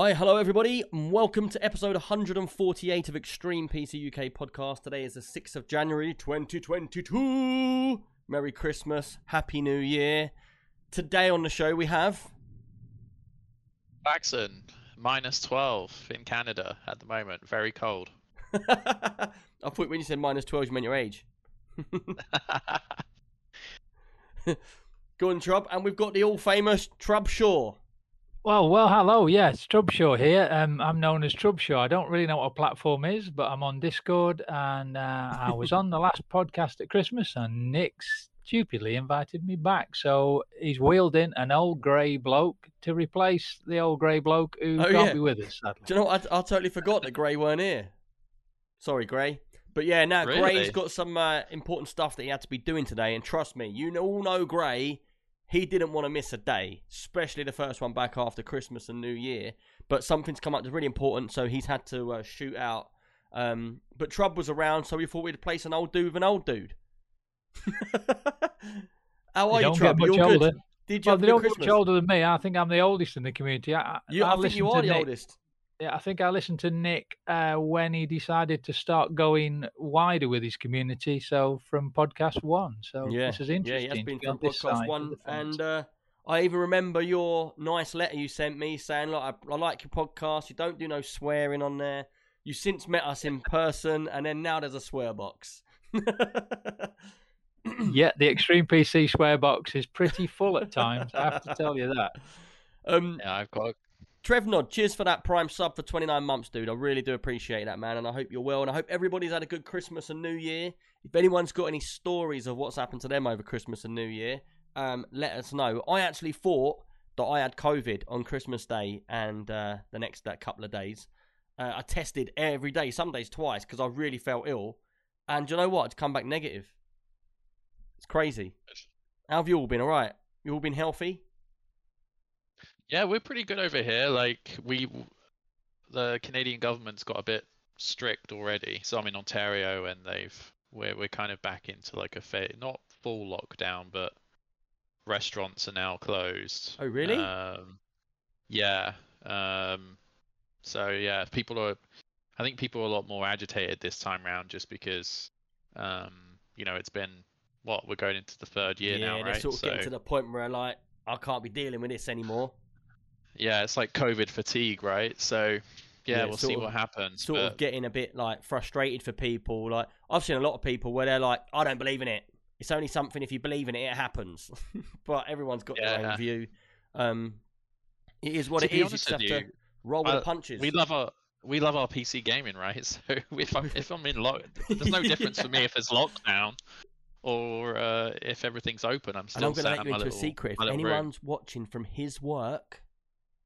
Why, hello everybody, and welcome to episode 148 of Extreme PC UK podcast. Today is the 6th of January 2022. Merry Christmas, Happy New Year. Today on the show we have. Jackson, minus 12 in Canada at the moment. Very cold. I thought when you said minus 12, you meant your age. Go on, Trub, and we've got the all famous Trubshaw. Well, well, hello. Yes, Trubshaw here. Um, I'm known as Trubshaw. I don't really know what a platform is, but I'm on Discord, and uh, I was on the last podcast at Christmas, and Nick stupidly invited me back. So he's wheeled in an old grey bloke to replace the old grey bloke who Oh, can't yeah. be with us. Sadly. Do you know what? I, I totally forgot that Gray weren't here. Sorry, Gray. But yeah, now Grey's got some uh, important stuff that he had to be doing today, and trust me, you all know Gray. He didn't want to miss a day, especially the first one back after Christmas and New Year. But something's come up that's really important, so he's had to uh, shoot out. Um, but Trub was around, so we thought we'd place an old dude with an old dude. How are They you, Trub? You're older. good. Did you Well, have a they good don't Christmas? much older than me. I think I'm the oldest in the community. I, I- You, I, think you are the oldest. Yeah, I think I listened to Nick uh, when he decided to start going wider with his community. So from podcast one. So Yeah, this is interesting. yeah, he has been from podcast one, and uh, I even remember your nice letter you sent me saying, "Look, I, I like your podcast. You don't do no swearing on there. You since met us in person, and then now there's a swear box." yeah, the Extreme PC swear box is pretty full at times. I have to tell you that. um, yeah, I've got. Trevnod, cheers for that prime sub for 29 months, dude. I really do appreciate that, man. And I hope you're well. And I hope everybody's had a good Christmas and New Year. If anyone's got any stories of what's happened to them over Christmas and New Year, um, let us know. I actually thought that I had COVID on Christmas Day and uh, the next uh, couple of days. Uh, I tested every day, some days twice, because I really felt ill. And you know what? It's come back negative. It's crazy. How have you all been? All right? You all been healthy? Yeah, we're pretty good over here. Like we, the Canadian government's got a bit strict already. So I'm in Ontario, and they've we're we're kind of back into like a fa- not full lockdown, but restaurants are now closed. Oh, really? Um, yeah. Um, so yeah, people are. I think people are a lot more agitated this time round, just because, um, you know, it's been what we're going into the third year now, they're sort of so getting to the point where like I can't be dealing with this anymore. Yeah, it's like COVID fatigue, right? So yeah, Yeah, we'll see of- what happens. Sort but of getting a bit like frustrated for people. Like I've seen a lot of people where they're like, I don't believe in it. It's only something if you believe in it, it happens. but everyone's got their own view. Um, it is what To it be. You just have with to roll with I- the punches. we love our we love our PC gaming, right? So if I'm if I'm in lock, there's no difference for me if it's lockdown or uh, if everything's open. I'm and still I'm going to let you into a secret. If little room. anyone's watching from his work,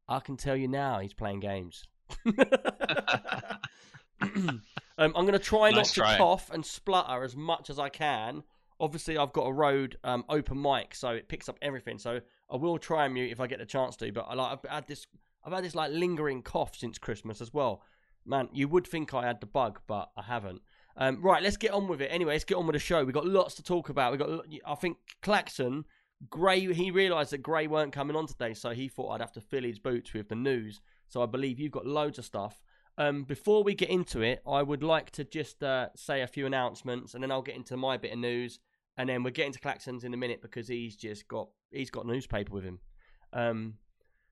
I can tell you now he's playing games. um, I'm going to try not to try. cough and splutter as much as I can. Obviously, I've got a Rode um, open mic, so it picks up everything. So I will try and mute if I get the chance to. But I like I've had this, I've had this like lingering cough since Christmas as well. Man, you would think I had the bug, but I haven't. Um, right, let's get on with it. Anyway, let's get on with the show. We've got lots to talk about. We got, I think, Claxon Gray. He realised that Gray weren't coming on today, so he thought I'd have to fill his boots with the news. So I believe you've got loads of stuff. Um, before we get into it, I would like to just uh, say a few announcements, and then I'll get into my bit of news, and then we're getting to Claxon's in a minute because he's just got he's got newspaper with him. Um,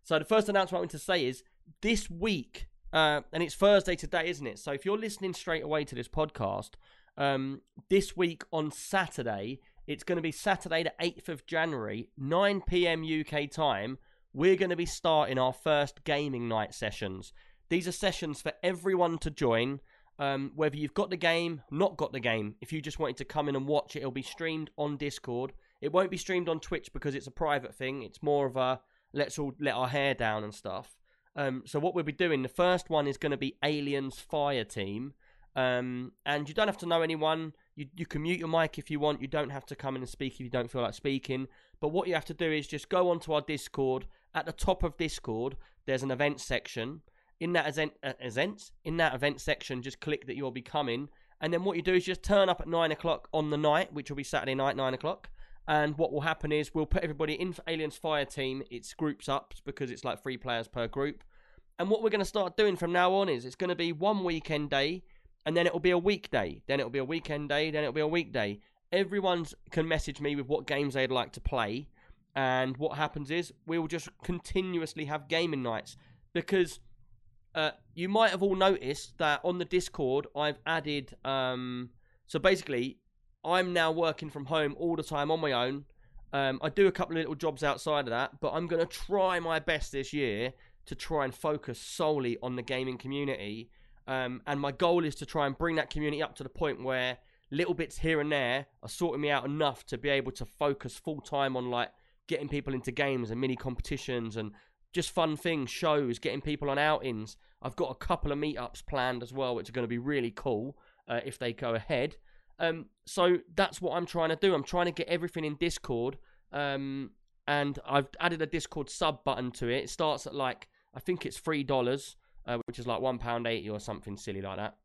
so the first announcement I want to say is this week, uh, and it's Thursday today, isn't it? So if you're listening straight away to this podcast, um, this week on Saturday, it's going to be Saturday the 8th of January, 9 p.m. UK time. We're going to be starting our first gaming night sessions. These are sessions for everyone to join. Um, whether you've got the game, not got the game, if you just wanted to come in and watch it, it'll be streamed on Discord. It won't be streamed on Twitch because it's a private thing. It's more of a let's all let our hair down and stuff. Um, so what we'll be doing, the first one is going to be Aliens Fire Team, um, and you don't have to know anyone. You you can mute your mic if you want. You don't have to come in and speak if you don't feel like speaking. But what you have to do is just go onto our Discord. At the top of Discord, there's an event section. In that event, uh, events, in that event section, just click that you'll be coming, and then what you do is just turn up at nine o'clock on the night, which will be Saturday night, nine o'clock, And what will happen is we'll put everybody in for Aliens Fire Team. It's groups up because it's like three players per group. And what we're going to start doing from now on is it's going to be one weekend day, and then it'll be a weekday. Then it'll be a weekend day. Then it'll be a weekday. Everyone can message me with what games they'd like to play. And what happens is we will just continuously have gaming nights because uh, you might have all noticed that on the Discord I've added. Um, so basically, I'm now working from home all the time on my own. Um, I do a couple of little jobs outside of that, but I'm going to try my best this year to try and focus solely on the gaming community. Um, and my goal is to try and bring that community up to the point where little bits here and there are sorting me out enough to be able to focus full time on like getting people into games and mini competitions and just fun things, shows, getting people on outings. I've got a couple of meetups planned as well, which are going to be really cool uh, if they go ahead. Um, so that's what I'm trying to do. I'm trying to get everything in Discord. Um, and I've added a Discord sub button to it. It starts at like I think it's three dollars, uh, which is like one pound eighty or something silly like that.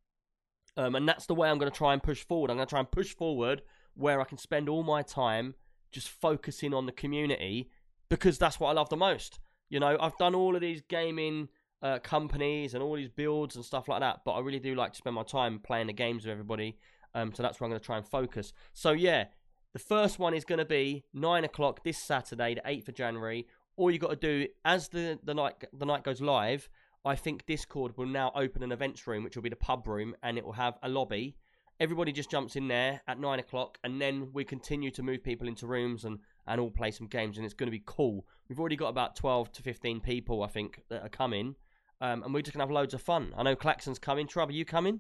Um, and that's the way I'm going to try and push forward. I'm going to try and push forward where I can spend all my time just focusing on the community because that's what I love the most. You know, I've done all of these gaming uh, companies and all these builds and stuff like that, but I really do like to spend my time playing the games with everybody. Um, so that's where I'm going to try and focus. So yeah, the first one is going to be nine o'clock this Saturday, the eighth of January. All you got to do as the the night the night goes live. I think Discord will now open an events room, which will be the pub room, and it will have a lobby. Everybody just jumps in there at nine o'clock, and then we continue to move people into rooms and and all play some games, and it's going to be cool. We've already got about twelve to fifteen people, I think, that are coming, um, and we're just gonna have loads of fun. I know Claxon's coming. Trouble, you coming?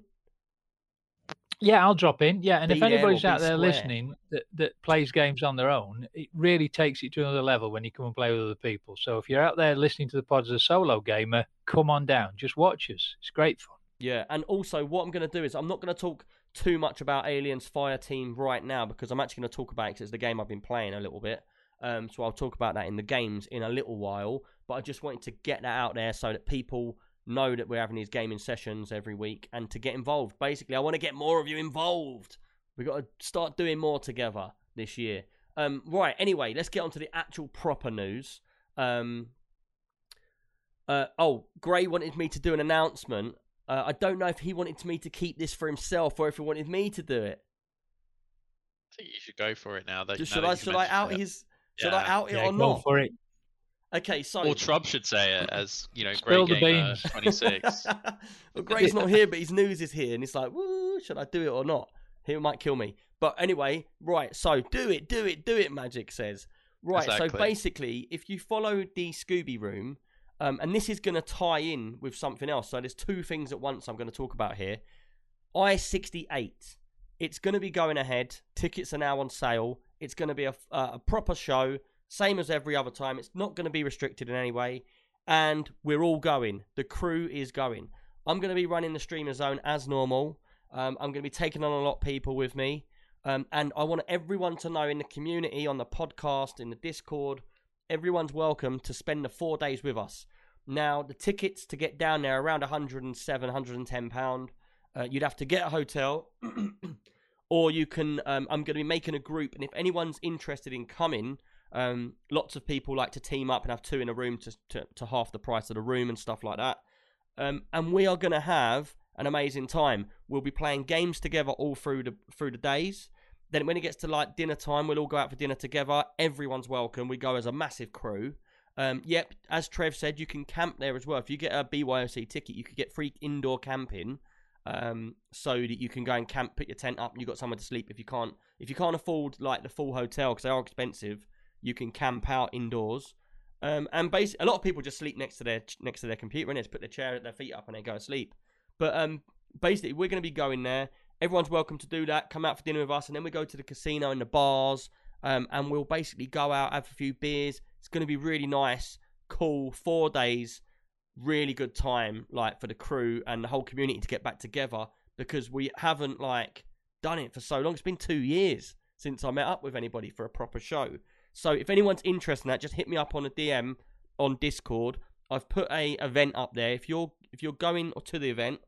Yeah, I'll drop in. Yeah, and Be if anybody's out there square. listening that, that plays games on their own, it really takes it to another level when you come and play with other people. So if you're out there listening to the pod as a solo gamer, come on down. Just watch us. It's great fun. Yeah, and also what I'm going to do is I'm not going to talk too much about Aliens Fire Team right now because I'm actually going to talk about it 'cause it's the game I've been playing a little bit. Um, so I'll talk about that in the games in a little while. But I just wanted to get that out there so that people know that we're having these gaming sessions every week and to get involved. Basically, I want to get more of you involved. We've got to start doing more together this year. Um, right, anyway, let's get on to the actual proper news. Um, uh, oh, Gray wanted me to do an announcement. Uh, I don't know if he wanted me to keep this for himself or if he wanted me to do it. I think you should go for it now. That, Just now should I should I out it. his should I Yeah. out it Yeah, or go not? for it. Okay, so Or Trump should say it as you know, Spill great gamer 26. well, Gray's not here, but his news is here, and it's like, woo, should I do it or not? He might kill me. But anyway, right. So do it, do it, do it. Magic says. Right. So basically, if you follow the Scooby Room, um, and this is going to tie in with something else. So there's two things at once I'm going to talk about here. I-68. It's going to be going ahead. Tickets are now on sale. It's going to be a, a proper show, same as every other time. It's not going to be restricted in any way. And we're all going. The crew is going. I'm going to be running the streamer zone as normal. Um, I'm going to be taking on a lot of people with me. Um, and I want everyone to know in the community, on the podcast, in the Discord, everyone's welcome to spend the four days with us. Now, the tickets to get down there are around 107, 110 pound. Uh, you'd have to get a hotel, or you can. Um, I'm going to be making a group, and if anyone's interested in coming, um, lots of people like to team up and have two in a room to to, to half the price of the room and stuff like that. Um, and we are going to have an amazing time. We'll be playing games together all through the through the days. Then when it gets to like dinner time, we'll all go out for dinner together. Everyone's welcome. We go as a massive crew. Um, yep, as Trev said, you can camp there as well. If you get a BYOC ticket, you could get free indoor camping, um, so that you can go and camp, put your tent up, and you got somewhere to sleep. If you can't, if you can't afford like the full hotel because they are expensive, you can camp out indoors. Um, and basically, a lot of people just sleep next to their next to their computer and just put their chair, at their feet up, and they go to sleep. But um, basically, we're going to be going there. Everyone's welcome to do that. Come out for dinner with us, and then we go to the casino and the bars, um, and we'll basically go out, have a few beers. It's going to be really nice, cool. Four days, really good time, like for the crew and the whole community to get back together because we haven't like done it for so long. It's been two years since I met up with anybody for a proper show. So if anyone's interested in that, just hit me up on a DM on Discord. I've put a event up there. If you're if you're going to the event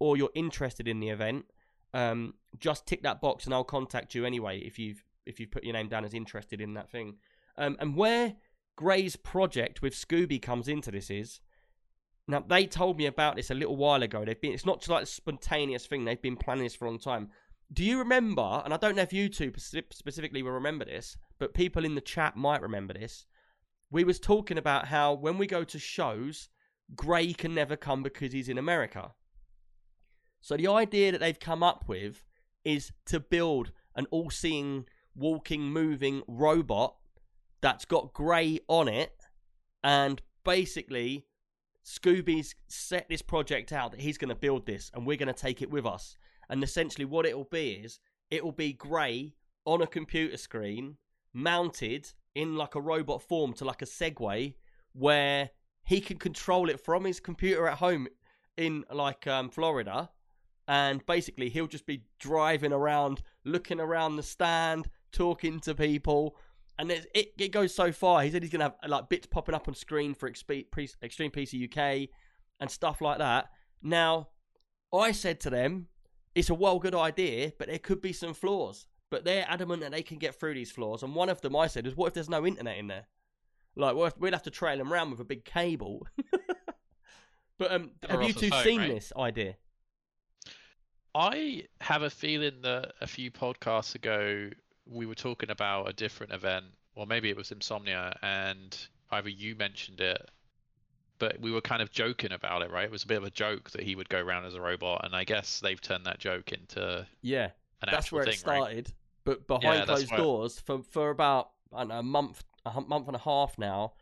or you're interested in the event, um, just tick that box and I'll contact you anyway. If you've if you've put your name down as interested in that thing. Um, and where Gray's project with Scooby comes into this is now they told me about this a little while ago. They've been it's not just like a spontaneous thing. They've been planning this for a long time. Do you remember? And I don't know if you two specifically will remember this, but people in the chat might remember this. We was talking about how when we go to shows, Gray can never come because he's in America. So the idea that they've come up with is to build an all-seeing, walking, moving robot that's got Gray on it, and basically Scooby's set this project out that he's going to build this, and we're going to take it with us. And essentially, what it will be is it will be Gray on a computer screen, mounted in like a robot form to like a Segway, where he can control it from his computer at home in like um, Florida, and basically he'll just be driving around, looking around the stand, talking to people, and it it goes so far. He said he's gonna have like bits popping up on screen for Extreme PC UK and stuff like that. Now, I said to them, it's a well good idea, but there could be some flaws. But they're adamant that they can get through these flaws. And one of them I said is, what if there's no internet in there? Like, we'd have to trail them around with a big cable? but um, have you two phone, seen right? this idea? I have a feeling that a few podcasts ago we were talking about a different event, or maybe it was Insomnia, and either you mentioned it, but we were kind of joking about it, right? It was a bit of a joke that he would go around as a robot, and I guess they've turned that joke into Yeah, that's where thing, it started. But behind Yeah, closed doors, for for about I don't know, a month, a month and a half now,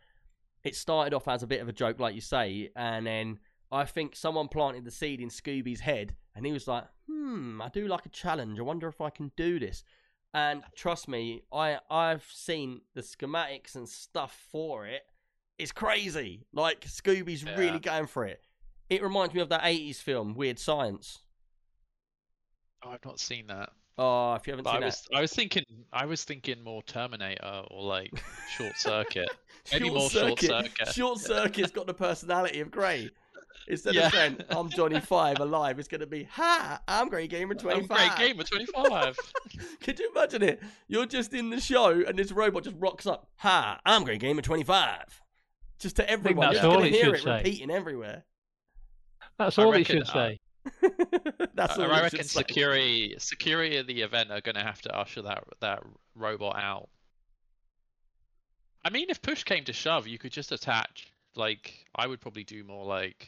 it started off as a bit of a joke, like you say, and then I think someone planted the seed in Scooby's head, and he was like, "Hmm, I do like a challenge. I wonder if I can do this." And trust me, I I've seen the schematics and stuff for it. It's crazy. Like Scooby's Yeah. really going for it. It reminds me of that '80s film, Weird Science. Right? I've not seen that. Oh, if you haven't But seen I was I was thinking I was thinking more Terminator or like Short Circuit. Maybe more Short Circuit. Short Circuit's got the personality of Grey. Instead Yeah. of saying I'm Johnny Five alive, it's going to be Ha! I'm Grey Gamer 25. I'm 25. great gamer 25. Could you imagine it? You're just in the show and this robot just rocks up. Ha! I'm Grey Gamer 25. Just to everyone. that's You're going to hear it say. repeating everywhere. That's I all he should uh, say. That's I I reckon should say. security security of the event are going to have to usher that that robot out. I mean, if push came to shove, you could just attach. Like, I would probably do more like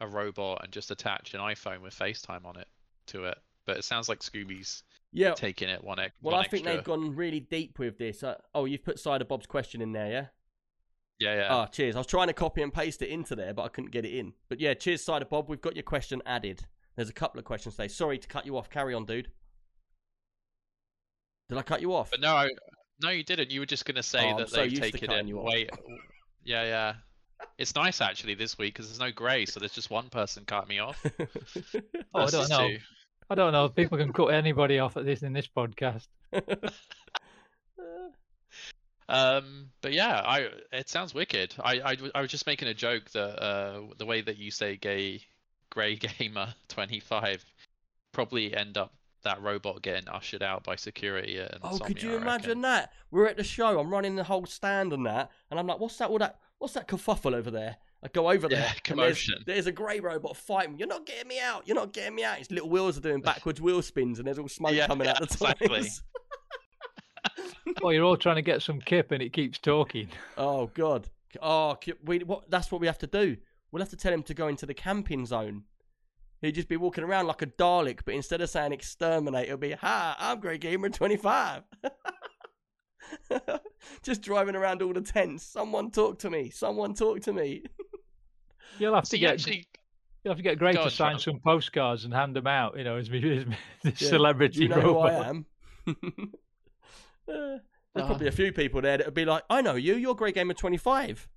a robot and just attach an iPhone with FaceTime on it to it. But it sounds like Scooby's Yeah. taking it one, ex- Well, one I think extra. they've gone really deep with this. Uh, oh, you've put Cider Bob's question in there, yeah? Yeah, yeah. Oh, cheers. I was trying to copy and paste it into there, but I couldn't get it in. But yeah, cheers, Cider Bob. We've got your question added. There's a couple of questions today. Sorry to cut you off. Carry on, dude. Did I cut you off? But no, I, no, you didn't. You were just going to say Oh, I'm that so they've used taken it. you off. Wait, yeah, yeah. It's nice actually this week because there's no grey, so there's just one person cut me off. Oh, I don't know. two. I don't know if people can cut anybody off at this in this podcast. Um, but yeah, I it sounds wicked. I, I, I was just making a joke that uh, the way that you say gay, grey gamer 25 probably end up that robot getting ushered out by security. At oh, could you imagine that? We're at the show. I'm running the whole stand and that, and I'm like, "What's that? All that? What's that kerfuffle over there?" I go over there. Yeah, and there's- commotion. There's, a grey robot fighting. You're not getting me out. You're not getting me out. His little wheels are doing backwards wheel spins, and there's all smoke Yeah, coming out the exactly. tires. Well, you're all trying to get some kip and it keeps talking. Oh God! Oh, we what? That's what we have to do. We'll have to tell him to go into the camping zone. He'd just be walking around like a Dalek, but instead of saying exterminate, it'll be "Hi, I'm Grey Gamer 25." just driving around all the tents. Someone talk to me. Someone talk to me. You'll have So to you get actually, you'll have to get Gray Go to sign some postcards and hand them out. You know, as, me- as me- the Yeah, celebrity You know who. I am. Uh, there's Uh. probably a few people there that would be like, "I know you. You're Grey Gamer 25."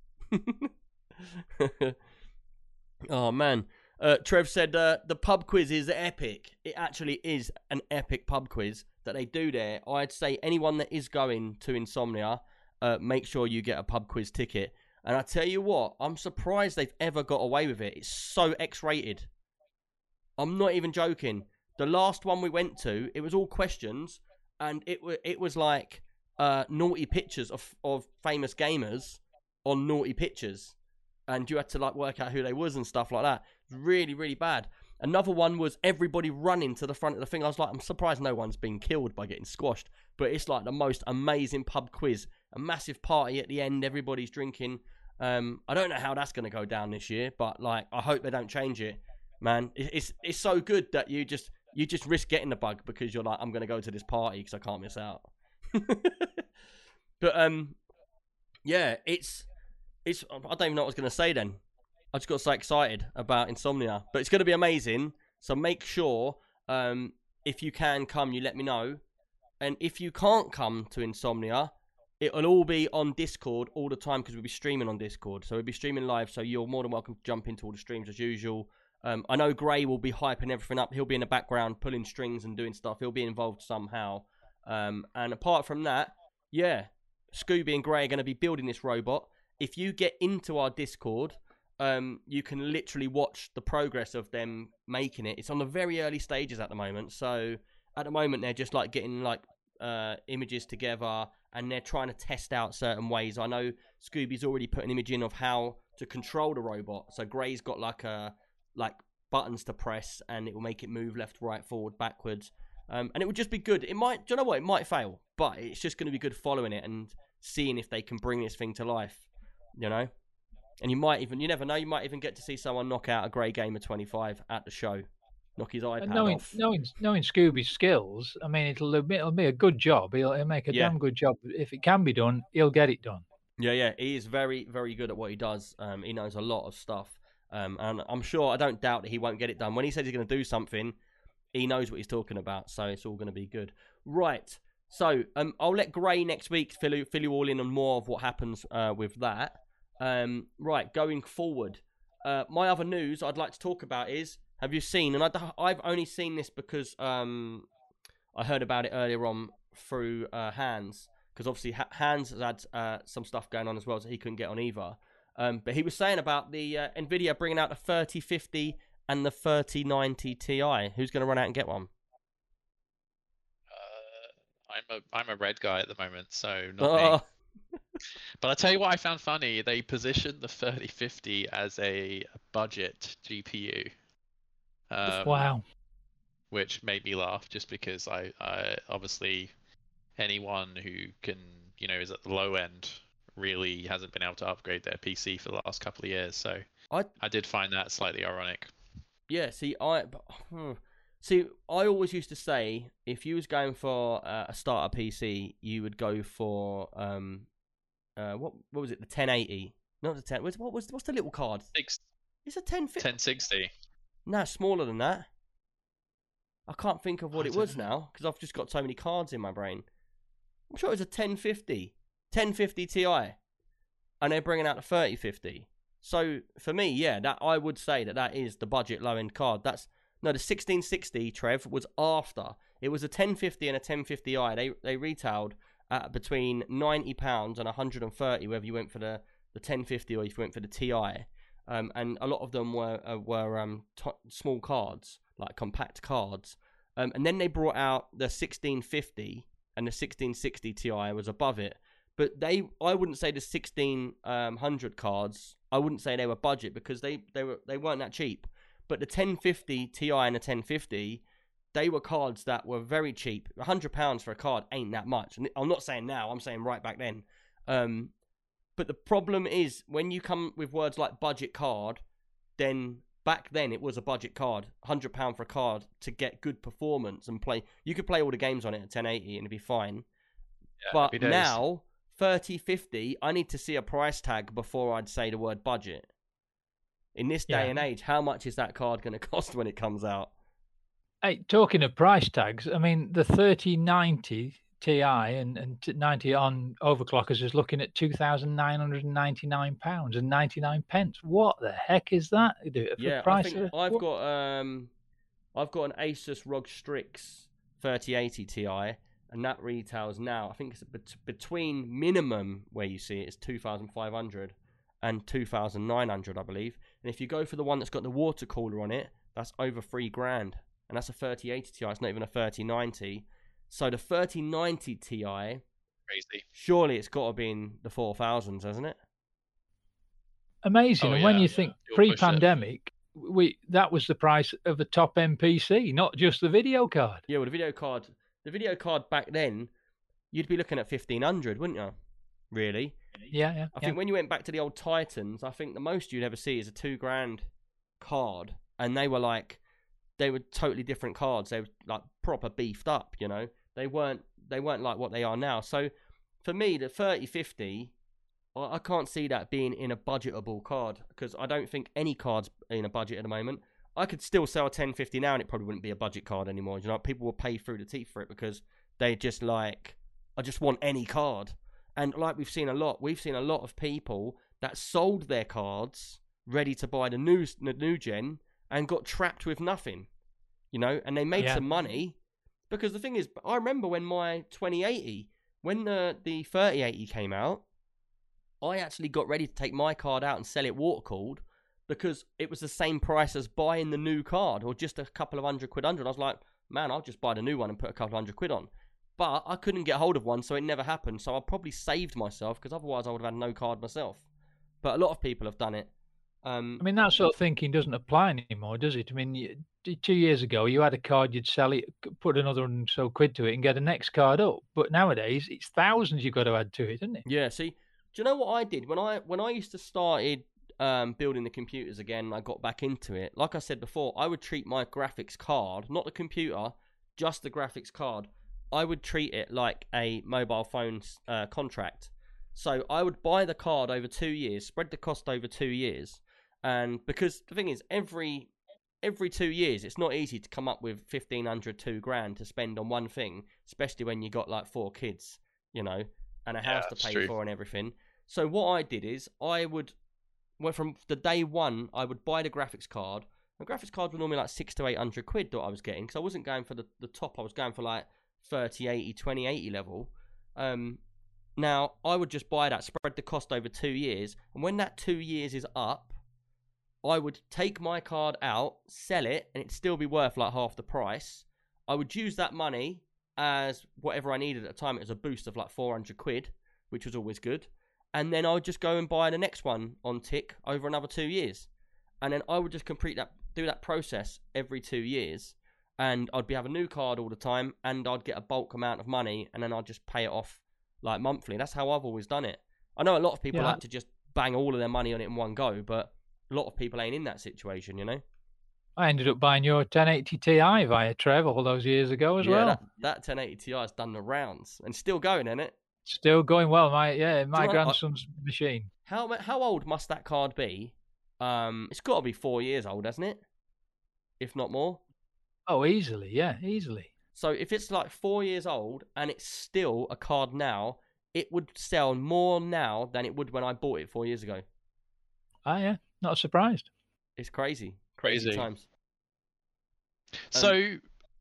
Oh man. Uh, Trev said uh, the pub quiz is epic. It actually is an epic pub quiz that they do there. I'd say anyone that is going to Insomnia, uh, make sure you get a pub quiz ticket. And I tell you what, I'm surprised they've ever got away with it. It's so X-rated. I'm not even joking. The last one we went to, it was all questions, and it wa it was like uh, naughty pictures of of famous gamers on naughty pictures, and you had to like work out who they was and stuff like that. Really, really bad. Another one was everybody running to the front of the thing. I was like, I'm surprised no one's been killed by getting squashed. But it's like the most amazing pub quiz. A massive party at the end. Everybody's drinking. Um, I don't know how that's going to go down this year, but like, I hope they don't change it. Man, it's it's so good that you just you just risk getting the bug because you're like, I'm going to go to this party because I can't miss out. but um, yeah, it's it's. I don't even know what I was going to say then. I just got so excited about Insomnia, but it's going to be amazing. So make sure, um, if you can come, you let me know, and if you can't come to Insomnia, it'll all be on Discord all the time because we'll be streaming on Discord. So we'll be streaming live. So you're more than welcome to jump into all the streams as usual. Um, I know Gray will be hyping everything up. He'll be in the background pulling strings and doing stuff. He'll be involved somehow. Um, and apart from that, yeah, Scooby and Gray are going to be building this robot. If you get into our Discord, um, you can literally watch the progress of them making it. It's on the very early stages at the moment. So at the moment, they're just like getting like uh, images together and they're trying to test out certain ways. I know Scooby's already put an image in of how to control the robot. So Gray's got like a like buttons to press and it will make it move left, right, forward, backwards. Um, and it would just be good. It might, do you know what? It might fail, but it's just going to be good following it and seeing if they can bring this thing to life. You know, and you might even, you never know, you might even get to see someone knock out a Grey Gamer 25 at the show, knock his iPad And knowing, off. knowing knowing Scooby's skills, I mean, it'll it'll be a good job. He'll, he'll make a Yeah. damn good job. If it can be done, he'll get it done. Yeah, yeah, he is very, very good at what he does. Um, he knows a lot of stuff, um, and I'm sure I don't doubt that he won't get it done. When he says he's going to do something, he knows what he's talking about, so it's all going to be good. Right. So um, I'll let Gray next week fill you, fill you all in on more of what happens uh, with that. Um, right, going forward, uh, my other news I'd like to talk about is: Have you seen? And I, I've only seen this because um, I heard about it earlier on through uh, Hans because obviously Ha- Hans has had uh, some stuff going on as well, so he couldn't get on either. Um, but he was saying about the uh, Nvidia bringing out the 3050 and the 3090 Ti. Who's going to run out and get one? Uh, I'm a I'm a red guy at the moment, so not me. But I tell you what, I found funny. They positioned the 3050 as a budget GPU. Um, wow. Which made me laugh, just because I, I obviously anyone who can you know is at the low end really hasn't been able to upgrade their PC for the last couple of years. So I I did find that slightly ironic. yeah. See, I but, hmm. See. I always used to say if you was going for uh, a starter PC, you would go for um, uh, what what was it? The 1080, not the 10. What was what's the little card? Six, It's a 1050. 1060. No, smaller than that. I can't think of what I it was know. now because I've just got so many cards in my brain. I'm sure it was a 1050, 1050 Ti, and they're bringing out the 3050. So for me, yeah, that I would say that that is the budget low end card. That's no, the 1660 Trev was after. It was a 1050 and a 1050i. They they retailed at between 90 pounds and 130, whether you went for the the 1050 or if you went for the Ti um, and a lot of them were uh, were um, t- small cards, like compact cards. Um, and then they brought out the 1650 and the 1660 Ti was above it. But they, I wouldn't say the 1600 cards. I wouldn't say they were budget because they they were they weren't that cheap. But the 1050 Ti and the 1050, they were cards that were very cheap. 100 pounds for a card ain't that much. And I'm not saying now. I'm saying right back then. Um, but the problem is when you come with words like budget card, then back then it was a budget card, hundred pound for a card to get good performance and play. You could play all the games on it at 1080 and it'd be fine. Yeah, but now 30, 50, I need to see a price tag before I'd say the word budget. In this day Yeah. and age, how much is that card going to cost when it comes out? Hey, talking of price tags, I mean the 3090 Ti and, and 90 on overclockers is looking at two thousand nine hundred and ninety nine pounds and ninety nine pence. What the heck is that? For yeah, I think of, I've what- got um, I've got an Asus ROG Strix 3080 Ti, and that retails now. I think it's bet- between minimum where you see it is 2,500 and 2,900, I believe. And if you go for the one that's got the water cooler on it, that's over three grand, and that's a 3080 Ti. It's not even a 3090. So the 3090 Ti, Crazy. surely it's got to be in the 4000s, hasn't it? Amazing. Oh, and when you yeah. think You'll pre-pandemic, we that was the price of a top end PC, not just the video card. Yeah, well, the video card, the video card back then, you'd be looking at 1500, wouldn't you? Really? Yeah, yeah. I yeah. think when you went back to the old Titans, I think the most you'd ever see is a two grand card, and they were like, they were totally different cards. They were like proper beefed up, you know. They weren't they weren't like what they are now. So for me, the thirty fifty, I I can't see that being in a budgetable card because I don't think any cards in a budget at the moment. I could still sell a ten fifty now, and it probably wouldn't be a budget card anymore. You know, people will pay through the teeth for it because they just like, I just want any card. And like we've seen a lot, we've seen a lot of people that sold their cards ready to buy the new the new gen and got trapped with nothing. You know, and they made Yeah. some money because the thing is, I remember when my 2080, when the the 3080 came out, I actually got ready to take my card out and sell it water cooled because it was the same price as buying the new card or just a couple of hundred quid under. And I was like, man, I'll just buy the new one and put a couple of hundred quid on. But I couldn't get hold of one, so it never happened. So I probably saved myself because otherwise I would have had no card myself. But a lot of people have done it. Um, I mean, that sort of thinking doesn't apply anymore, does it? I mean, you, two years ago, you had a card, you'd sell it, put another one so quid to it, and get a next card up. But nowadays, it's thousands you've got to add to it, isn't it? Yeah. See, do you know what I did when I when I used to started um, building the computers again? I got back into it. Like I said before, I would treat my graphics card, not the computer, just the graphics card. I would treat it like a mobile phone uh, contract. So I would buy the card over two years, spread the cost over two years, and because the thing is, every every two years, it's not easy to come up with fifteen hundred, two grand to spend on one thing, especially when you got like four kids, you know, and a Yeah, house to pay true. for and everything. So what I did is I would, well, from the day one, I would buy the graphics card. The graphics cards were normally like six to eight hundred quid that I was getting, because I wasn't going for the, the top. I was going for like 30, 80, 20, 80 level. Um, now I would just buy that, spread the cost over two years, and when that two years is up, I would take my card out, sell it, and it'd still be worth like half the price. I would use that money as whatever I needed at the time. It was a boost of like 400 quid, which was always good. And then I would just go and buy the next one on tick over another two years. And then I would just complete that, do that process every two years. And I'd be have a new card all the time, and I'd get a bulk amount of money, and then I'd just pay it off like monthly. That's how I've always done it. I know a lot of people Yeah. like to just bang all of their money on it in one go, but a lot of people ain't in that situation, you know. I ended up buying your 1080 Ti via Trev all those years ago as yeah, well. that, that 1080 Ti has done the rounds and still going in it. Still going well. My yeah, my know, I- grandson's machine. How how old must that card be? Um, it's got to be four years old, hasn't it? If not more. Oh, easily, yeah, easily. So if it's like four years old and it's still a card now, it would sell more now than it would when I bought it four years ago. Ah, yeah, not surprised. It's crazy, crazy, Crazy. times. So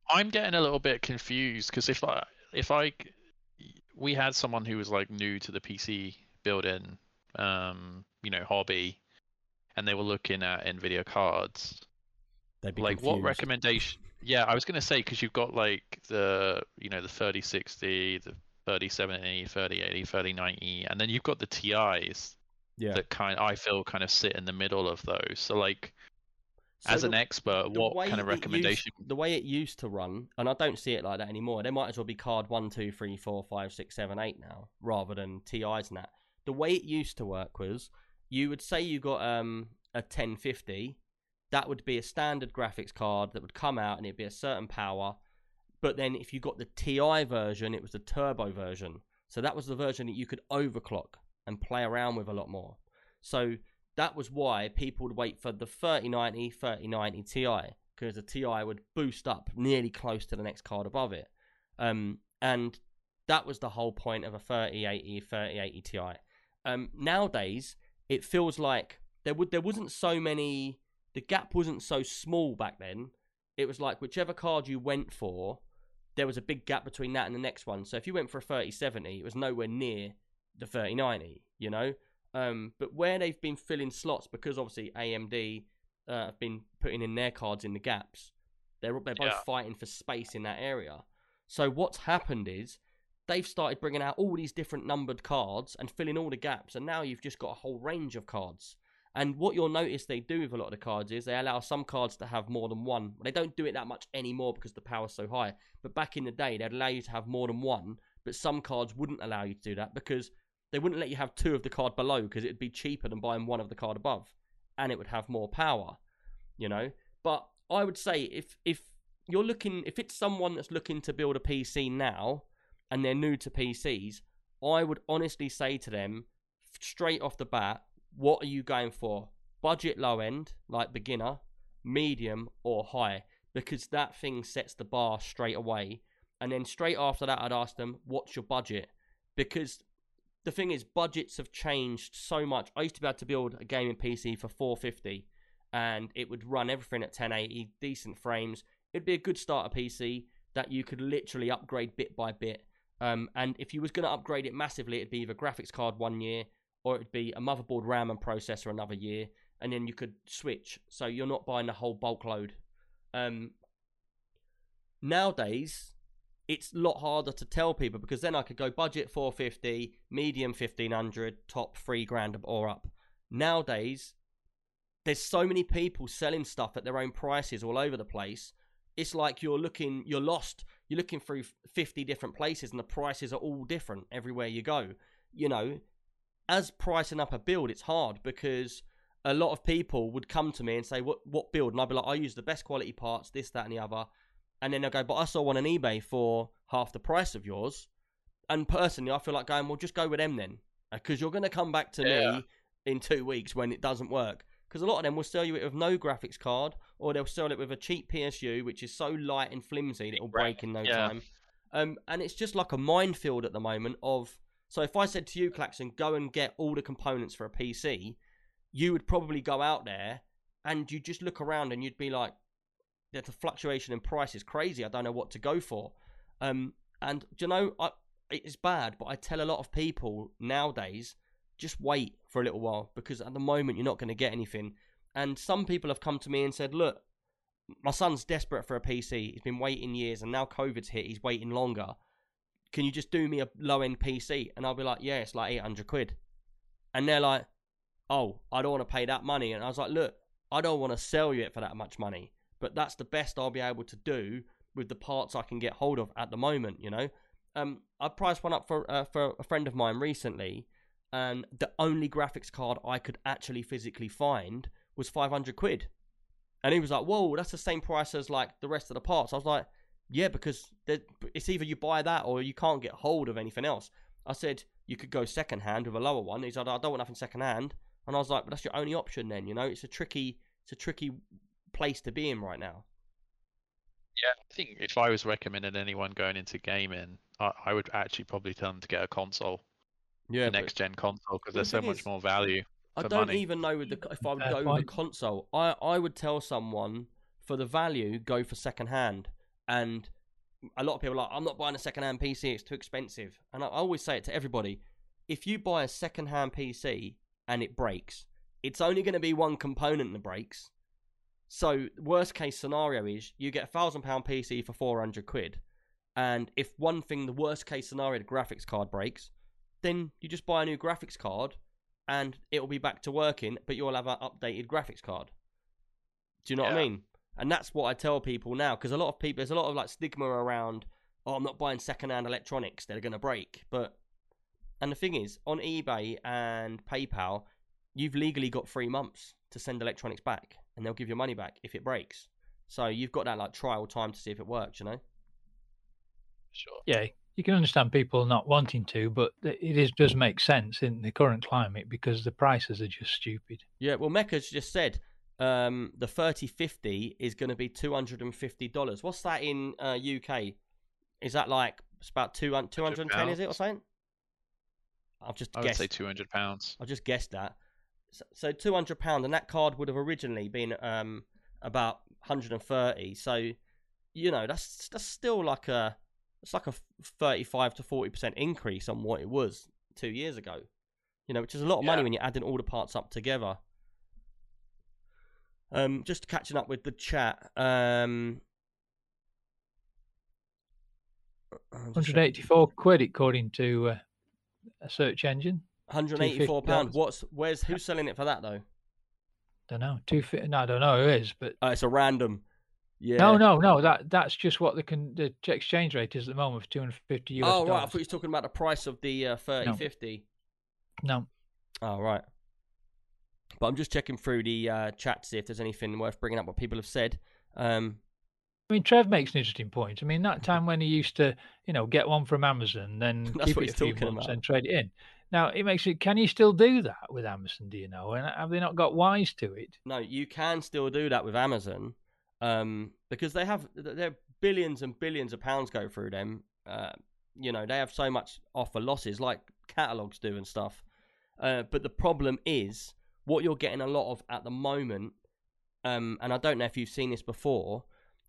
I'm getting a little bit confused because if I if I we had someone who was like new to the PC building, um, you know, hobby, and they were looking at Nvidia cards. They'd be like what recommendation? Yeah, I was gonna say because you've got like the you know the 3060, the 3070, 3080, 3090, and then you've got the TIs Yeah. that kind I feel kind of sit in the middle of those. So like So as the- an expert, what kind of it used- recommendation? the way it used to run, and I don't see it like that anymore. There might as well be card one, two, three, four, five, six, seven, eight now, rather than TIs and that. The way it used to work was you would say you got um a 1050, that would be a standard graphics card that would come out and it'd be a certain power. But then if you got the TI version, it was the turbo version. So that was the version that you could overclock and play around with a lot more. So that was why people would wait for the 3090, 3090 Ti because the Ti would boost up nearly close to the next card above it. Um, and that was the whole point of a 3080, 3080 Ti. Um, nowadays, it feels like there would there wasn't so many. The gap wasn't so small back then. It was like whichever card you went for, there was a big gap between that and the next one. So if you went for a 3070, it was nowhere near the 3090. You know, um, but where they've been filling slots because obviously AMD uh, have been putting in their cards in the gaps, they're they're both Yeah. fighting for space in that area. So what's happened is they've started bringing out all these different numbered cards and filling all the gaps, and now you've just got a whole range of cards. And what you'll notice they do with a lot of the cards is they allow some cards to have more than one. They don't do it that much anymore because the power's so high. But back in the day, they'd allow you to have more than one, but some cards wouldn't allow you to do that because they wouldn't let you have two of the card below because it'd be cheaper than buying one of the card above, and it would have more power, you know. But I would say if if you're looking, if it's someone that's looking to build a PC now and they're new to PCs, I would honestly say to them straight off the bat, what are you going for? Budget low end, like beginner, medium, or high? Because that thing sets the bar straight away. And then straight after that, I'd ask them, what's your budget? Because the thing is, budgets have changed so much. I used to be able to build a gaming PC for 450 and it would run everything at 1080, decent frames. It'd be a good starter PC that you could literally upgrade bit by bit. Um, and if you was going to upgrade it massively, it'd be the graphics card one year or it'd be a motherboard, RAM, and processor another year, and then you could switch. So you're not buying the whole bulk load. Um, nowadays, it's a lot harder to tell people because then I could go budget 450, medium 1500, top three grand or up. Nowadays, there's so many people selling stuff at their own prices all over the place. It's like you're looking, you're lost. You're looking through 50 different places and the prices are all different everywhere you go. You know, as pricing up a build, it's hard because a lot of people would come to me and say, "What what build?" And I'd be like, "I use the best quality parts, this, that, and the other." And then they'll go, "But I saw one on eBay for half the price of yours." And personally, I feel like going, "Well, just go with them then," because you're going to come back to Yeah. me in two weeks when it doesn't work. Because a lot of them will sell you it with no graphics card, or they'll sell it with a cheap PSU, which is so light and flimsy that it'll break in no Yeah. time. Um, and it's just like a minefield at the moment of so if I said to you, Claxon, go and get all the components for a PC, you would probably go out there and you'd just look around and you'd be like, the fluctuation in price is crazy. I don't know what to go for. Um, and you know, I, it's bad, but I tell a lot of people nowadays, just wait for a little while because at the moment you're not going to get anything. And some people have come to me and said, look, my son's desperate for a PC. He's been waiting years, and now COVID's hit. He's waiting longer can you just do me a low end PC? And I'll be like, yeah, it's like 800 quid. And they're like, oh, I don't want to pay that money. And I was like, look, I don't want to sell you it for that much money, but that's the best I'll be able to do with the parts I can get hold of at the moment, you know? Um, I priced one up for, uh, for a friend of mine recently, and the only graphics card I could actually physically find was 500 quid. And he was like, whoa, that's the same price as like the rest of the parts. I was like, yeah, because it's either you buy that or you can't get hold of anything else. I said you could go second hand with a lower one. He said I don't want nothing second hand, and I was like, but that's your only option then. You know, it's a tricky, it's a tricky place to be in right now. Yeah, I think if I was recommending anyone going into gaming, I, I would actually probably tell them to get a console, Yeah, the next gen console, because there's so much is- more value. I don't money. even know with the if I would Fair go with point. the console. I I would tell someone for the value go for second hand, and a lot of people are like I'm not buying a second hand PC. It's too expensive, and I, always say it to everybody: if you buy a second hand PC and it breaks, it's only going to be one component that breaks. So worst case scenario is you get a thousand pound PC for four hundred quid, and if one thing, the worst case scenario, the graphics card breaks, then you just buy a new graphics card and it'll be back to working, but you'll have an updated graphics card. Do you know what I mean? And that's what I tell people now because a lot of people, there's a lot of like stigma around. Oh, I'm not buying second-hand electronics; they're going to break. But and the thing is, on eBay and PayPal, you've legally got three months to send electronics back, and they'll give your money back if it breaks. So you've got that like trial time to see if it works. You know? Sure. Yeah, you can understand people not wanting to, but it is does make sense in the current climate because the prices are just stupid. Yeah, well, Mecca's just said um, the 3050 is going to be $250. What's that in uh, UK? Is that like it's about 200, 210, is it, or pounds. something? I've just I would say 200 pounds. I just guessed that. So, so £200, and that card would have originally been um, about 130 So, you know, that's that's still like a it's like a 35 to 40% increase on what it was two years ago. You know, which is a lot of money when you're adding all the parts up together. Um, just catching up with the chat. Um, I'm 184 quid according to uh, a search engine. 184 pound. What's where's who's selling it for that though? Don't know. Two fi- No, I don't know who is, but Oh, it's a random. Yeah. no, no, no. That that's just what the con- the exchange rate is at the moment for 250 US Oh right, I thought you was talking about the price of the uh, 30, No. 50. No, Oh right. But I'm just checking through the uh, chat to see if there's anything worth bringing up what people have said. Um, I mean Trev makes an interesting point. I mean that time when he used to, you know, get one from Amazon, then keep what it a few months about. and trade it in. Now it makes it. Can you still do that with Amazon? Do you know? And have they not got wise to it? no, you can still do that with Amazon, um, because they have there billions and billions of pounds go through them. Uh, you know, they have so much offer losses like catalogs do and stuff. Uh, but the problem is what you're getting a lot of at the moment, um, and I don't know if you've seen this before,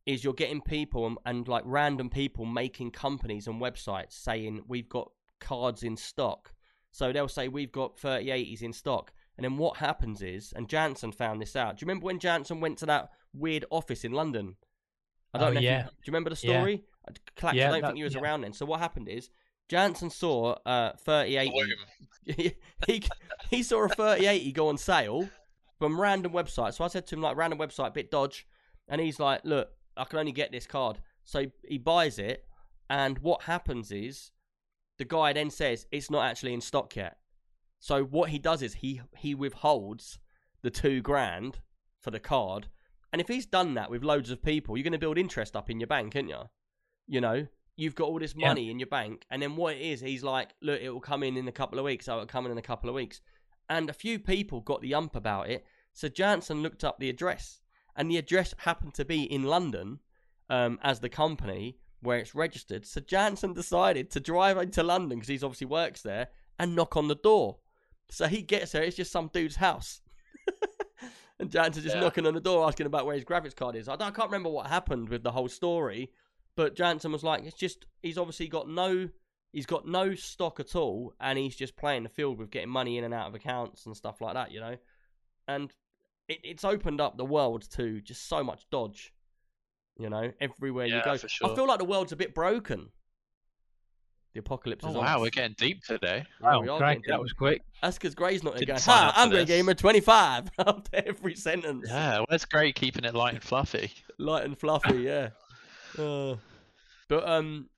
is you're getting people and, and like random people making companies and websites saying we've got cards in stock. So they'll say we've got 3080s in stock. And then what happens is, and Jansen found this out. Do you remember when Jansen went to that weird office in London? I don't Oh, know. If you, yeah. do you remember the story? I- Clax, Yeah, I don't that- think you was yeah. around then. So what happened is, Jansen saw uh, 3080 Bloom. he he saw a 3080 go on sale from random website. So I said to him like random website, bit dodge, and he's like, look, I can only get this card. So he, he buys it, and what happens is the guy then says it's not actually in stock yet. So what he does is he he withholds the two grand for the card, and if he's done that with loads of people, you're going to build interest up in your bank, aren't you? You know, you've got all this Yeah. money in your bank, and then what it is, he's like, look, it will come in in a couple of weeks. Oh, it'll come in in a couple of weeks, and a few people got the ump about it. So Jansen looked up the address, and the address happened to be in London, um, as the company where it's registered. So Jansen decided to drive into London because he's obviously works there and knock on the door. So he gets there, it's just some dude's house. and Jansen's just Yeah. knocking on the door asking about where his graphics card is. I, don't, I can't remember what happened with the whole story, but Jansen was like, it's just, he's obviously got no. He's got no stock at all, and he's just playing the field with getting money in and out of accounts and stuff like that, you know. And it, it's opened up the world to just so much dodge, you know, everywhere you go. for sure. I feel like the world's a bit broken. The apocalypse Oh is on. wow, us. we're getting deep today. Yeah, Wow, we are crikey, getting that was quick. That's because Gray's not there Didn't going, sign ha, up I'm going to this." gamer 25 after every sentence. Yeah, where's Gray keeping it light and fluffy? Light and fluffy, yeah. Uh, but, um,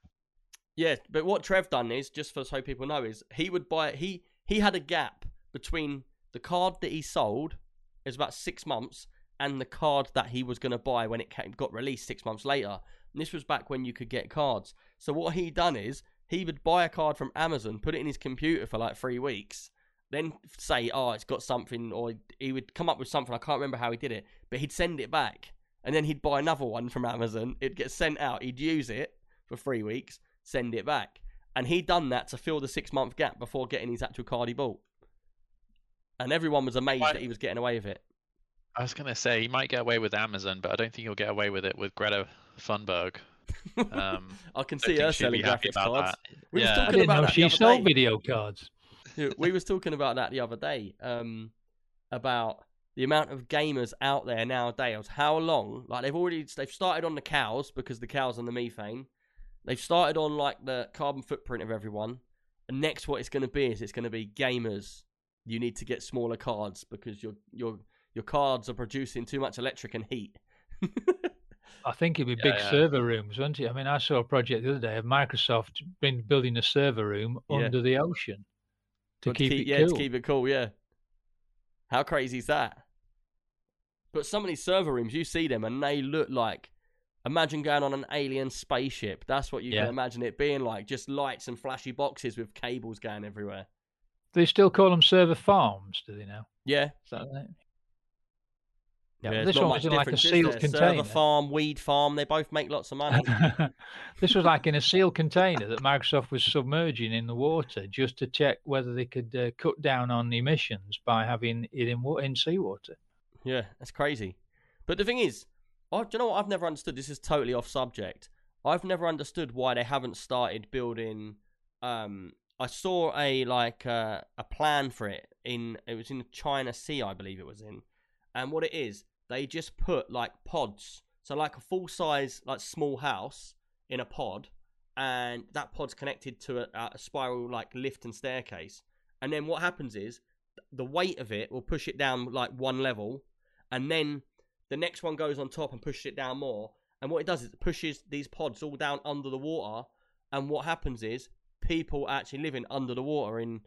yeah, but what Trev done is, just for so people know, is he would buy, he, he had a gap between the card that he sold, was about six months, and the card that he was going to buy when it came, got released six months later. And this was back when you could get cards. So what he done is, he would buy a card from Amazon, put it in his computer for like three weeks, then say, "Oh, it's got something," or he would come up with something. I can't remember how he did it, but he'd send it back, and then he'd buy another one from Amazon. It'd get sent out. He'd use it for three weeks, send it back, and he'd done that to fill the six month gap before getting his actual card he bought. And everyone was amazed Why- that he was getting away with it. I was gonna say he might get away with Amazon, but I don't think he'll get away with it with Greta Thunberg. Um, I can see her selling be happy graphics cards. that. We was Yeah. I talking didn't about know that she sold day. video cards. We was talking about that the other day. Um, about the amount of gamers out there nowadays. How long? Like they've already they've started on the cows because the cows and the methane. They've started on like the carbon footprint of everyone. And next, what it's going to be is it's going to be gamers. You need to get smaller cards because your your your cards are producing too much electric and heat. I think it'd be Yeah, big yeah. server rooms, wouldn't it? I mean, I saw a project the other day of Microsoft been building a server room Yeah. under the ocean to But keep, it yeah, cool. to keep it cool. Yeah. How crazy is that? But some of these server rooms, you see them, and they look like. Imagine going on an alien spaceship. That's what you Yeah. can imagine it being like. Just lights and flashy boxes with cables going everywhere. They still call them server farms, do they now? Yeah. Is that right? Yeah, but there's this one much was in like a sealed container. Server farm, weed farm, they both make lots of money. this was like in a sealed container that Microsoft was submerging in the water just to check whether they could uh, cut down on emissions by having it in, in seawater. Yeah, that's crazy. But the thing is, I, do you know what I've never understood? This is totally off subject. I've never understood why they haven't started building. Um, I saw a like uh, a plan for it in it was in the China Sea, I believe it was in, and what it is, they just put like pods, so like a full size like small house in a pod, and that pod's connected to a, a spiral like lift and staircase. And then what happens is the weight of it will push it down like one level, and then the next one goes on top and pushes it down more. And what it does is it pushes these pods all down under the water. And what happens is people actually living under the water in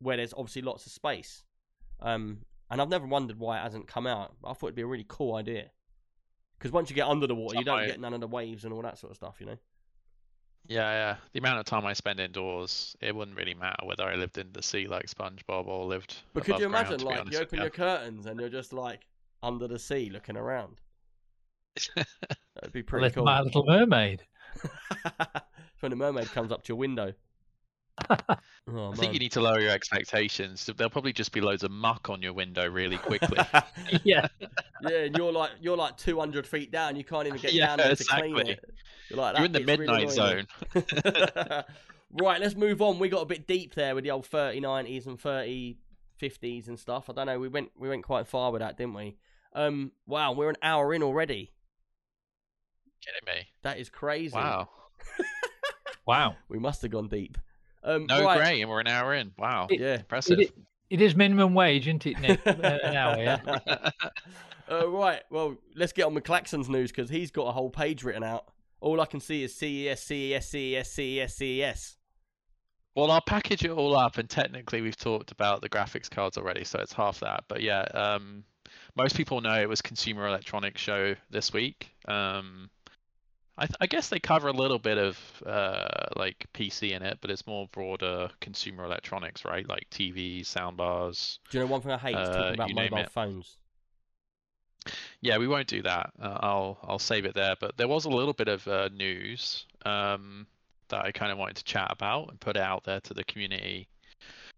where there's obviously lots of space. Um, and I've never wondered why it hasn't come out. I thought it'd be a really cool idea. Because once you get under the water, you don't get none of the waves and all that sort of stuff, you know. Yeah, yeah. The amount of time I spend indoors, it wouldn't really matter whether I lived in the sea like SpongeBob or lived. But could you imagine, be like, you open your curtains and you're just like under the sea looking around? That'd be pretty Little cool. My Little Mermaid. when the mermaid comes up to your window. oh, I think you need to lower your expectations. There'll probably just be loads of muck on your window really quickly. yeah. yeah, and you're like you're like 200 feet down. You can't even get Yeah, down there to clean it. You're like You're in the bit's really midnight zone. right, let's move on. We got a bit deep there with the old 30 90s and 30 50s and stuff. I don't know. We went we went quite far with that, didn't we? Um, wow, we're an hour in already. Kidding me? That is crazy. Wow. Wow. We must have gone deep. Um, No, right. great, and we're an hour in. Wow. Yeah. Impressive. It, it is minimum wage, isn't it, Nick? Uh, an hour, yeah. uh, right. Well, let's get on with Claxon's news because he's got a whole page written out. All I can see is E CES, CES, CES, CES, CES. Well, I'll package it all up, and technically we've talked about the graphics cards already, so it's half that. But yeah, um, most people know it was Consumer Electronics Show this week. Um, I, th- I guess they cover a little bit of uh, like PC in it, but it's more broader consumer electronics, right? Like TVs, soundbars. Do you know one thing I hate? Uh, talking about mobile phones. Yeah, we won't do that. Uh, I'll I'll save it there. But there was a little bit of uh, news um, that I kind of wanted to chat about and put out there to the community.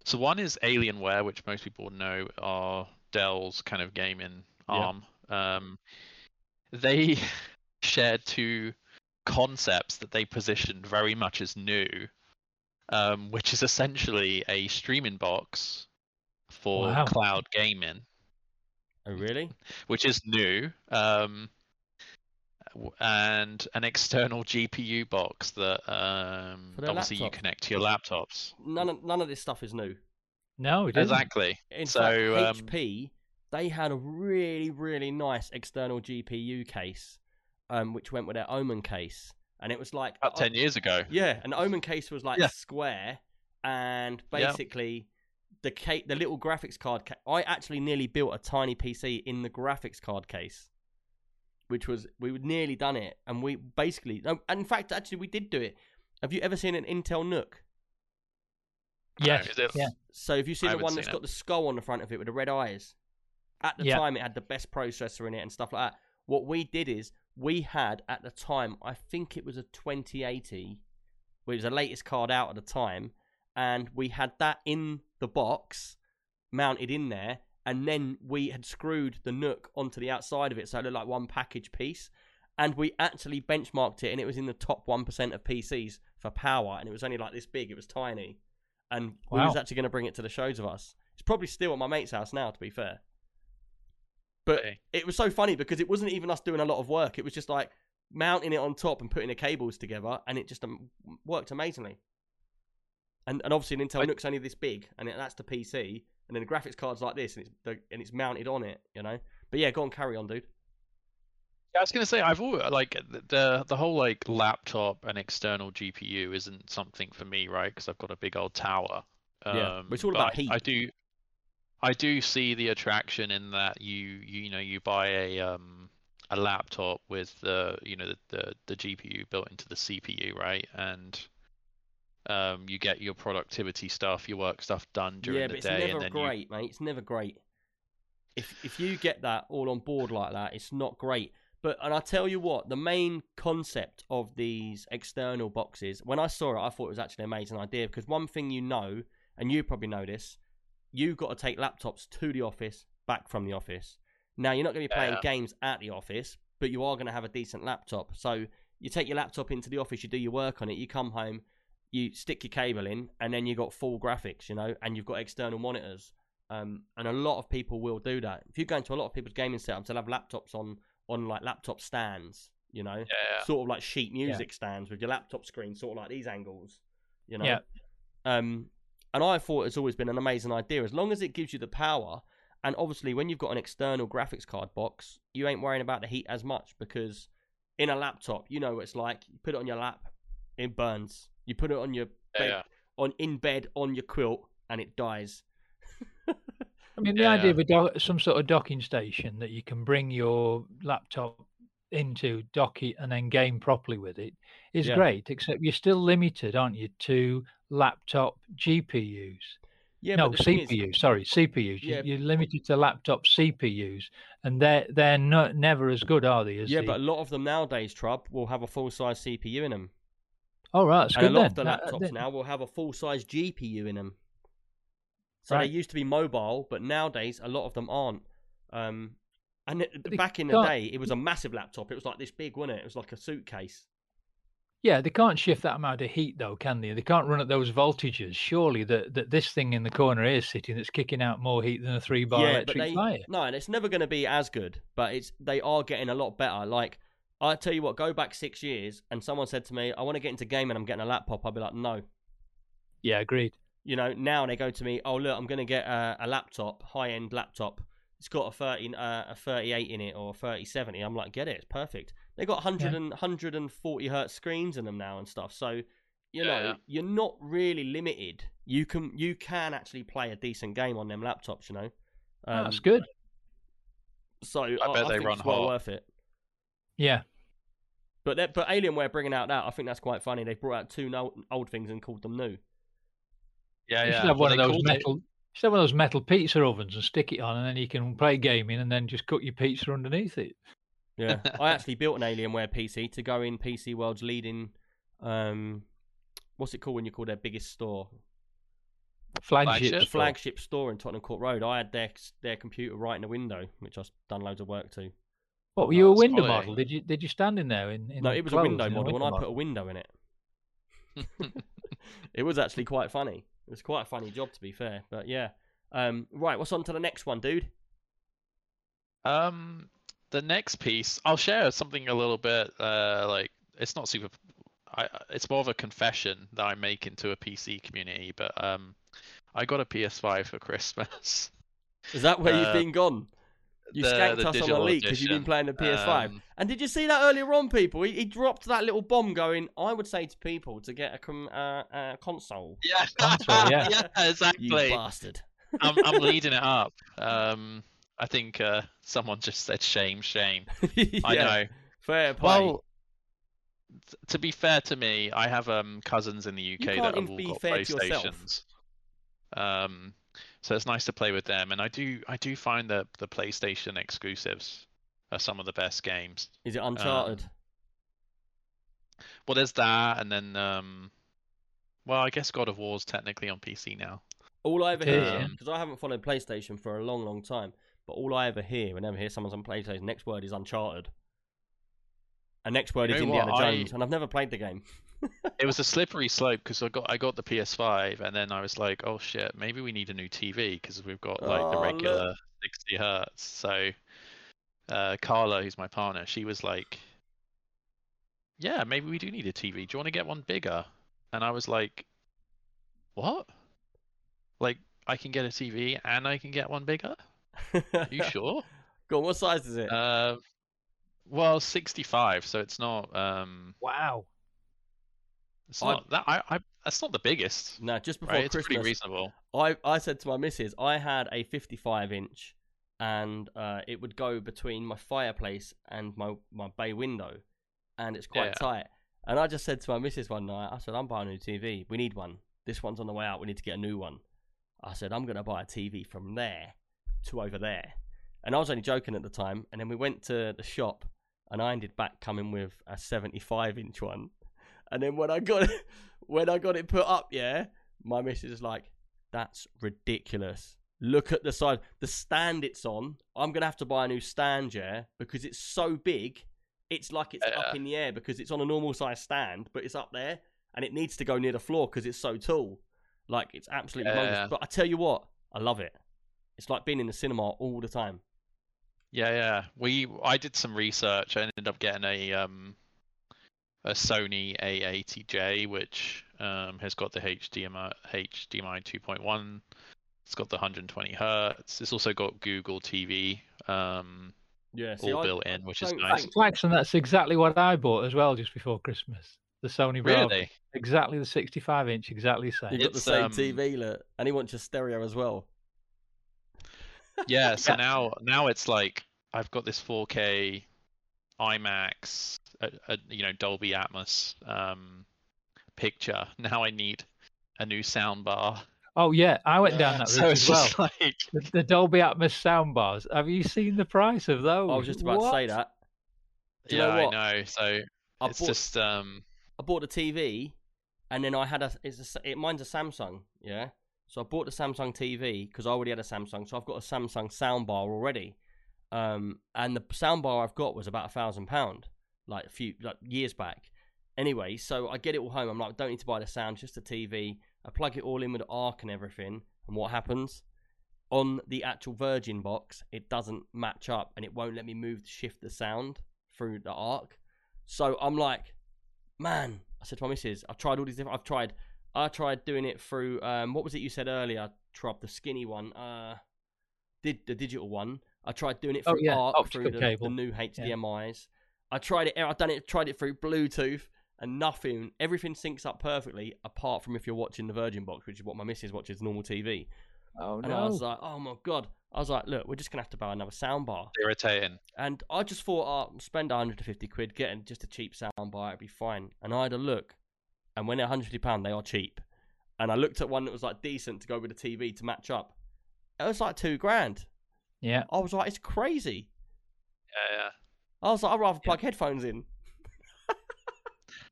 So one is Alienware, which most people know are Dell's kind of gaming Yeah. arm. Um, they shared two concepts that they positioned very much as new, um, which is essentially a streaming box for Wow. cloud gaming Oh, really? which is new, um, and an external GPU box that um, For their obviously you connect to your laptops. None of none of this stuff is new. No, it isn't. Exactly. In So, fact, um, HP they had a really really nice external GPU case, um, which went with their Omen case, and it was like About uh, ten years ago. Yeah, an Omen case was like Yeah. square, and Yeah. basically the ca- the little graphics card. Ca- I actually nearly built a tiny PC in the graphics card case, which was we would nearly done it, and we basically. no, And in fact, actually, we did do it. Have you ever seen an Intel NUC? Yes. is it- Yeah. So if you see I the haven't one seen that's it. got the skull on the front of it with the red eyes? At the Yeah. time, it had the best processor in it and stuff like that. What we did is we had at the time, I think it was a 2080, which was the latest card out at the time, and we had that in the box, mounted in there, and then we had screwed the NUC onto the outside of it, so it looked like one package piece. And we actually benchmarked it, and it was in the top one percent of PCs for power, and it was only like this big. It was tiny, and we Wow. was actually going to bring it to the shows of us. It's probably still at my mate's house now, to be fair. But Okay. it was so funny because it wasn't even us doing a lot of work. It was just like mounting it on top and putting the cables together, and it just um, worked amazingly. And and obviously an Intel I- NUC's only this big, and it, that's the PC, and then the graphics card's like this, and it's the, and it's mounted on it, you know. But yeah, go on, carry on, dude. Yeah, I was gonna say I've always like the- the whole like laptop and external GPU isn't something for me, right? Because I've got a big old tower. Yeah, Um, but it's all about I, heat. I do, I do see the attraction in that you you, know you buy a um a laptop with the you know the, the the GPU built into the CPU, right? And um you get your productivity stuff, your work stuff done during yeah, the but it's day, and never then you great, mate. It's never great. If if you get that all on board like that, it's not great. But and I tell you what, the main concept of these external boxes, when I saw it, I thought it was actually an amazing idea because one thing you know, and you probably know this, you've got to take laptops to the office, back from the office. Now you're not going to be playing Yeah. games at the office, but you are going to have a decent laptop. So you take your laptop into the office, you do your work on it, you come home, you stick your cable in, and then you've got full graphics, you know, and you've got external monitors. Um, and a lot of people will do that. If you go into a lot of people's gaming setups, they'll have laptops on on like laptop stands, You know, Yeah. sort of like sheet music stands with your laptop screen, sort of like these angles. You know, Yeah. um, and I thought it's always been an amazing idea as long as it gives you the power. And obviously, when you've got an external graphics card box, you ain't worrying about the heat as much because in a laptop, you know what it's like. You put it on your lap, it burns. You put it on your bed, Yeah. on in bed on your quilt, and it dies. I mean, the Yeah. idea of a dock, some sort of docking station that you can bring your laptop into, dock it, and then game properly with it is Yeah. great. Except you're still limited, aren't you, to laptop GPUs? Yeah, no, thing is- CPUs. Sorry, CPUs. Yeah. You're limited to laptop CPUs, and they're they're not never as good, are they? As yeah, the... but a lot of them nowadays, Trub, will have a full size CPU in them. oh right, that's and a good lot then. of the That- uh, laptops that- now will have a full size GPU in them. So Right. they used to be mobile, but nowadays a lot of them aren't. Um, and it, back in the day, it was a massive laptop. It was like this big, wasn't it? It was like a suitcase. Yeah, they can't shift that amount of heat though, can they? They can't run at those voltages. Surely that that this thing in the corner is sitting that's kicking out more heat than a three bar yeah, electric they fire. no, and it's never going to be as good. But it's they are getting a lot better. Like I tell you what, go back six years, and someone said to me, "I want to get into gaming. I'm getting a laptop." I'd be like, "No." Yeah, agreed. You know, now they go to me, oh look, I'm going to get a, a laptop, high end laptop. It's got a 30, uh, a 38 in it or a 3070. I'm like, get it, it's perfect. They got 100 and 140 hertz screens in them now and stuff. So, you know, Yeah. you're not really limited. You can you can actually play a decent game on them laptops. You know, um, that's good. So I, bet I they run it's well hot. worth it. Yeah, But that- but Alienware bringing out that, I think that's quite funny. They brought out two no, old things and called them new. Yeah, you yeah. should have Well, one of those called it- metal. You should have one of those metal pizza ovens and stick it on, and then you can play gaming, and then just cook your pizza underneath it. Yeah, I actually built an Alienware PC to go in PC World's leading. Um, what's it called when you call their biggest store? Flagship. Flagship? Store. flagship store in Tottenham Court Road. I had their their computer right in the window, which I've done loads of work to. What were you a window quality. model? Did you did you stand in there in? in no, it was a clothes window in model, and I put a window in it. it was actually quite funny. It was quite a funny job, to be fair. But yeah, um, right. What's on to the next one, dude? Um, the next piece, I'll share something a little bit. Uh, like it's not super. I, it's more of a confession that I make into a PC community. But um, I got a PS5 for Christmas. Is that where you've Uh, been gone? You the- skanked the us on the digital leak because you've been playing the PS5. Um, And did you see that earlier on, people? He, he dropped that little bomb going, I would say to people to get a com- uh, uh, console. Yeah, Console, yeah. yeah, You exactly. bastard. I'm, I'm leading it up. Um, I think uh, someone just said shame, shame. I know. Fair play. Well, t- to be fair to me, I have um cousins in the UK that have all be got fair to yourself. PlayStations. Um, so it's nice to play with them, and I do I do find that the PlayStation exclusives are some of the best games. Is it Uncharted? um, Well, there's that, and then um, well, I guess God of War's technically on PC now. all I ever hear, is, yeah. because I haven't followed PlayStation for a long, long time, but all I ever hear whenever I hear someone's on PlayStation, next word is Uncharted. And next word is Indiana what, I- Jones, and I've never played the game. It was a slippery slope because I got I got the PS5, and then I was like, oh shit, maybe we need a new TV because we've got like Oh, the look. regular 60 hertz. So uh, Carla, who's my partner, she was like, yeah, maybe we do need a TV. Do you want to get one bigger? And I was like, what? Like I can get a TV and I can get one bigger? Are you sure? Go on, what size is it? uh, well, 65, so it's not um, Wow. It's I- not that I, I that's not the biggest. no, just before Right, it's pretty reasonable. I, I said to my missus, I had a 55 inch and uh, it would go between my fireplace and my, my bay window and it's quite Yeah. tight. And I just said to my missus one night, I said, I'm buying a new TV. We need one. This one's on the way out. We need to get a new one. I said, I'm going to buy a TV from there to over there. And I was only joking at the time. And then we went to the shop and I ended back coming with a 75 inch one. And then when I got it, when I got it put up, yeah, my missus is like, that's ridiculous. Look at the size, the stand it's on. I'm gonna have to buy a new stand, yeah, because it's so big. It's like it's up in the air because it's on a normal size stand, but it's up there and it needs to go near the floor because it's so tall. Like it's absolutely Yeah. But I tell you what, I love it. It's like being in the cinema all the time. Yeah, yeah. We I did some research. I ended up getting a um a Sony A80J, which um has got the HDMI HDMI 2.1. It's got the 120 hertz. It's also got Google TV, um, Yeah, see, all I- built in, which is don't nice. think- Claxon, that's exactly what I bought as well just before Christmas. The Sony Bravia. Really? Exactly the 65 inch, exactly the you same. got the same um, TV, look, and he wants your stereo as well. Yeah. So Yeah. now now it's like I've got this 4K IMAX, a, a, you know Dolby Atmos um picture. Now I need a new soundbar. Oh, yeah, I went down that route so as well. like The, the Dolby Atmos soundbars. Have you seen the price of those? I was just about to say that. Do you yeah, know? I know. So I it's bought, just um I bought the TV, and then I had a. It's a s- it, mine's a Samsung, yeah. So I bought the Samsung TV because I already had a Samsung, so I've got a Samsung soundbar already. Um, and the soundbar I've got was about a thousand pound, like a few like years back. Anyway, so I get it all home. I'm like, don't need to buy the sound, just the TV. I plug it all in with the arc and everything, and what happens? On the actual Virgin box, it doesn't match up, and it won't let me move to shift the sound through the arc. So I'm like, man, I said to my missus, I've tried all these different. I've tried, I tried doing it through. Um, what was it you said earlier? Trub, the skinny one. Uh, did the digital one. I tried doing it Oh, through yeah, Arc optical through the, cable. the new HDMI's. I tried it. I've done it. Tried it through Bluetooth and nothing. Everything syncs up perfectly, apart from if you're watching the Virgin box, which is what my missus watches normal TV. Oh, no! And. I was like, oh my god. I was like, look, we're just gonna have to buy another soundbar. irritating. And I just thought, oh, spend 150 quid, getting just a cheap soundbar, it'd be fine. And I had a look, and when they're 150 pound, they are cheap. And I looked at one that was like decent to go with the TV to match up. It was like two grand. yeah. I was like, it's crazy. Yeah, yeah. I was like, I'd rather plug headphones in.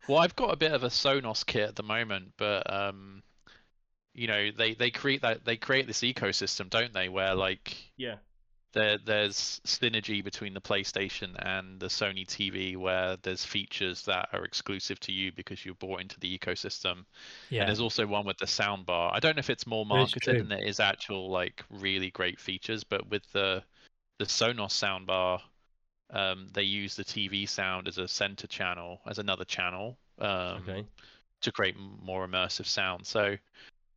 Well, I've got a bit of a Sonos kit at the moment, but um, you know, they they create that they create this ecosystem, don't they? Where like Yeah. there there's synergy between the PlayStation and the Sony TV, where there's features that are exclusive to you because you're bought into the ecosystem. Yeah. And there's also one with the soundbar. I don't know if it's more marketed true. and there is actual like really great features, but with the the Sonos soundbar, um, they use the TV sound as a center channel, as another channel, um, Okay. to create more immersive sound. So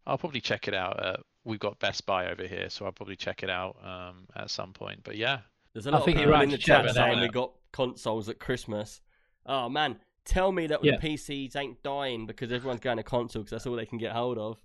I'll probably check it out. Uh, we've got Best Buy over here, so I'll probably check it out um, at some point. But yeah, There's a I lot of think you're people right in the chat that saying out. we got consoles at Christmas. Oh man, tell me that Yeah. the PCs ain't dying because everyone's going to console because that's all they can get hold of.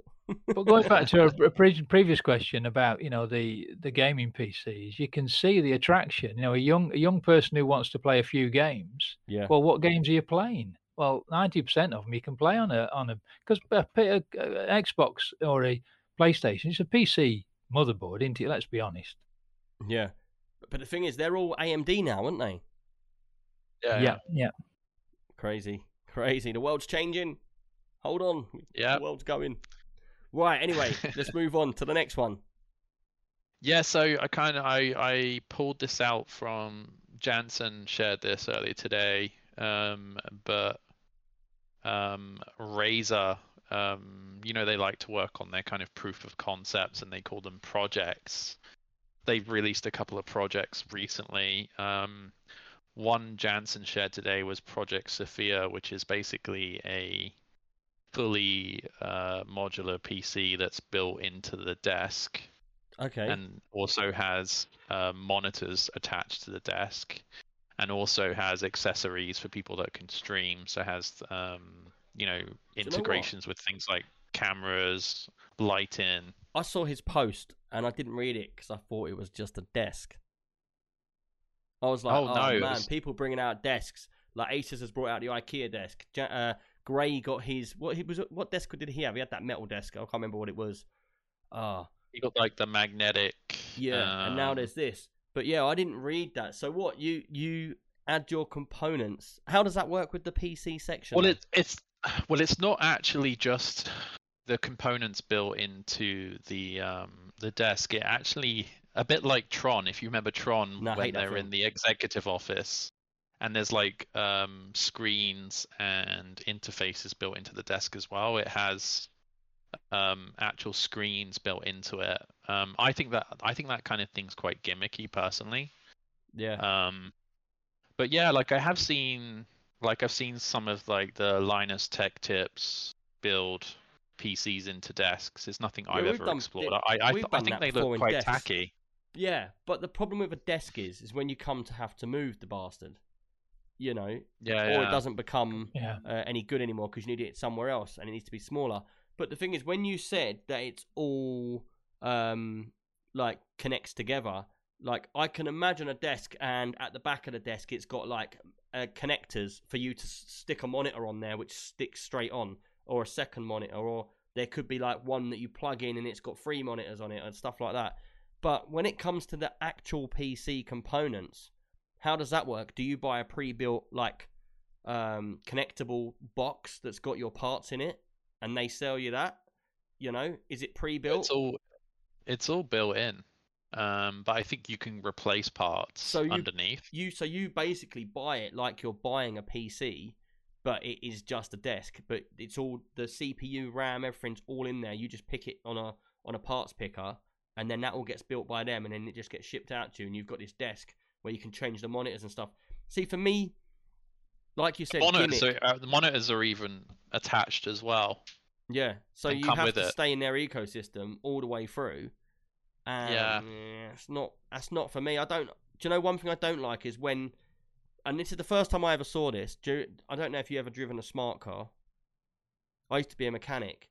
But going back to a, a pre- previous question about you know the the gaming PCs, you can see the attraction. You know, a young a young person who wants to play a few games. Yeah. Well, what games are you playing? Well, ninety percent of them you can play on a on a because a, P- a, a Xbox or a PlayStation, it's a PC motherboard, isn't it? Let's be honest. Yeah. But the thing is, they're all AMD now, aren't they? yeah, yeah. yeah. Crazy. Crazy. The world's changing. Hold on. yeah. The world's going. Right, anyway, let's move on to the next one. Yeah, so I kind of I I pulled this out from Jansen shared this earlier today, um, but um, Razer, um, you know, they like to work on their kind of proof of concepts and they call them projects. They've released a couple of projects recently. Um, one Jansen shared today was Project Sophia, which is basically a fully uh, modular PC that's built into the desk Okay. and also has uh, monitors attached to the desk and also has accessories for people that can stream so has um, you know you know integrations with things like cameras lighting I saw his post and I didn't read it because I thought it was just a desk. I was like, Oh, oh, no, man, was- people bringing out desks. Like Asus has brought out the IKEA desk. Uh, Gray got his what he was. What desk did he have? He had that metal desk. I can't remember what it was. Ah, he got like the magnetic yeah. and now um, there's this. But yeah, I didn't read that. So what? You you add your components. How does that work with the PC section? well it, it's well it's not actually just the components built into the um the desk it actually a bit like tron if you remember tron No, when they're in the executive office and there's like um screens and interfaces built into the desk as well it has um actual screens built into it um i think that i think that kind of thing's quite gimmicky personally Yeah. Um, but yeah, like I have seen, like I've seen some of like the Linus Tech Tips build PCs into desks. It's nothing I've ever done- explored. it- I I, we've I think they look quite desks. tacky. Yeah, but the problem with a desk is, is when you come to have to move the bastard, you know, Yeah, or yeah. it doesn't become Yeah. uh, any good anymore because you need it somewhere else and it needs to be smaller. But the thing is, when you said that it's all um, like connects together, like I can imagine a desk and at the back of the desk it's got like uh, connectors for you to s- stick a monitor on there which sticks straight on, or a second monitor, or there could be like one that you plug in and it's got three monitors on it and stuff like that. But when it comes to the actual PC components, how does that work? Do you buy a pre-built like um, connectable box that's got your parts in it, and they sell you that? You know, is it pre-built? It's all it's all built in. Um, but I think you can replace parts So you- underneath. you so you basically buy it like you're buying a PC, but it is just a desk. But it's all the CPU, RAM, everything's all in there. You just pick it on a on a parts picker, and then that all gets built by them, and then it just gets shipped out to you, and you've got this desk where you can change the monitors and stuff. See, for me, like you said, monitors, gimmick, are, uh, the monitors are even attached as well. yeah. So you come have with to it. stay in their ecosystem all the way through. And Yeah. yeah, it's not. That's not for me. I don't. Do you know one thing I don't like is when, and this is the first time I ever saw this. Do you- I don't know if you ever driven a smart car. I used to be a mechanic.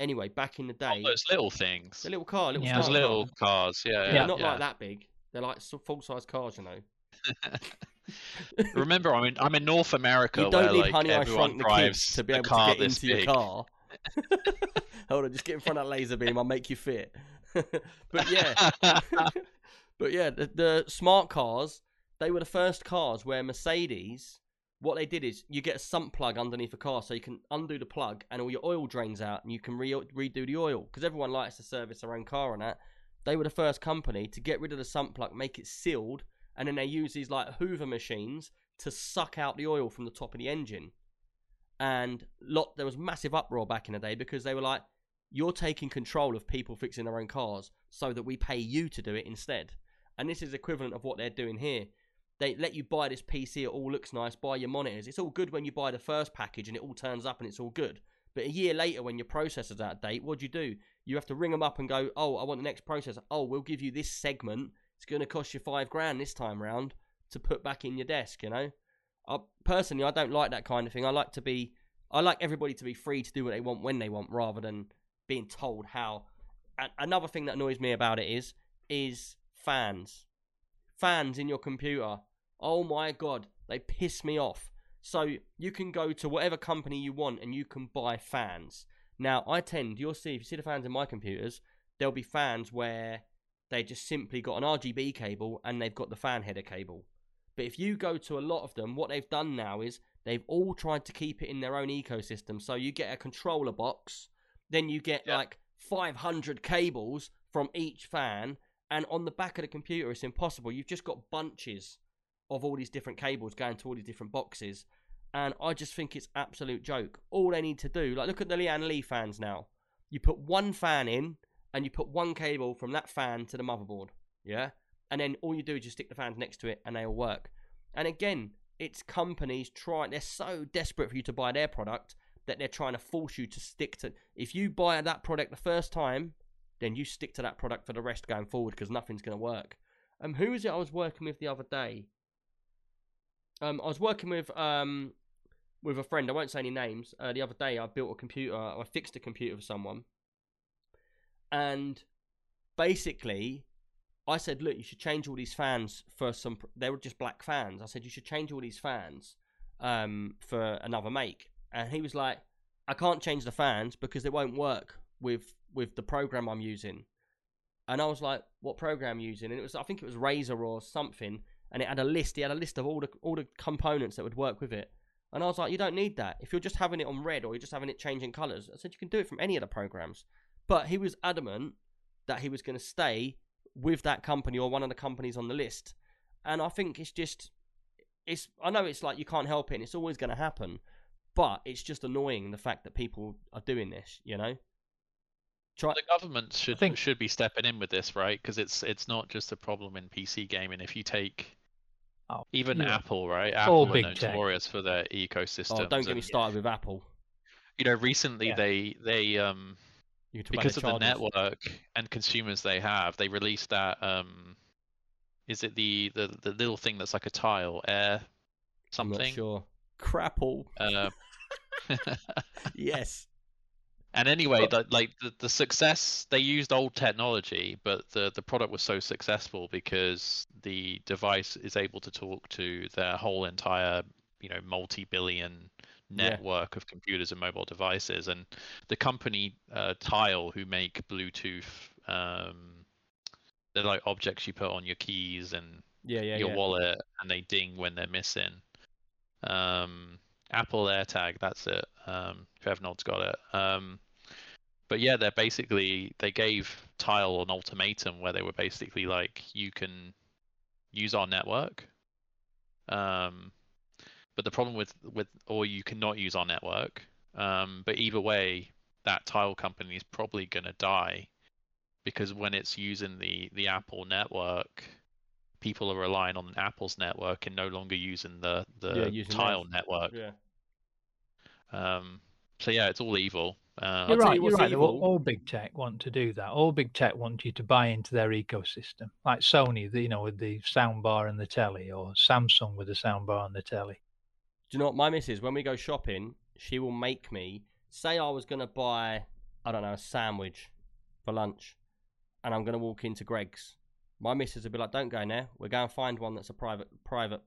Anyway, back in the All day, those little things. the little car, little Yeah. Those little car. cars, yeah, They're yeah. not yeah. like that big. They're like full size cars, you know. Remember, I'm in I'm in North America you don't where need like Honey everyone drives to be able to get into your car. Hold on, just get in front of that laser beam. I'll make you fit. but yeah, but yeah, the, the smart cars, they were the first cars where Mercedes, what they did is you get a sump plug underneath a car so you can undo the plug and all your oil drains out and you can re- redo the oil because everyone likes to service their own car and that. They were the first company to get rid of the sump plug, make it sealed, and then they use these like Hoover machines to suck out the oil from the top of the engine. And lot there was massive uproar back in the day because they were like, "You're taking control of people fixing their own cars, so that we pay you to do it instead." And this is equivalent of what they're doing here. They let you buy this PC, it all looks nice, buy your monitors. It's all good when you buy the first package and it all turns up and it's all good. But a year later, when your processor's out of date, what do you do? You have to ring them up and go, "Oh, I want the next processor. Oh, we'll give you this segment. It's going to cost you five grand this time round to put back in your desk." You know, I, personally, I don't like that kind of thing. I like to be, I like everybody to be free to do what they want when they want, rather than being told how. A- another thing that annoys me about it is, is fans, fans in your computer. Oh my god, they piss me off. So you can go to whatever company you want and you can buy fans. Now I tend, you'll see if you see the fans in my computers, there'll be fans where they just simply got an RGB cable and they've got the fan header cable. But if you go to a lot of them, what they've done now is they've all tried to keep it in their own ecosystem. So you get a controller box, then you get Yeah. like 500 cables from each fan, and on the back of the computer, it's impossible. You've just got bunches of all these different cables going to all these different boxes. And I just think it's absolute joke. All they need to do, like look at the Lian Li fans now. You put one fan in and you put one cable from that fan to the motherboard. Yeah? And then all you do is just stick the fans next to it and they all work. And again, it's companies trying they're so desperate for you to buy their product that they're trying to force you to stick to if you buy that product the first time, then you stick to that product for the rest going forward because nothing's gonna work. Um who is it I was working with the other day? Um I was working with um with a friend, I won't say any names. Uh, the other day I built a computer I fixed a computer for someone and basically I said, look, you should change all these fans for some. They were just black fans. I said you should change all these fans um, for another make, and he was like, I can't change the fans because it won't work with with the program I'm using. And I was like, what program using? And it was, I think it was Razer or something, and it had a list. He had a list of all the all the components that would work with it. And I was like, you don't need that. If you're just having it on red or you're just having it changing colors, I said you can do it from any of the programs. But he was adamant that he was going to stay with that company or one of the companies on the list. And I think it's just it's I know it's like you can't help it and it's always going to happen, but it's just annoying the fact that people are doing this, you know? Try The government should think- should be stepping in with this, right? Because it's it's not just a problem in PC gaming. If you take Oh, Even yeah. Apple, right? All Apple are big tech. notorious for their ecosystem. Oh, don't get me started with Apple. You know, recently Yeah. they they um You can because of about the network and consumers they have, they released that um is it the the, the little thing that's like a tile, air I'm not something? sure. Crapple. Uh, Yes. And anyway, the, like the, the success they used old technology, but the the product was so successful because the device is able to talk to their whole entire you know multi-billion Yeah. network of computers and mobile devices and the company uh, tile who make bluetooth um they're like objects you put on your keys and Yeah, yeah, your yeah. wallet and they ding when they're missing um apple airtag that's it um Trevnod's got it. Um but yeah they're basically they gave tile an ultimatum where they were basically like you can use our network. Um but the problem with with or you cannot use our network um but either way that tile company is probably to die because when it's using the the apple network people are relying on apple's network and no longer using the the Yeah, using tile theirs. network Yeah. um so yeah it's all evil uh, You're right. you You're right. All, evil. all big tech want to do that. All big tech want you to buy into their ecosystem, like Sony, the, you know, with the soundbar and the telly, or Samsung with the soundbar and the telly. Do you know what my missus, when we go shopping, she will make me say I was gonna buy, I don't know, a sandwich for lunch, and I'm gonna walk into Greggs. My missus will be like, "Don't go in there. We're going to find one that's a private, private,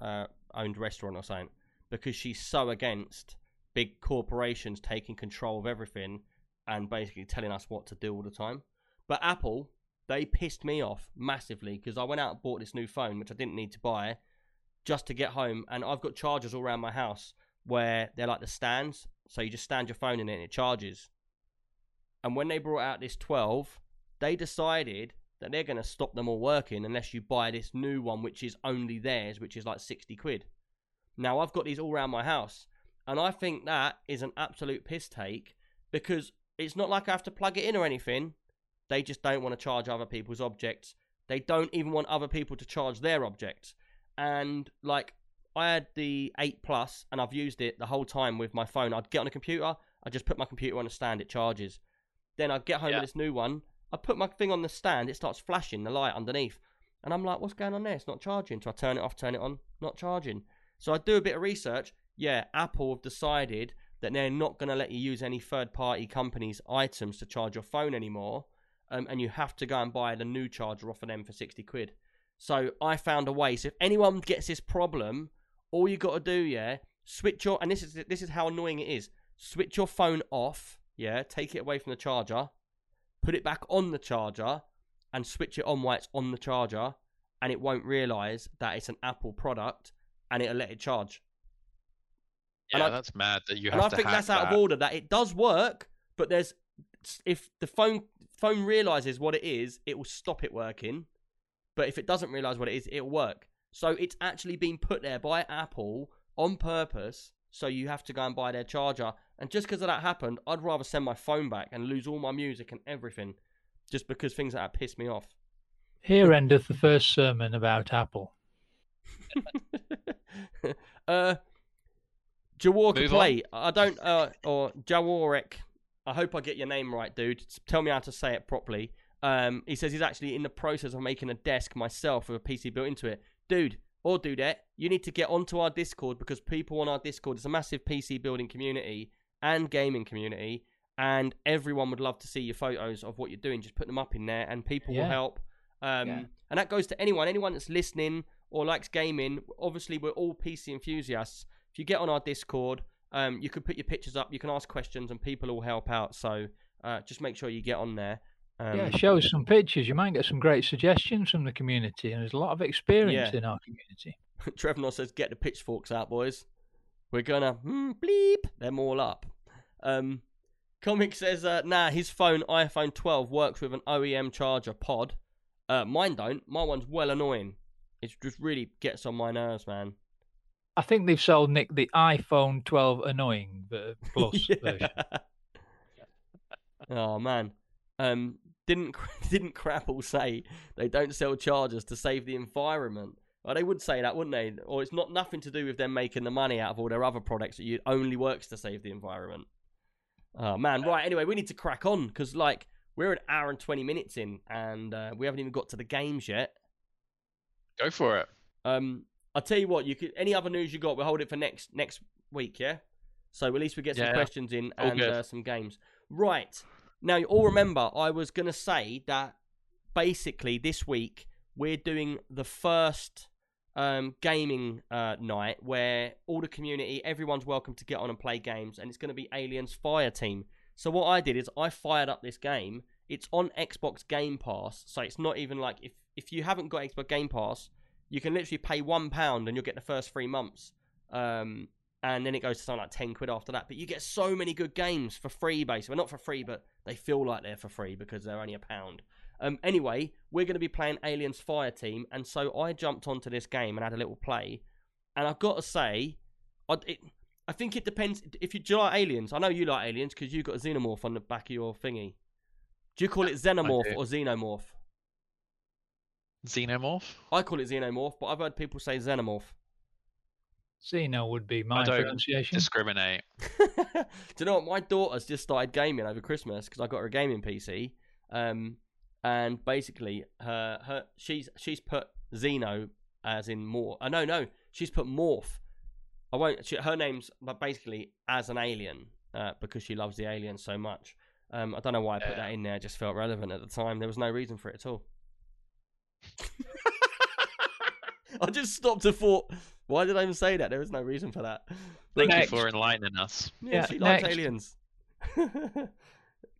uh, owned restaurant or something," because she's so against big corporations taking control of everything and basically telling us what to do all the time. But Apple, they pissed me off massively because I went out and bought this new phone, which I didn't need to buy, just to get home. And I've got chargers all around my house where they're like the stands. So you just stand your phone in it and it charges. And when they brought out this 12, they decided that they're going to stop them all working unless you buy this new one, which is only theirs, which is like 60 quid. Now, I've got these all around my house. And I think that is an absolute piss take because it's not like I have to plug it in or anything. They just don't want to charge other people's objects. They don't even want other people to charge their objects. And like I had the 8 Plus and I've used it the whole time with my phone. I'd get on a computer, I just put my computer on a stand, it charges. Then I'd get home Yeah. with this new one, I put my thing on the stand, it starts flashing the light underneath. And I'm like, what's going on there? It's not charging. So I turn it off, turn it on, not charging. So I do a bit of research. Yeah, Apple have decided that they're not going to let you use any third party companies' items to charge your phone anymore. Um, and you have to go and buy the new charger off of them for 60 quid. So I found a way. So if anyone gets this problem, all you got to do, yeah, switch your and this is this is how annoying it is. Switch your phone off, yeah, take it away from the charger, put it back on the charger, and switch it on while it's on the charger, and it won't realize that it's an Apple product, and it'll let it charge. yeah I- that's mad that you and have I think that's out that. of order. That it does work, but there's if the phone phone realizes what it is, it will stop it working. But if it doesn't realize what it is, it'll work. So it's actually been put there by Apple on purpose. So you have to go and buy their charger. And just because of that happened, I'd rather send my phone back and lose all my music and everything, just because things like that piss me off. Here endeth the first sermon about Apple. uh, Jaworka Move play. I don't. Uh, or Jaworek. I hope I get your name right, dude. Tell me how to say it properly. Um, he says he's actually in the process of making a desk myself with a PC built into it, dude. Or dudette, you need to get onto our Discord because people on our Discord is a massive PC building community and gaming community, and everyone would love to see your photos of what you're doing. Just put them up in there, and people will help. Um, Yeah. And that goes to anyone, anyone that's listening or likes gaming. Obviously, we're all PC enthusiasts. If you get on our Discord, um, you can put your pictures up, you can ask questions, and people will help out. So uh, just make sure you get on there. Um, yeah, show us some pictures. You might get some great suggestions from the community, and there's a lot of experience Yeah. in our community. Trevor says, "Get the pitchforks out, boys. We're gonna hmm, bleep them all up." Um, Comic says, uh, "Nah, his phone, iPhone 12, works with an OEM charger pod. Uh, mine don't. My one's well annoying. It just really gets on my nerves, man." I think they've sold Nick the iPhone 12 annoying but plus version. oh man. Um, didn't didn't Crapple say they don't sell chargers to save the environment? Well, they would say that, wouldn't they? Or it's not nothing to do with them making the money out of all their other products. It only works to save the environment. Oh man, right. Anyway, we need to crack on because like we're an hour and twenty minutes in, and uh, we haven't even got to the games yet. Go for it. Um, I'll tell you what. You could any other news you got? We'll hold it for next next week. Yeah. So at least we get some Yeah. questions in All and uh, some games. Right now, you all remember I was gonna say that basically this week we're doing the first um, gaming uh, night where all the community, everyone's welcome to get on and play games, and it's going to be Aliens Fire Team. So what I did is I fired up this game. It's on Xbox Game Pass, so it's not even like if if you haven't got Xbox Game Pass, you can literally pay one pound and you'll get the first three months. Um, and then it goes to something like 10 quid after that. But you get so many good games for free, basically. Well, not for free, but they feel like they're for free because they're only a pound. Um, anyway, we're going to be playing Aliens Fire Team, and so I jumped onto this game and had a little play. And I've got to say, I, it, I think it depends. If you, do you like aliens, I know you like aliens because you've got a xenomorph on the back of your thingy. Do you call it xenomorph or xenomorph? Xenomorph. I call it xenomorph, but I've heard people say xenomorph. Xeno would be my don't pronunciation. Discriminate. Do you know what? My daughter's just started gaming over Christmas because I got her a gaming PC. Um, and basically, her her she's she's put Xeno as in more. Uh, no, no, she's put Morph. I won't. She, her name's but basically as an alien uh, because she loves the aliens so much. Um, I don't know why I put Yeah. that in there. It just felt relevant at the time. There was no reason for it at all. I just stopped and thought, why did I even say that? There was no reason for that. Thank Next. you for enlightening us. Yeah, Yeah, she likes aliens.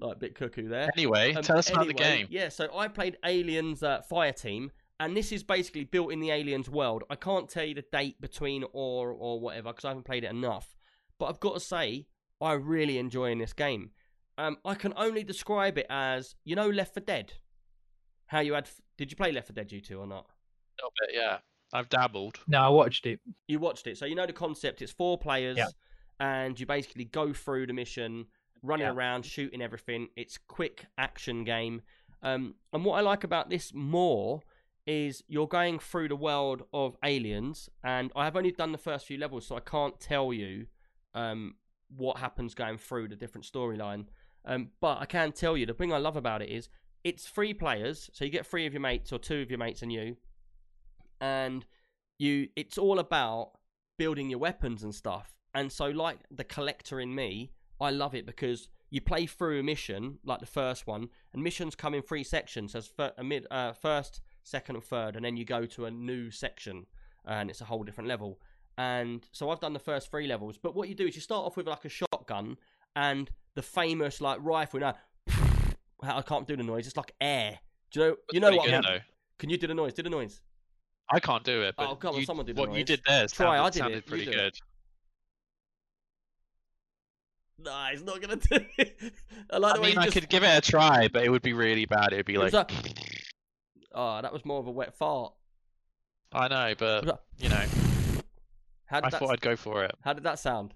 like a bit cuckoo there. Anyway, Um, tell us about the game. Yeah, so I played Aliens uh, Fire Team, and this is basically built in the Aliens world. I can't tell you the date between or or whatever because I haven't played it enough. But I've got to say, I really enjoying this game. Um, I can only describe it as you know Left 4 Dead. How you had? Did you play Left 4 Dead, you two, or not? A little bit, yeah. I've dabbled. No, I watched it. You watched it, so you know the concept. It's four players, Yeah. and you basically go through the mission, running Yeah. around, shooting everything. It's quick action game. Um, and what I like about this more is you're going through the world of aliens, and I have only done the first few levels, so I can't tell you um, what happens going through the different storyline. Um, but I can tell you the thing I love about it is it's three players, so you get three of your mates or two of your mates and you, and you it's all about building your weapons and stuff. And so, like the collector in me, I love it because you play through a mission like the first one, and missions come in three sections. There's fir- a mid, uh, first, second, and third, and then you go to a new section, and it's a whole different level. And so I've done the first three levels. But what you do is you start off with like a shotgun and the famous like rifle. Now, I can't do the noise. It's like air. Do you know? You know what? Good, though. Can you do the noise? Do the noise. I can't do it, but Oh, come on, someone do the what you did there Try, I did it, sounded you pretty it. good. Nah, it's not gonna do it. I like I the way mean, you I just... could give it a try, but it would be really bad. It'd be It was like, Oh, that was more of a wet fart. I know, but Was you know, How did I that? thought I'd go for it. How did that sound?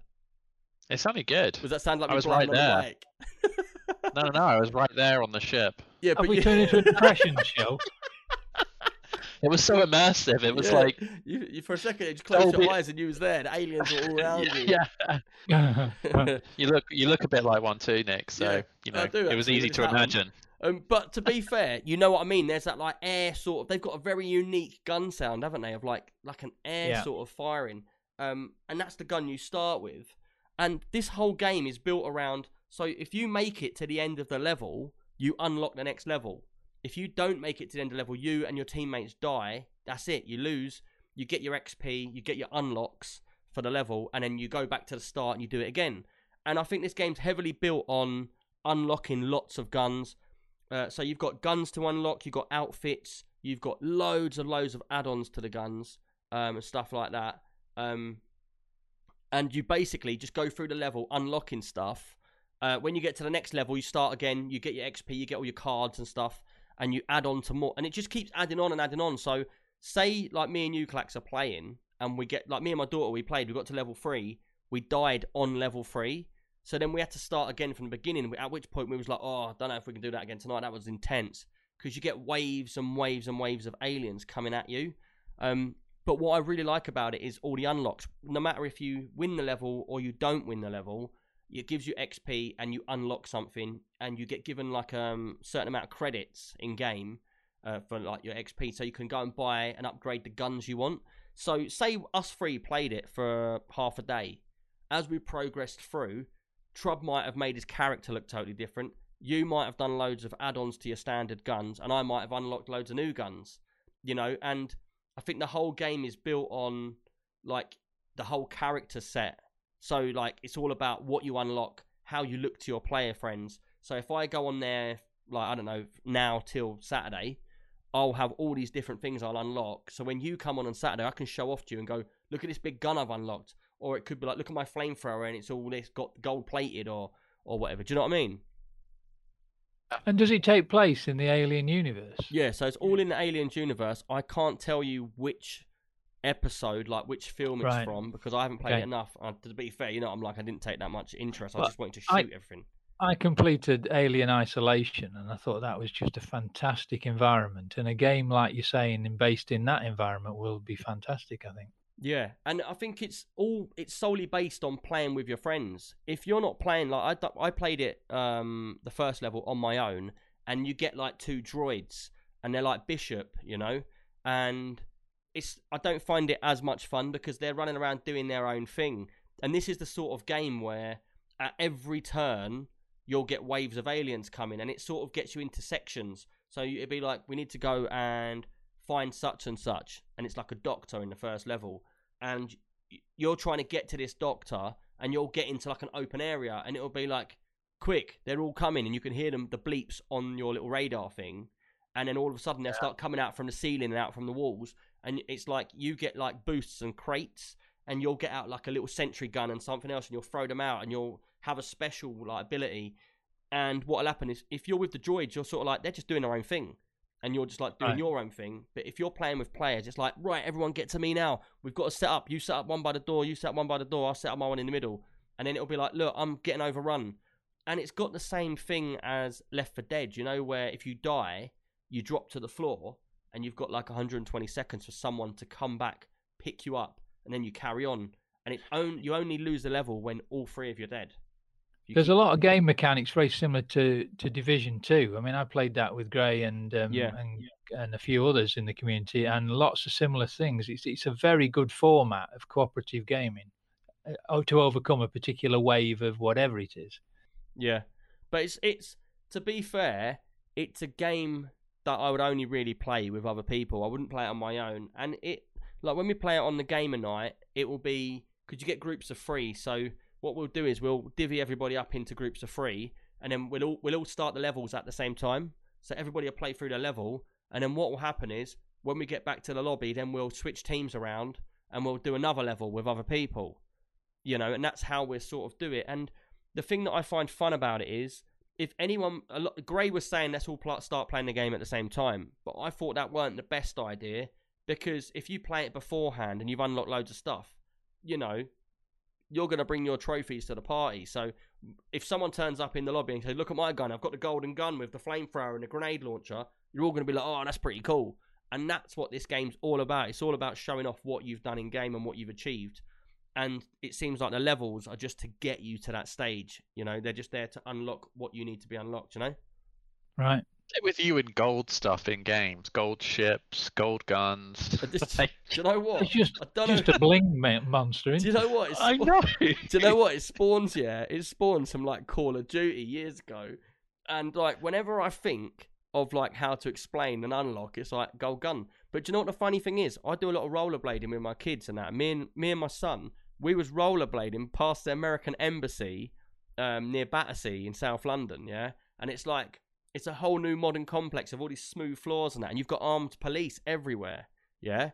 It sounded good. Was that sound like I was right on the there. No, no, no. I was right there on the ship. yeah, Have but we you... turned into a depression show? It was so immersive. It was Yeah, like, you, you for a second you just closed Dolby- your eyes and you was there. The aliens were all around yeah, you. yeah. yeah, You look, you look a bit like one too, Nick. So Yeah, you know, do it was easy to this hat on. imagine. Um, but to be fair, you know what I mean. There's that like air sort of. They've got a very unique gun sound, haven't they? Of like like an air Yeah. sort of firing. Um, and that's the gun you start with. And this whole game is built around. So if you make it to the end of the level, you unlock the next level. If you don't make it to the end of level, you and your teammates die. That's it. You lose. You get your XP. You get your unlocks for the level, and then you go back to the start and you do it again. And I think this game's heavily built on unlocking lots of guns. Uh, so you've got guns to unlock, you've got outfits, you've got loads and loads of add-ons to the guns um, and stuff like that. Um, and you basically just go through the level unlocking stuff. Uh, when you get to the next level, you start again. You get your XP, you get all your cards and stuff, and you add on to more, and it just keeps adding on and adding on. So, say like me and you, Clax, are playing, and we get like me and my daughter, we played, we got to level three, we died on level three, so then we had to start again from the beginning. At which point we was like, oh, I don't know if we can do that again tonight. That was intense because you get waves and waves and waves of aliens coming at you. Um, But what I really like about it is all the unlocks. No matter if you win the level or you don't win the level, it gives you XP and you unlock something, and you get given like um certain amount of credits in game uh, for like your XP, so you can go and buy and upgrade the guns you want. So say us three played it for half a day. As we progressed through, Trub might have made his character look totally different. You might have done loads of add-ons to your standard guns, and I might have unlocked loads of new guns. You know, and I think the whole game is built on like the whole character set. So like it's all about what you unlock, how you look to your player friends. So if I go on there like I don't know now till Saturday, I'll have all these different things I'll unlock. So when you come on on Saturday, I can show off to you and go, look at this big gun I've unlocked. Or it could be like, look at my flamethrower and it's all this got gold plated or or whatever. Do you know what I mean? And does it take place in the alien universe? Yeah, so it's all in the Aliens universe. I can't tell you which episode, like which film it's Right. from, because I haven't played Okay. it enough. Uh, to be fair, you know, I'm like I didn't take that much interest. I just wanted to shoot I- everything. I completed Alien Isolation, and I thought that was just a fantastic environment. And a game like you're saying, and based in that environment, will be fantastic. I think. Yeah, and I think it's all it's solely based on playing with your friends. If you're not playing like I, I played it um the first level on my own, and you get like two droids, and they're like Bishop, you know, and it's I don't find it as much fun because they're running around doing their own thing, and this is the sort of game where at every turn you'll get waves of aliens coming, and it sort of gets you into sections. So it'd be like we need to go and find such and such, and it's like a doctor in the first level, and you're trying to get to this doctor, and you'll get into like an open area, and it'll be like, quick, they're all coming, and you can hear them the bleeps on your little radar thing, and then all of a sudden they'll start coming out from the ceiling and out from the walls, and it's like you get like boosts and crates, and you'll get out like a little sentry gun and something else, and you'll throw them out, and you'll have a special like ability. And what'll happen is if you're with the droids, you're sort of like they're just doing their own thing, and you're just like doing Right. your own thing. But if you're playing with players, it's like right, everyone get to me now. We've got to set up. You set up one by the door. You set up one by the door. I'll set up my one in the middle, and then it'll be like, look, I'm getting overrun, and it's got the same thing as Left 4 Dead. You know where if you die, you drop to the floor, and you've got like 120 seconds for someone to come back, pick you up, and then you carry on. And it on, you only lose the level when all three of you are dead. You There's a lot of game mechanics very similar to, to Division Two. I mean, I played that with Gray and um, Yeah. and and a few others in the community, and lots of similar things. It's it's a very good format of cooperative gaming uh, to overcome a particular wave of whatever it is. Yeah, but it's it's to be fair, it's a game that I would only really play with other people. I wouldn't play it on my own. And it like when we play it on the gamer night, it will be because you get groups of three. So what we'll do is we'll divvy everybody up into groups of three, and then we'll all we'll all start the levels at the same time. So everybody will play through the level, and then what will happen is when we get back to the lobby, then we'll switch teams around and we'll do another level with other people. You know, and that's how we sort of do it. And the thing that I find fun about it is if anyone, a lot, Gray was saying let's all pl- start playing the game at the same time, but I thought that weren't the best idea because if you play it beforehand and you've unlocked loads of stuff, you know, you're going to bring your trophies to the party. So if someone turns up in the lobby and says, "Look at my gun! I've got the golden gun with the flamethrower and the grenade launcher," you're all going to be like, "Oh, that's pretty cool." And that's what this game's all about. It's all about showing off what you've done in game and what you've achieved and it seems like the levels are just to get you to that stage. You know, they're just there to unlock what you need to be unlocked. You know, Right. With you in gold stuff in games, gold ships, gold guns. But this- Like, do you know what? It's just I don't just know. a bling monster. Do Isn't you know what? It's, I know. Do you know what? It spawns, yeah. It spawns from like Call of Duty years ago, and like whenever I think of like how to explain an unlock, it's like gold gun. But do you know what the funny thing is? I do a lot of rollerblading with my kids and that. Me and me and my son, we was rollerblading past the American embassy um, near Battersea in South London, yeah. And it's like it's a whole new modern complex of all these smooth floors and that, and you've got armed police everywhere, yeah.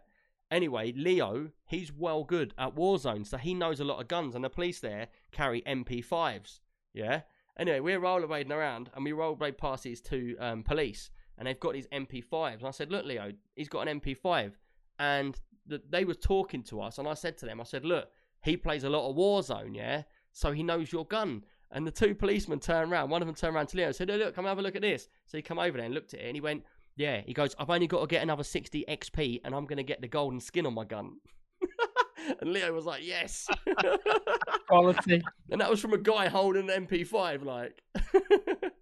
Anyway, Leo, he's well good at Warzone, so he knows a lot of guns, and the police there carry MP5s. Yeah. Anyway, we're rollerblading around, and we rollerblade past these two um, police, and they've got these MP5s. And I said, "Look, Leo, he's got an MP5," and the, they were talking to us, and I said to them, "I said, look, he plays a lot of Warzone, yeah, so he knows your gun." And the two policemen turned around. One of them turned around to Leo and said, "Hey, look, come have a look at this." So he come over there and looked at it, and he went, Yeah, he goes, I've only got to get another 60 XP and I'm going to get the golden skin on my gun. and Leo was like, yes. Quality. and that was from a guy holding an MP5, like,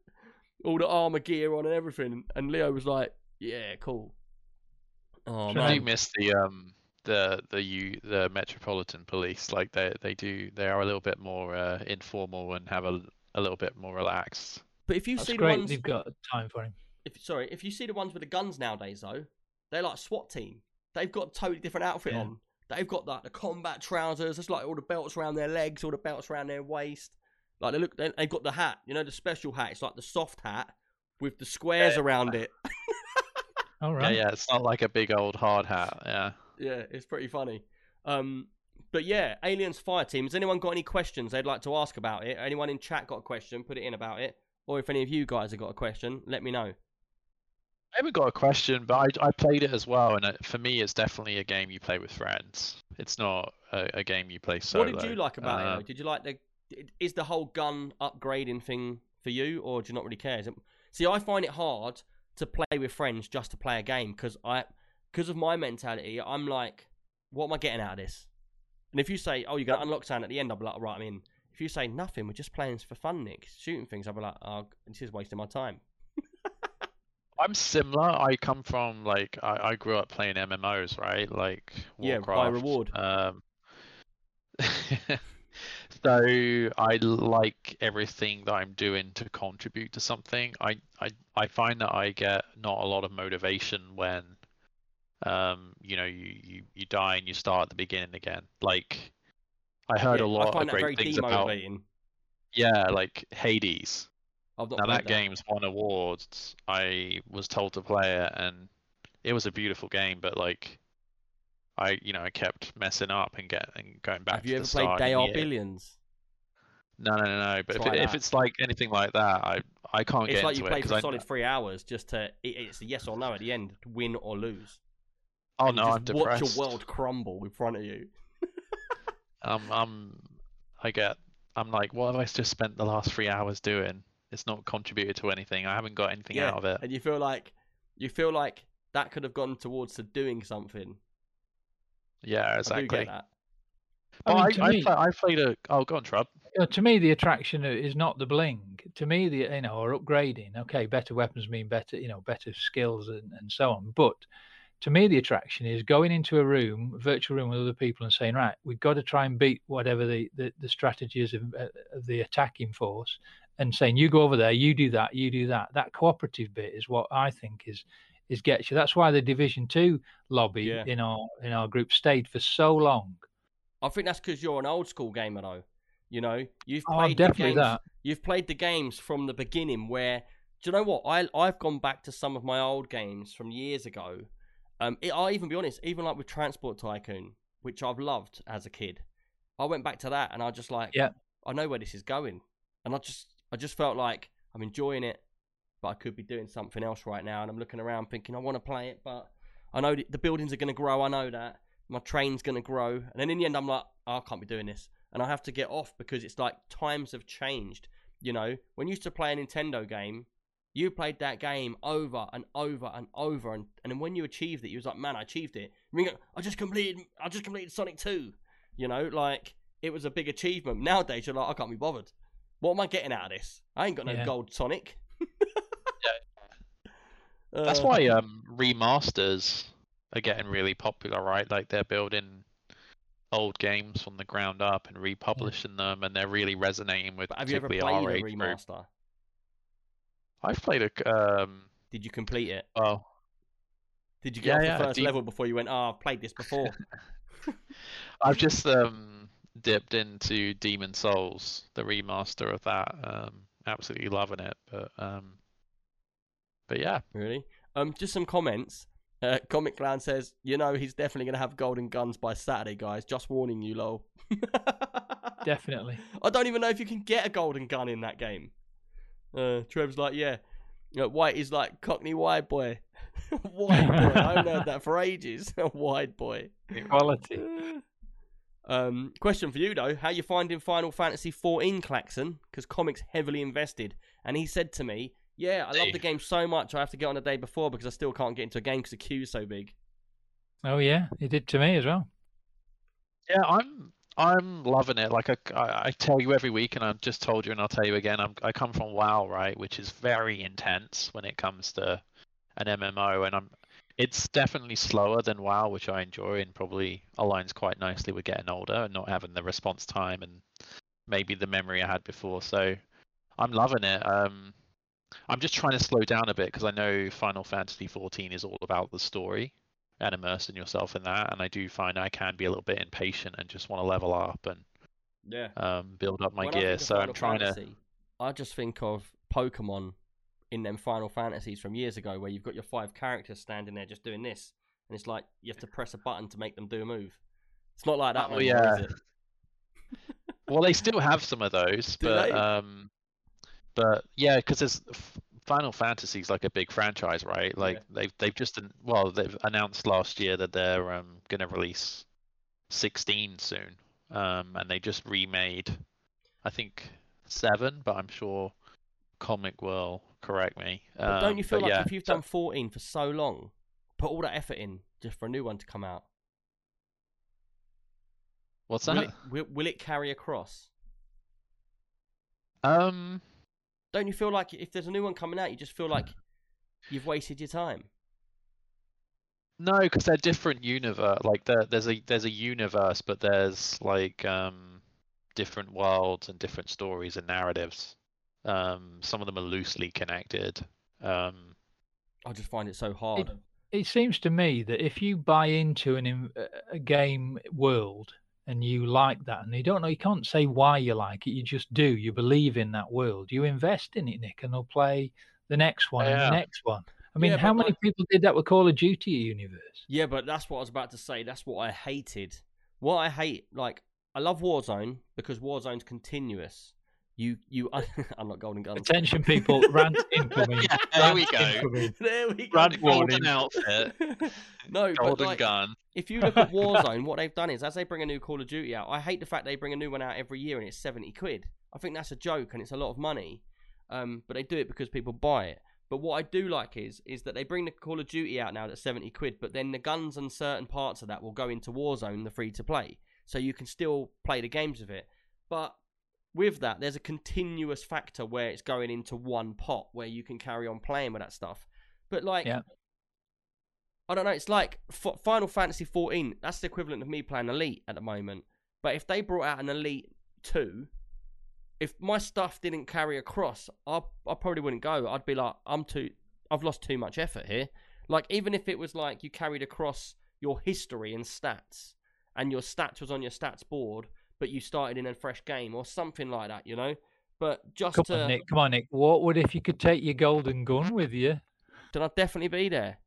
all the armor gear on and everything. And Leo was like, yeah, cool. Oh, Sure. I do miss the um the the U the Metropolitan Police. Like they they do they are a little bit more uh, informal and have a a little bit more relaxed. But if you That's see the ones, They've got time for him. if, sorry, if you see the ones with the guns nowadays, though, they're like SWAT team. They've got a totally different outfit Yeah. on. They've got like the combat trousers. It's like all the belts around their legs, all the belts around their waist. Like they look, they, they've got the hat. You know, the special hat. It's like the soft hat with the squares Yeah. around it. All Yeah, right. yeah. It's not like a big old hard hat. Yeah. Yeah, it's pretty funny. Um, but yeah, Aliens Fire Team. Has anyone got any questions they'd like to ask about it? Anyone in chat got a question? Put it in about it. Or if any of you guys have got a question, let me know. I haven't got a question, but I, I played it as well, and it, for me, it's definitely a game you play with friends. It's not a, a game you play solo. What did you like about it? Though? Did you like the? Is the whole gun upgrading thing for you, or do you not really care? Is it, see, I find it hard to play with friends just to play a game because I, because of my mentality, I'm like, what am I getting out of this? And if you say, oh, you're gonna unlock something at the end, I'll be like, right, I'm in. If you say nothing, we're just playing for fun, Nick, shooting things, I'll be like, oh, this is wasting my time. I'm similar. I come from like I, I grew up playing MMOs, right? Like Warcraft. Yeah, by reward. Um, so I like everything that I'm doing to contribute to something. I, I I find that I get not a lot of motivation when um you know you, you, you die and you start at the beginning again. Like I heard Yeah, a lot of that great things about yeah, like Hades. Now played that game's won awards. I was told to play it, and it was a beautiful game. But like, I you know I kept messing up and get and going back. Have to you the ever played They Are. Billions? No, no, no, no. But if, Try it, if it's like anything like that, I I can't It's get like into it. It's like you play for I solid three hours just to. It, it's a yes or no at the end, win or lose. Oh And you no, I'm just watch depressed. your world crumble in front of you. Um, I'm I get I'm like, what have I just spent the last three hours doing? It's not contributed to anything. I haven't got anything Yeah, out of it. and you feel like you feel like that could have gone towards to doing something. Yeah, I exactly. get that. But I mean, I, to I, me- play, I played a. Oh, go on, Trub. You know, to me, the attraction is not the bling. To me, the you know, or upgrading. Okay, better weapons mean better, you know, better skills and, and so on. But to me, the attraction is going into a room, a virtual room with other people, and saying, right, we've got to try and beat whatever the the, the strategy is of, uh, of the attacking force, and saying, you go over there, you do that, you do that. That cooperative bit is what I think is is gets you. That's why the Division Two lobby Yeah. in our in our group stayed for so long. I think that's because you're an old school gamer, though. You know, you've Oh, played the definitely games, that. You've played the games from the beginning. Where do you know what? I I've gone back to some of my old games from years ago. Um, it, I'll even be honest, even like with Transport Tycoon, which I've loved as a kid. I went back to that and I just like, Yeah. I know where this is going, and I just I just felt like I'm enjoying it, but I could be doing something else right now, and I'm looking around thinking I want to play it, but I know the- buildings are going to grow. I know that my train's going to grow, and then in the end, I'm like, oh, I can't be doing this, and I have to get off because it's like times have changed. You know, when you used to play a Nintendo game, you played that game over and over and over, and, and then when you achieved it, you was like, man, I achieved it. And you I just completed, I just completed Sonic Two. You know, like it was a big achievement. Nowadays, you're like, I can't be bothered. What am I getting out of this? I ain't got no Yeah. gold Sonic. That's Uh, why um remasters are getting really popular, right? Like they're building old games from the ground up and republishing them, and they're really resonating with But have you ever played a age group. Remaster? I've played a. um Did you complete it? Oh. Did you get Yeah, off yeah, the first do you- level before you went, oh, I've played this before? I've just um dipped into Demon Souls, the remaster of that. Um, absolutely loving it, but um, but yeah, really? Um, just some comments. Uh, Comic Clown says, you know, he's definitely going to have golden guns by Saturday, guys. Just warning you, lol. Definitely. I don't even know if you can get a golden gun in that game. Uh, Trev's like, yeah. Uh, White is like Cockney wide boy. wide boy. I haven't heard that for ages. wide boy. Quality. Um, question for you though: How you finding Final Fantasy XIV, Claxon? Because comics heavily invested, and he said to me Yeah, I love the game so much. I have to get on the day before because I still can't get into a game because the queue's so big. Oh yeah, he did to me as well. Yeah, I'm I'm loving it. Like I, I, tell you every week, and I've just told you, and I'll tell you again. I'm, I come from WoW, right, which is very intense when it comes to an MMO, and I'm. It's definitely slower than WoW, which I enjoy, and probably aligns quite nicely with getting older and not having the response time and maybe the memory I had before. So I'm loving it. Um, I'm just trying to slow down a bit because I know Final Fantasy 14 is all about the story and immersing yourself in that. And I do find I can be a little bit impatient and just want to level up and Yeah. um, build up my When gear. So I'm trying to. I just think of Pokemon in them Final Fantasies from years ago, where you've got your five characters standing there just doing this, and it's like you have to press a button to make them do a move. It's not like that Oh, more, yeah. Well, they still have some of those, Do but they? um, but yeah, because there's F- Fantasy is like a big franchise, right? Like Yeah. they've they've just well they've announced last year that they're um gonna release 16 soon, um, and they just remade, I think seven, but I'm sure Comic will correct me. But don't Um, you feel like yeah, if you've done 14 for so long, put all that effort in just for a new one to come out? what's Will that? it, will, will it carry across? Um, Don't you feel like if there's a new one coming out, you just feel like you've wasted your time? No, because they're different universe. Like there's a there's a universe, but there's like um different worlds and different stories and narratives. Um, some of them are loosely connected. Um, I just find it so hard. It seems to me that if you buy into an a game world and you like that, and you don't know, you can't say why you like it. You just do. You believe in that world. You invest in it, Nick, and they'll play the next one and the next one. I mean, Yeah, how many like- people did that with Call of Duty universe? Yeah, but that's what I was about to say. That's what I hated. What I hate, like, I love Warzone because Warzone's continuous. You, you, unlock Golden Guns. Attention, people! Rant incoming. Yeah, there we go. incoming. there we go. Brad warning. Golden outfit, no, golden like, gun. if you look at Warzone, what they've done is as they bring a new Call of Duty out, I hate the fact they bring a new one out every year and it's seventy quid. I think that's a joke and it's a lot of money. Um, but they do it because people buy it. But what I do like is is that they bring the Call of Duty out now that's seventy quid, but then the guns and certain parts of that will go into Warzone, the free to play, so you can still play the games of it. But with that, there's a continuous factor where it's going into one pot where you can carry on playing with that stuff. But like, Yeah. I don't know. It's like F- Final Fantasy 14. That's the equivalent of me playing Elite at the moment. But if they brought out an Elite 2, if my stuff didn't carry across, I I probably wouldn't go. I'd be like, I'm too. I've lost too much effort here. Like even if it was like you carried across your history and stats, and your stats was on your stats board, but you started in a fresh game or something like that, you know. But just Come to, on, Nick. Come on, Nick. What would if you could take your golden gun with you? then I'd definitely be there.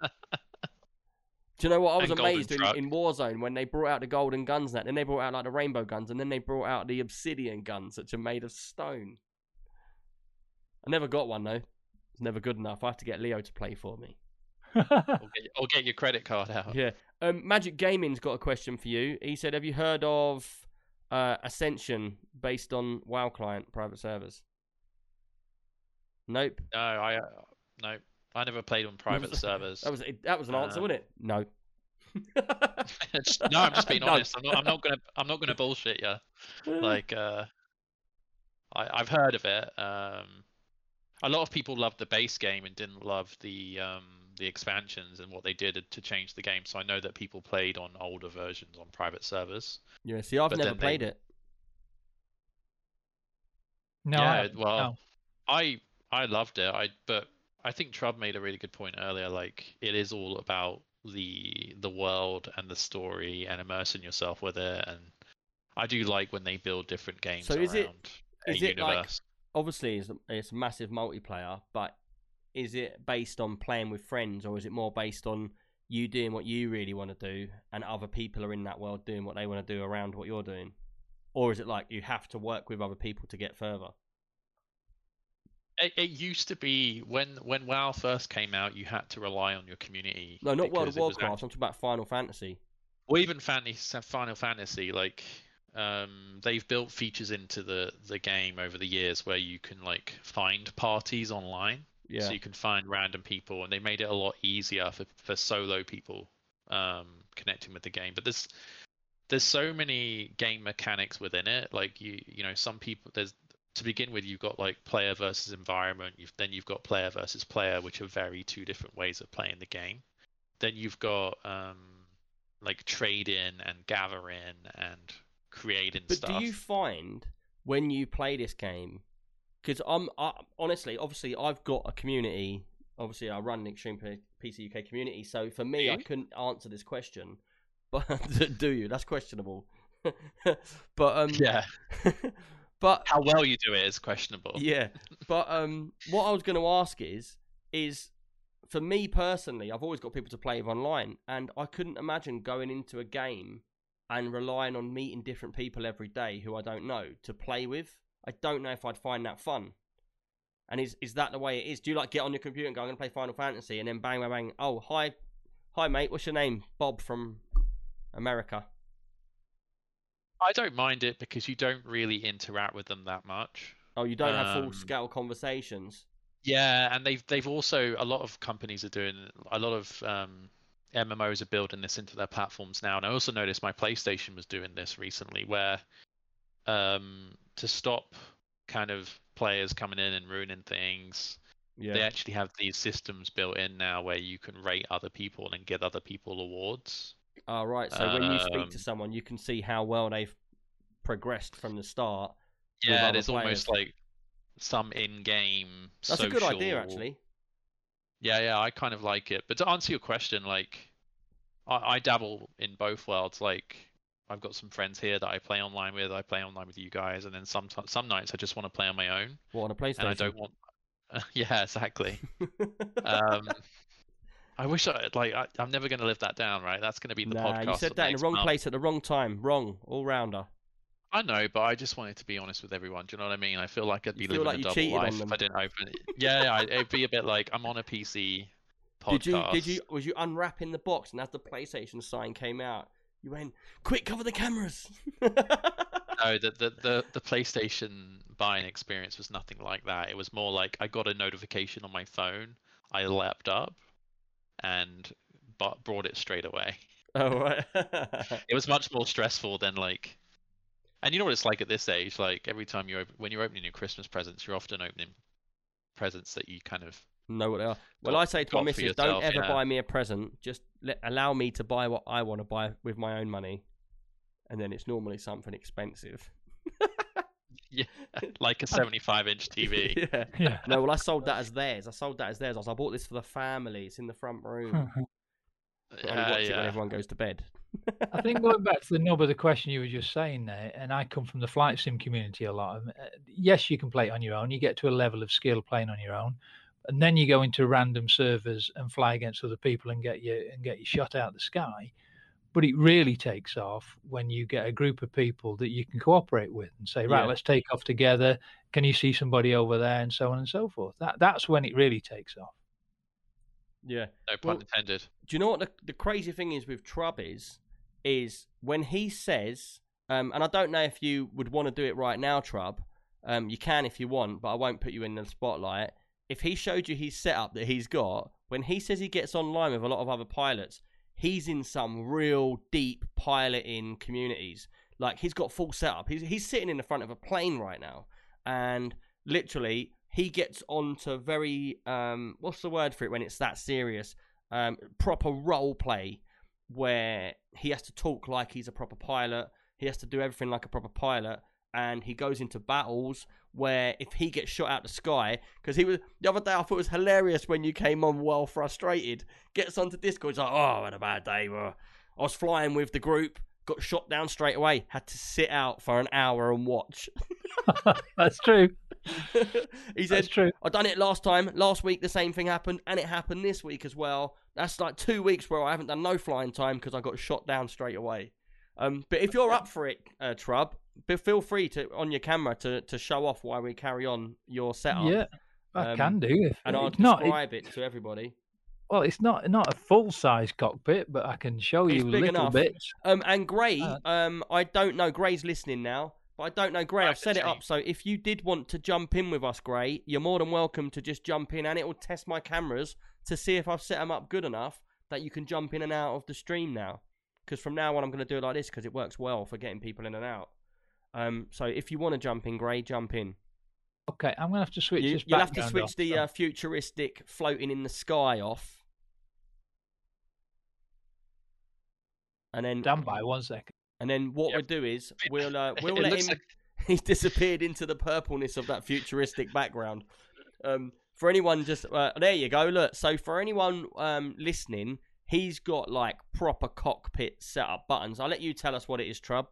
Do you know what I was And amazed in, in Warzone when they brought out the golden guns and that, then they brought out like the rainbow guns, and then they brought out the obsidian guns, which are made of stone. I never got one though. It's never good enough. I have to get Leo to play for me. Or get, or get your credit card out. Yeah. Um, Magic Gaming's got a question for you. He said, "Have you heard of uh, Ascension based on WoW client private servers?" Nope. No, I uh, no, I never played on private servers. That was that was an answer, Uh, wasn't it? No. no, I'm just being honest. I'm not. I'm not gonna. I'm not gonna bullshit you. Like, uh, I I've heard of it. Um, a lot of people loved the base game and didn't love the um the expansions and what they did to change the game. So I know that people played on older versions on private servers. yeah. See, I've never then they- played it. no, yeah, well, no. I I loved it. I but I think Trub made a really good point earlier. Like it is all about the the world and the story and immersing yourself with it. And I do like when they build different games So around is it- a is it like- Obviously, it's it's massive multiplayer, but is it based on playing with friends, or is it more based on you doing what you really want to do, and other people are in that world doing what they want to do around what you're doing, or is it like you have to work with other people to get further? It, it used to be when when WoW first came out, you had to rely on your community. No, not World of Warcraft. I'm talking about Final Fantasy. or even Final Fantasy, like um, they've built features into the the game over the years where you can like find parties online. Yeah. So you can find random people, and they made it a lot easier for, for solo people um, connecting with the game. But there's there's so many game mechanics within it. Like you you know some people there's to begin with you've got like player versus environment. You've then you've got player versus player, which are very two different ways of playing the game. Then you've got um, like trade in and gather in and creating and But stuff. do you find when you play this game? Because I'm I, honestly, obviously, I've got a community. Obviously, I run an Extreme PC UK community. So for me, I couldn't answer this question. But do you? That's questionable. but um, Yeah, but how well you do it is questionable. yeah. But um, what I was going to ask is, is for me personally, I've always got people to play with online, and I couldn't imagine going into a game and relying on meeting different people every day who I don't know to play with. I don't know if I'd find that fun. And is is that the way it is? Do you like get on your computer and go, I'm to play Final Fantasy, and then bang, bang, bang? Oh, hi, hi, mate. What's your name? Bob from America. I don't mind it because you don't really interact with them that much. Oh, you don't have full Um, scale conversations. Yeah, and they've they've also a lot of companies are doing a lot of um, MMOs are building this into their platforms now, and I also noticed my PlayStation was doing this recently, where um, to stop kind of players coming in and ruining things, Yeah. they actually have these systems built in now where you can rate other people and give other people awards. Oh, right. So when you speak to Um, someone, you can see how well they've progressed from the start. Yeah, there's almost like some in-game. That's a good idea, actually. Yeah, yeah, I kind of like it. But to answer your question, like, I, I dabble in both worlds. Like, I've got some friends here that I play online with. I play online with you guys, and then some some nights I just want to play on my own, What on a PlayStation? and I don't want. yeah, exactly. um, I wish I like. I, I'm never going to live that down, right? That's going to be the nah, podcast. you said that in the wrong month. place at the wrong time. Wrong, all rounder. I know, but I just wanted to be honest with everyone. Do you know what I mean? I feel like I'd be living like a double life if. I didn't open it. Yeah, yeah, it'd be a bit like I'm on a PC podcast. Did you? Did you? Was you unwrapping the box and as the PlayStation sign came out, you went, "Quick, cover the cameras." No, the, the the the PlayStation buying experience was nothing like that. It was more like I got a notification on my phone, I leapt up, and but brought it straight away. oh right. It was much more stressful than like, and you know what it's like at this age. Like every time you open, when you're opening your Christmas presents, you're often opening presents that you kind of know what they are. Well, Got- I say to my got for missus, don't ever yeah. buy me a present. Just let, allow me to buy what I want to buy with my own money, and then it's normally something expensive. yeah, like a 75 inch TV. yeah. Yeah. No, well, I sold that as theirs. I sold that as theirs. I was, I bought this for the family. It's in the front room. But only Yeah, it when yeah. everyone goes to bed. I think going back to the nub of the question you were just saying there, and I come from the flight sim community a lot. um, uh, Yes, you can play it on your own. You get to a level of skill playing on your own, and then you go into random servers and fly against other people and get you and get you shot out of the sky. But it really takes off when you get a group of people that you can cooperate with and say, right, Yeah. let's take off together. Can you see somebody over there, and so on and so forth. That that's when it really takes off. Yeah. No pun Well- intended. Do you know what the, the crazy thing is with Trub is, is when he says, um, and I don't know if you would want to do it right now, Trub. Um, you can if you want, but I won't put you in the spotlight. If he showed you his setup that he's got, when he says he gets online with a lot of other pilots, he's in some real deep piloting communities. Like he's got full setup. He's he's sitting in the front of a plane right now, and literally he gets onto very um what's the word for it when it's that serious um proper role play where he has to talk like he's a proper pilot he has to do everything like a proper pilot and he goes into battles where if he gets shot out the sky because he was the other day i thought it was hilarious when you came on well frustrated gets onto discord he's like oh i had a bad day well, i was flying with the group got shot down straight away had to sit out for an hour and watch that's true. he said That's true. I done it last time. Last week the same thing happened, and it happened this week as well. That's like two weeks where I haven't done no flying time because I got shot down straight away. Um, but if you're up for it, uh, Trub, but feel free to on your camera to, to show off why we carry on your setup. Yeah, I Um, can do. If and I'll it's not, it- describe it to everybody. well, it's not not a full size cockpit, but I can show It's you big little enough. bits. Um, and Gray, Uh, um, I don't know. Gray's listening now, but I don't know Gray. I I've set it up so if you did want to jump in with us, Gray, you're more than welcome to just jump in, and it will test my cameras to see if I've set them up good enough that you can jump in and out of the stream now. Because from now on, I'm going to do it like this because it works well for getting people in and out. Um, so if you want to jump in, Gray, jump in. Okay, I'm gonna have to switch You, this. you'll have to switch off, the so- uh, futuristic floating in the sky off. And then Stand by one second. And then what Yeah. we'll do is It- we'll uh, we'll let him. like- He's disappeared into the purpleness of that futuristic background. Um, for anyone just uh, there you go. Look, so for anyone um, listening, he's got like proper cockpit setup buttons. I'll let you tell us what it is, Trub.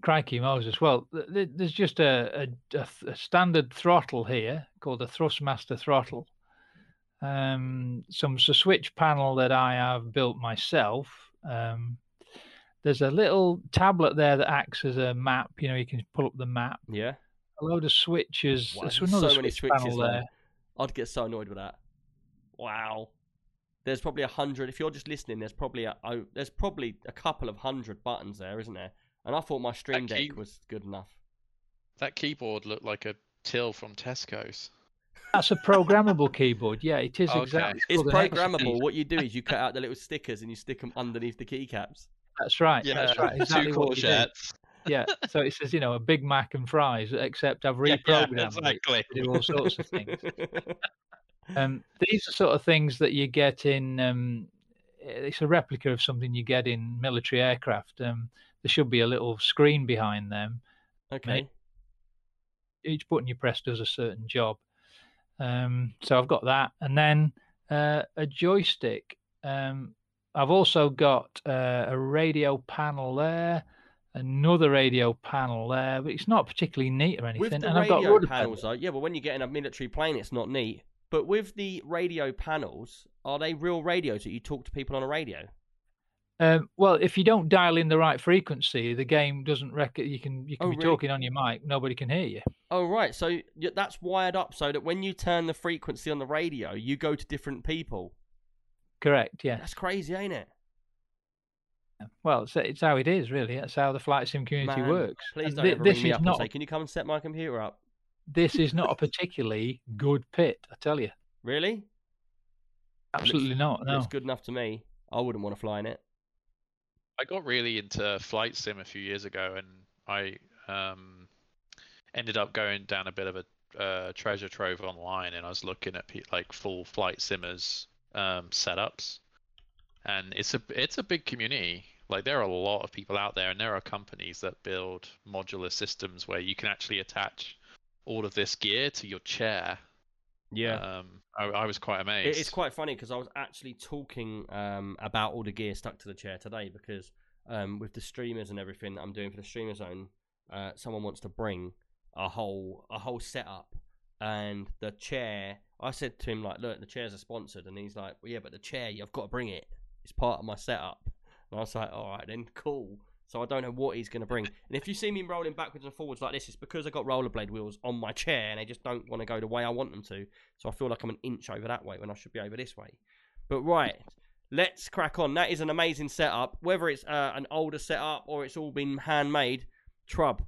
Crikey Moses. Well, th- th- there's just a, a, a th- a standard throttle here called a Thrustmaster throttle. Um, some switch panel that I have built myself. Um, there's a little tablet there that acts as a map. You know, you can pull up the map. Yeah. A load of switches. Wow, there's another so many switch switches there. I'd get so annoyed with that. Wow. There's probably a hundred. If you're just listening, there's probably a oh, there's probably a couple of hundred buttons there, isn't there? And I thought my Stream That Deck key- was good enough. That keyboard looked like a till from Tesco's. That's a programmable keyboard. Yeah, it is Okay. exactly. It's called programmable. What you do is you cut out the little stickers and you stick them underneath the keycaps. That's right. Yeah, that's right. Exactly two what you courgettes. Yeah. So it says, you know, a Big Mac and fries, except I've reprogrammed yeah, it exactly. to do all sorts of things. Um, these are sort of things that you get in. Um, it's a replica of something you get in military aircraft. Um, there should be a little screen behind them. okay. Each button you press does a certain job. Um, so I've got that, and then uh, a joystick. Um, I've also got uh, a radio panel there, another radio panel there, but it's not particularly neat or anything. With the and I've got radio rudder panels, pedals. though, yeah, but when you get in a military plane, it's not neat. But with the radio panels, are they real radios that you talk to people on a radio? Um, well, if you don't dial in the right frequency, the game doesn't record. you can you can Oh, be really? talking on your mic, nobody can hear you. Oh, right. So that's wired up so that when you turn the frequency on the radio, you go to different people. Correct? Yeah. That's crazy, ain't it? Well, it's, it's how it is, really. That's how the flight sim community Man, works. Please don't thi- ever this ring me up not and say, "Can you come and set my computer up?" this is not a particularly good pit, I tell you. Really? Absolutely not. No. It's good enough to me. I wouldn't want to fly in it. I got really into flight sim a few years ago, and I um, ended up going down a bit of a uh, treasure trove online, and I was looking at like full flight simmers um, setups, and it's a it's a big community. Like there are a lot of people out there, and there are companies that build modular systems where you can actually attach all of this gear to your chair. Yeah, um, I, I was quite amazed. It's quite funny because I was actually talking um, about all the gear stuck to the chair today because um, with the streamers and everything that I'm doing for the streamer zone, uh, someone wants to bring a whole a whole setup and the chair. I said to him like, "Look, the chairs are sponsored," and he's like, well, "Yeah, but the chair, you've got to bring it. It's part of my setup." And I was like, "All right, then, cool." So I don't know what he's going to bring. And if you see me rolling backwards and forwards like this, it's because I got rollerblade wheels on my chair and they just don't want to go the way I want them to. So I feel like I'm an inch over that way when I should be over this way. But right, let's crack on. That is an amazing setup. Whether it's uh, an older setup or it's all been handmade, Trub,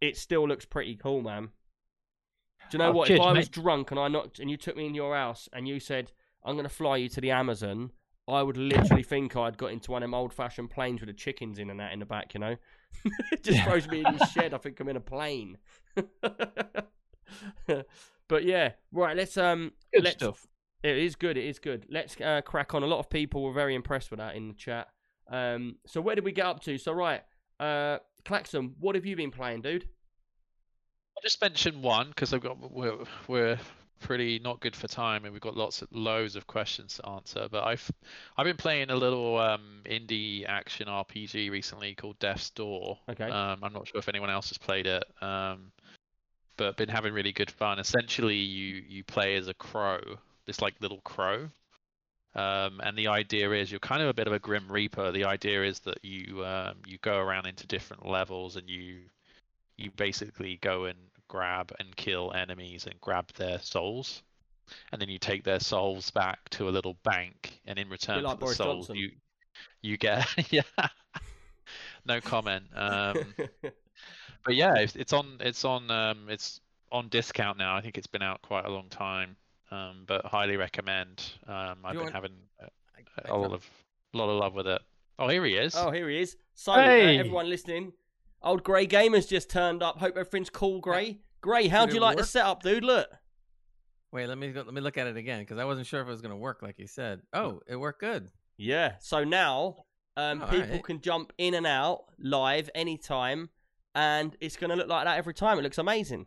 it still looks pretty cool, man. Do you know Oh, what? cheers, if I was mate. drunk and I knocked and you took me in your house and you said, "I'm going to fly you to the Amazon," I would literally think I'd got into one of them old-fashioned planes with the chickens in and that in the back. You know, it just Yeah. throws me in his shed. I think I'm in a plane. but yeah, right. Let's um, Good let's stuff. it is good. It is good. Let's uh, crack on. A lot of people were very impressed with that in the chat. Um, so where did we get up to? So right, uh, Claxon, what have you been playing, dude? I'll just mention one because I've got we're we're pretty not good for time and we've got lots of loads of questions to answer. But I've I've been playing a little um, indie action RPG recently called Death's Door. Okay. Um, I'm not sure if anyone else has played it. Um, but been having really good fun. Essentially, you you play as a crow, this like little crow. Um, and the idea is you're kind of a bit of a grim reaper. The idea is that you um, you go around into different levels and you you basically go and grab and kill enemies and grab their souls. and then you take their souls back to a little bank, and in return like for the souls, Johnson. you you get yeah. no comment. Um, but yeah, it's, it's on it's on um, it's on discount now. I think it's been out quite a long time, um, but highly recommend. Um, I've You been want- having a lot dropped- of lot of love with it. Oh, here he is. oh, here he is. So, Hey. uh, everyone listening, old Grey Gamer's just turned up. Hope everything's cool, Grey. Grey, how Did do you like the setup, dude? Look. Wait, let me go, let me look at it again because I wasn't sure if it was gonna work like you said. Oh, it worked good. Yeah. So now um, Oh, people alright. can jump in and out live anytime, and it's going to look like that every time. It looks amazing.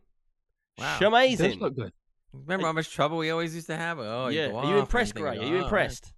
Wow. It does look good. Remember how much trouble we always used to have? Oh, yeah. go Are you impressed, Gray? Are you "Oh, impressed?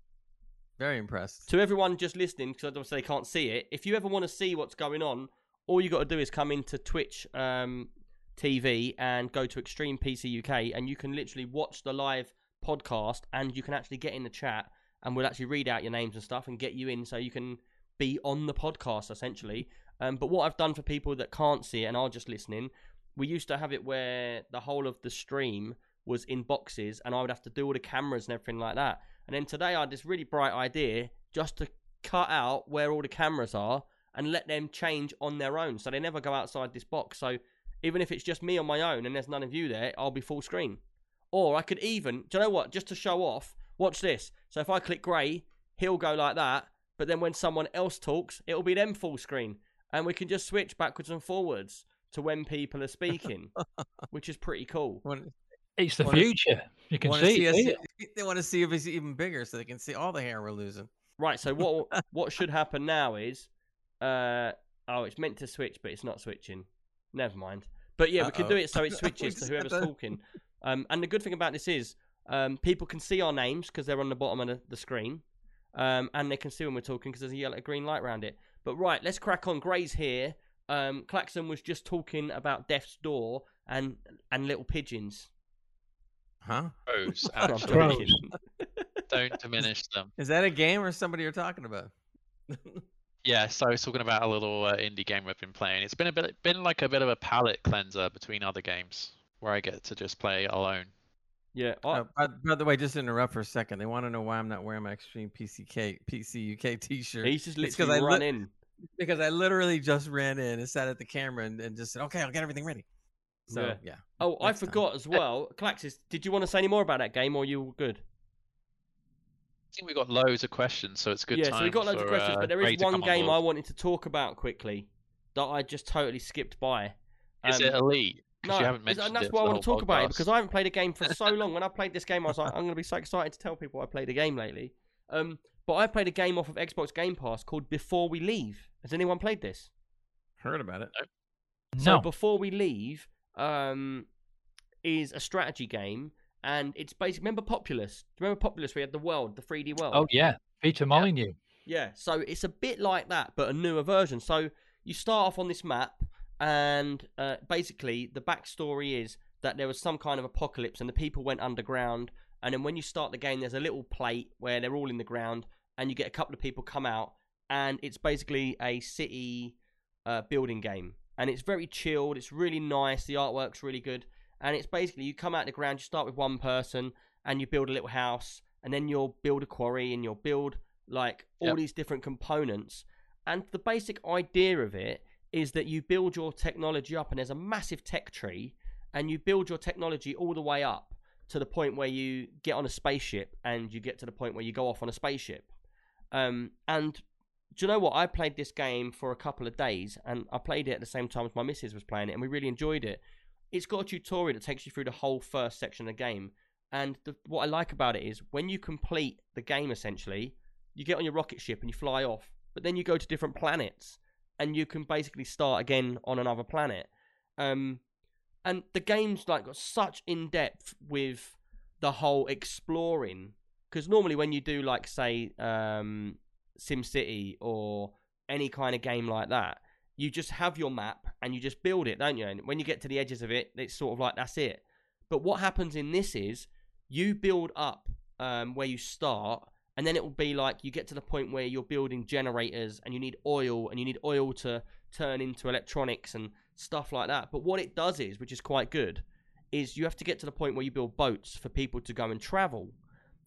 Very impressed. To everyone just listening, because obviously they can't see it, if you ever want to see what's going on, all you got to do is come into Twitch um, TV and go to Extreme PC UK, and you can literally watch the live podcast, and you can actually get in the chat, and we'll actually read out your names and stuff, and get you in, so you can be on the podcast essentially. Um, but what I've done for people that can't see it and are just listening, we used to have it where the whole of the stream was in boxes, and I would have to do all the cameras and everything like that. And then today I had this really bright idea just to cut out where all the cameras are and let them change on their own, so they never go outside this box. So even if it's just me on my own and there's none of you there, I'll be full screen. Or I could even, do you know what? Just to show off, watch this. So if I click grey, he'll go like that. But then when someone else talks, it'll be them full screen, and we can just switch backwards and forwards to when people are speaking, which is pretty cool. Want, It's the Wanna- future. You can wanna see, us, it. they want to see if it's even bigger so they can see all the hair we're losing. Right. So what what should happen now is, uh, oh, it's meant to switch, but it's not switching. Never mind. But yeah, we can do it so it switches to whoever's talking. Um, and the good thing about this is, um, people can see our names because they're on the bottom of the, the screen, um, and they can see when we're talking because there's a yellow green light around it. But right, let's crack on. Gray's here. Um, Claxon was just talking about Death's Door and and little pigeons. Huh? Crows, Crows. Don't diminish them. Is that a game or somebody you're talking about? Yeah, so I was talking about a little uh, indie game we've been playing. It's been a bit, been like a bit of a palate cleanser between other games where I get to just play alone. Yeah. I, Uh, by, by the way, just to interrupt for a second. They want to know why I'm not wearing my Extreme PCK PC UK T-shirt. he's just It's 'cause literally I run lit- in. because I literally just ran in and sat at the camera and, and just said, "Okay, I'll get everything ready." So Yeah. yeah, Oh, I next time. forgot as well. Claxis, did you want to say any more about that game, or you all good? I think we got loads of questions, so it's a good yeah, time. so we've got loads of questions, uh, but there Ray is to one come on game I wanted to talk about quickly that I just totally skipped by. Is it Um, Elite? No, you haven't mentioned and that's it why I want to whole talk about it because I haven't played a game for so long. When I played this game, I was like, I'm going to be so excited to tell people I played a game lately. Um, but I played a game off of Xbox Game Pass called Before We Leave. Has anyone played this? heard about it. No. So No. before we leave, um, is a strategy game, and it's basically remember Populous. Do you remember Populous? We had the world, the 3D world. Oh yeah, Peter Molyneux. Yeah, so it's a bit like that, but a newer version. So you start off on this map, and uh, basically the backstory is that there was some kind of apocalypse, and the people went underground. And then when you start the game, there's a little plate where they're all in the ground, and you get a couple of people come out, and it's basically a city uh, building game, and it's very chilled. It's really nice. The artwork's really good, and it's basically you come out of the ground, you start with one person, and you build a little house, and then you'll build a quarry, and you'll build like all Yep. these different components. And the basic idea of it is that you build your technology up, and there's a massive tech tree, and you build your technology all the way up to the point where you get on a spaceship, and you get to the point where you go off on a spaceship. Um, and do you know what? I played this game for a couple of days, and I played it at the same time as my missus was playing it, and we really enjoyed it. It's got a tutorial that takes you through the whole first section of the game, and the, what I like about it is when you complete the game, essentially, you get on your rocket ship and you fly off, but then you go to different planets, and you can basically start again on another planet. Um, and the game's like got such in depth with the whole exploring, because normally when you do like say um, SimCity or any kind of game like that, you just have your map and you just build it, don't you? And when you get to the edges of it, it's sort of like that's it. But what happens in this is you build up um, where you start, and then it will be like you get to the point where you're building generators and you need oil, and you need oil to turn into electronics and stuff like that. But what it does is, which is quite good, is you have to get to the point where you build boats for people to go and travel.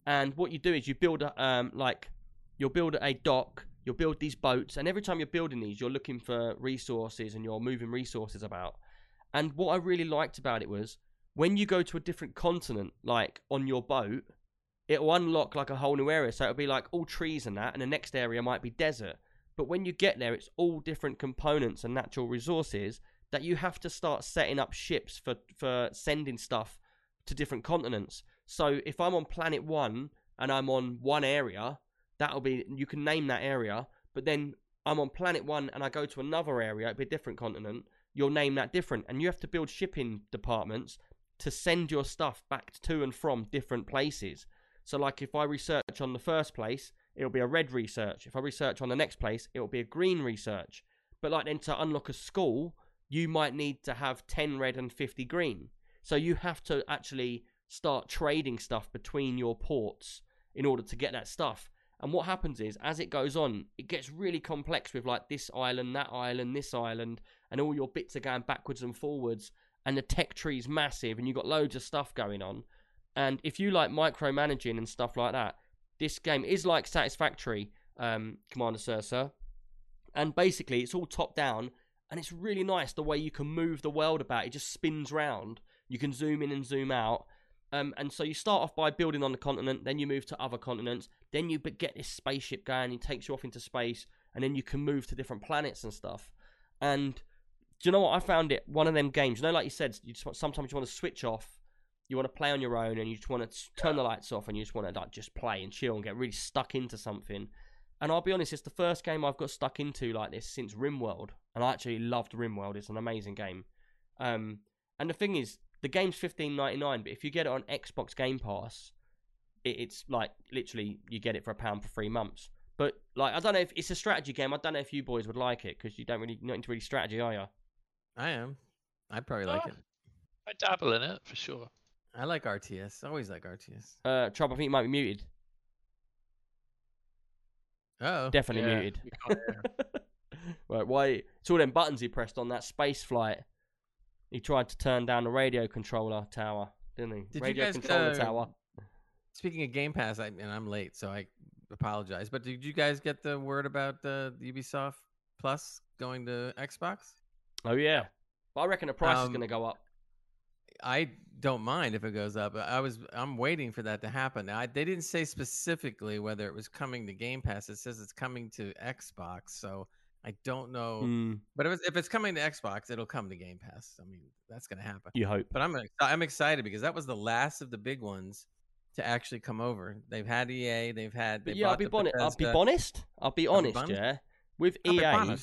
And what you do is you build a um like you'll build a dock, you'll build these boats, and every time you're building these, you're looking for resources and you're moving resources about. And what I really liked about it was when you go to a different continent, like on your boat, it'll unlock like a whole new area. So it'll be like all trees and that, and the next area might be desert. But when you get there, it's all different components and natural resources that you have to start setting up ships for for sending stuff to different continents. So if I'm on planet one and I'm on one area, that'll be you can name that area. But then I'm on planet one and I go to another area, it'll be a different continent. You'll name that different, and you have to build shipping departments to send your stuff back to and from different places. So, like if I research on the first place, it'll be a red research. If I research on the next place, it'll be a green research. But like then to unlock a school, you might need to have 10 red and 50 green. So you have to actually start trading stuff between your ports in order to get that stuff. And what happens is, as it goes on, it gets really complex with like this island, that island, this island, and all your bits are going backwards and forwards. And the tech tree's massive, and you've got loads of stuff going on. And if you like micromanaging and stuff like that, this game is like Satisfactory, um, Commander sir. And basically, it's all top down, and it's really nice the way you can move the world about. It just spins round. You can zoom in and zoom out. Um, and so you start off by building on the continent, then you move to other continents, then you get this spaceship going, it takes you off into space, and then you can move to different planets and stuff. And do you know what? I found it one of them games. You know, like you said, you just want, sometimes you want to switch off you want to play on your own and you just want to turn the lights off and you just want to like just play and chill and get really stuck into something. And I'll be honest, it's the first game I've got stuck into like this since RimWorld, and I actually loved RimWorld. It's an amazing game. Um, and the thing is, the game's fifteen ninety nine, but if you get it on Xbox Game Pass, it, it's like literally you get it for a pound for three months. But like, I don't know if it's a strategy game. I don't know if you boys would like it because you don't really not into really strategy, are you? I am. I'd probably like Oh. it. I dabble in it for sure. I like RTS. I Always like RTS. Uh, Trouble, I think you might be muted. Oh, Definitely Yeah, muted. we can't hear right, why? It's all them buttons he pressed on that space flight. He tried to turn down the radio controller tower, didn't he? Did you radio guys, controller uh, tower. Speaking of Game Pass, I, and I'm late, so I apologize. But did you guys get the word about the Ubisoft Plus going to Xbox? Oh yeah, but I reckon the price is um, going to go up. I don't mind if it goes up. I was I'm waiting for that to happen. I, they didn't say specifically whether it was coming to Game Pass. It says it's coming to Xbox, so I don't know. Mm, But if it's, if it's coming to Xbox, it'll come to Game Pass. I mean, that's gonna happen. you hope. But I'm I'm excited because that was the last of the big ones to actually come over. They've had EA. They've had. They yeah, I'll be. I'll be honest. I'll be I'll be honest. honest. Yeah, with EA,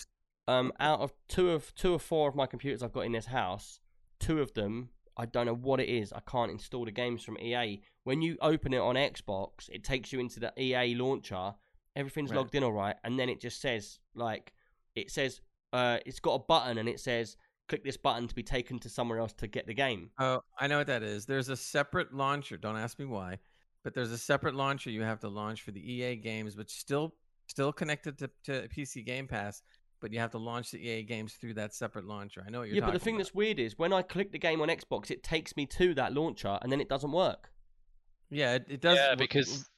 um, out of two of two or four of my computers I've got in this house, two of them I don't know what it is. I can't install the games from EA. When you open it on Xbox, it takes you into the EA launcher. Everything's Right. logged in all right, and then it just says like it says uh, it's got a button and it says click this button to be taken to somewhere else to get the game. Oh, I know what that is. There's a separate launcher. Don't ask me why, but there's a separate launcher you have to launch for the EA games, which still still connected to, to PC Game Pass. But you have to launch the EA games through that separate launcher. I know what you're talking. yeah, but the thing about. that's weird is when I click the game on Xbox, it takes me to that launcher and then it doesn't work. yeah, it, it does. yeah, because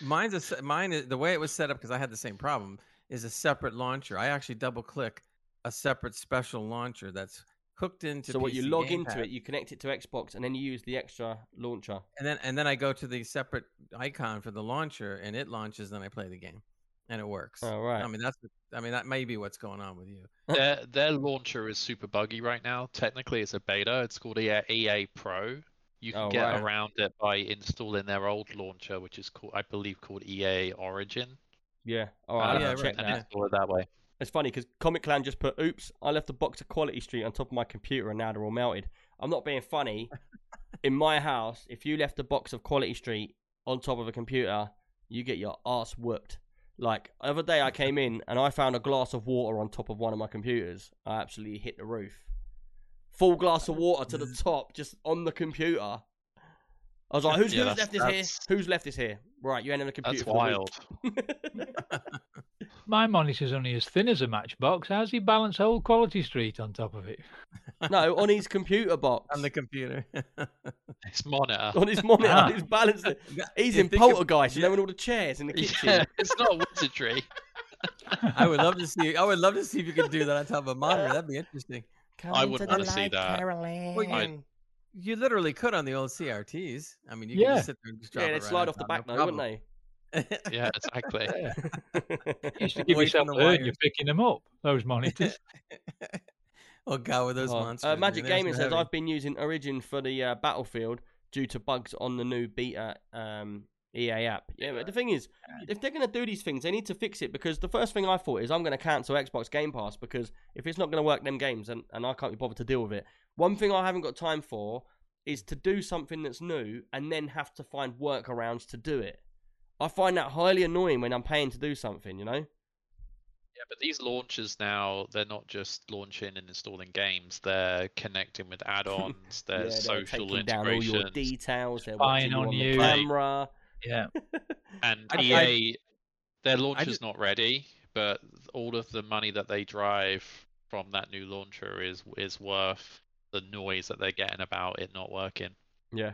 mine's a mine is the way it was set up because I had the same problem. Is a separate launcher. I actually double click a separate special launcher that's hooked into. so what you log Game into Pass. it, you connect it to Xbox, and then you use the extra launcher. and then and then I go to the separate icon for the launcher, and it launches. Then I play the game, and it works. Oh right. I mean that's I mean that may be what's going on with you. their their launcher is super buggy right now. Technically, it's a beta. It's called EA, EA Pro. You can Oh, get right. around it by installing their old launcher, which is called, I believe, called EA Origin. Yeah. All right. Uh, I'll yeah, have to right, check that. install it that way. It's funny because Comic Clan just put, "Oops, I left a box of Quality Street on top of my computer, and now they're all melted." I'm not being funny. In my house, if you left a box of Quality Street on top of a computer, you get your ass whooped. Like the other day, I came in and I found a glass of water on top of one of my computers. I absolutely hit the roof. Full glass of water to the top, just on the computer. I was like, "Who's, Yeah, who's left this here? Who's left this here?" Right, you ain't on the computer. That's for the week. wild. My monitor's only as thin as a matchbox. How's he balance whole Quality Street on top of it? No, on his computer box. on the computer. It's monitor. on his monitor, Ah. he's balancing. He's You in think of- poltergeist, you know, in all the chairs in the kitchen. Yeah, it's not a wizardry. I would love to see. I would love to see if you could do that on top of a monitor. That'd be interesting. Come I would the wanna see that. Caroline. Well, you- You literally could on the old CRTs. I mean, you could Yeah. just sit there and just drop yeah, it they'd right slide off the back no though, wouldn't they? Yeah, exactly. Yeah. used to give Away yourself a the hurt you're picking them up, those monitors. oh god, with those Oh, monsters. Uh, Magic they're Gaming says heavy. I've been using Origin for the uh, Battlefield due to bugs on the new beta um, EA app. Yeah, but the thing is, if they're going to do these things, they need to fix it because the first thing I thought is I'm going to cancel Xbox Game Pass because if it's not going to work them games and, and I can't be bothered to deal with it. One thing I haven't got time for is to do something that's new and then have to find workarounds to do it. I find that highly annoying when I'm paying to do something, you know? Yeah, but these launches now, they're not just launching and installing games, they're connecting with add-ons, Yeah, there's they're social taking down all your details, they're Spying watching you on on you. the camera. Yeah. and I- I- EA, their launcher's just- not ready, but all of the money that they drive from that new launcher is is worth the noise that they're getting about it not working. Yeah.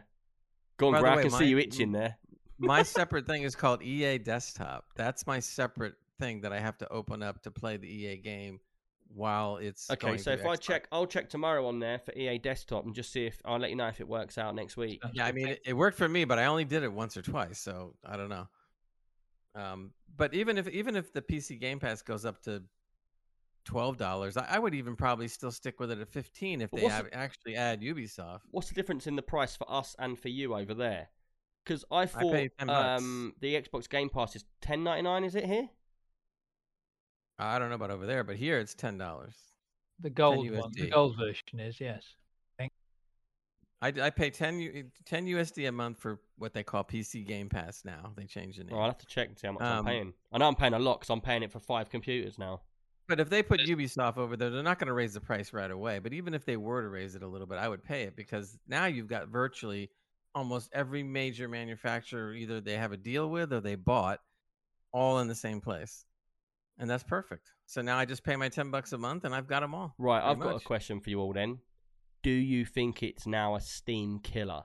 Go on, By the Gra, I way, can see you itching there. my separate thing is called EA Desktop. That's my separate thing that I have to open up to play the EA game while it's Okay, so if I check, I'll check tomorrow on there for EA Desktop and just see if I'll let you know if it works out next week. Yeah, I mean, it, it worked for me, but I only did it once or twice, so I don't know. Um, but even if even if the PC Game Pass goes up to twelve dollars, I, I would even probably still stick with it at fifteen if they have, the- actually add Ubisoft. What's the difference in the price for us and for you over there? Because I thought pay 10 bucks. um, the Xbox Game Pass is ten ninety nine. Is it here? I don't know about over there, but here it's ten dollars. The gold one, the gold version is yes. I, I pay 10, U- 10 USD a month for what they call PC Game Pass now. They changed the name. Oh, I'll have to check and see how much I'm Um, paying. I know I'm paying a lot because I'm paying it for five computers now. But if they put Ubisoft over there, they're not going to raise the price right away. But even if they were to raise it a little bit, I would pay it because now you've got virtually almost every major manufacturer either they have a deal with or they bought all in the same place. And that's perfect. So now I just pay my 10 bucks a month and I've got them all. Right, I've got a question for you all then. Do you think it's now a Steam killer?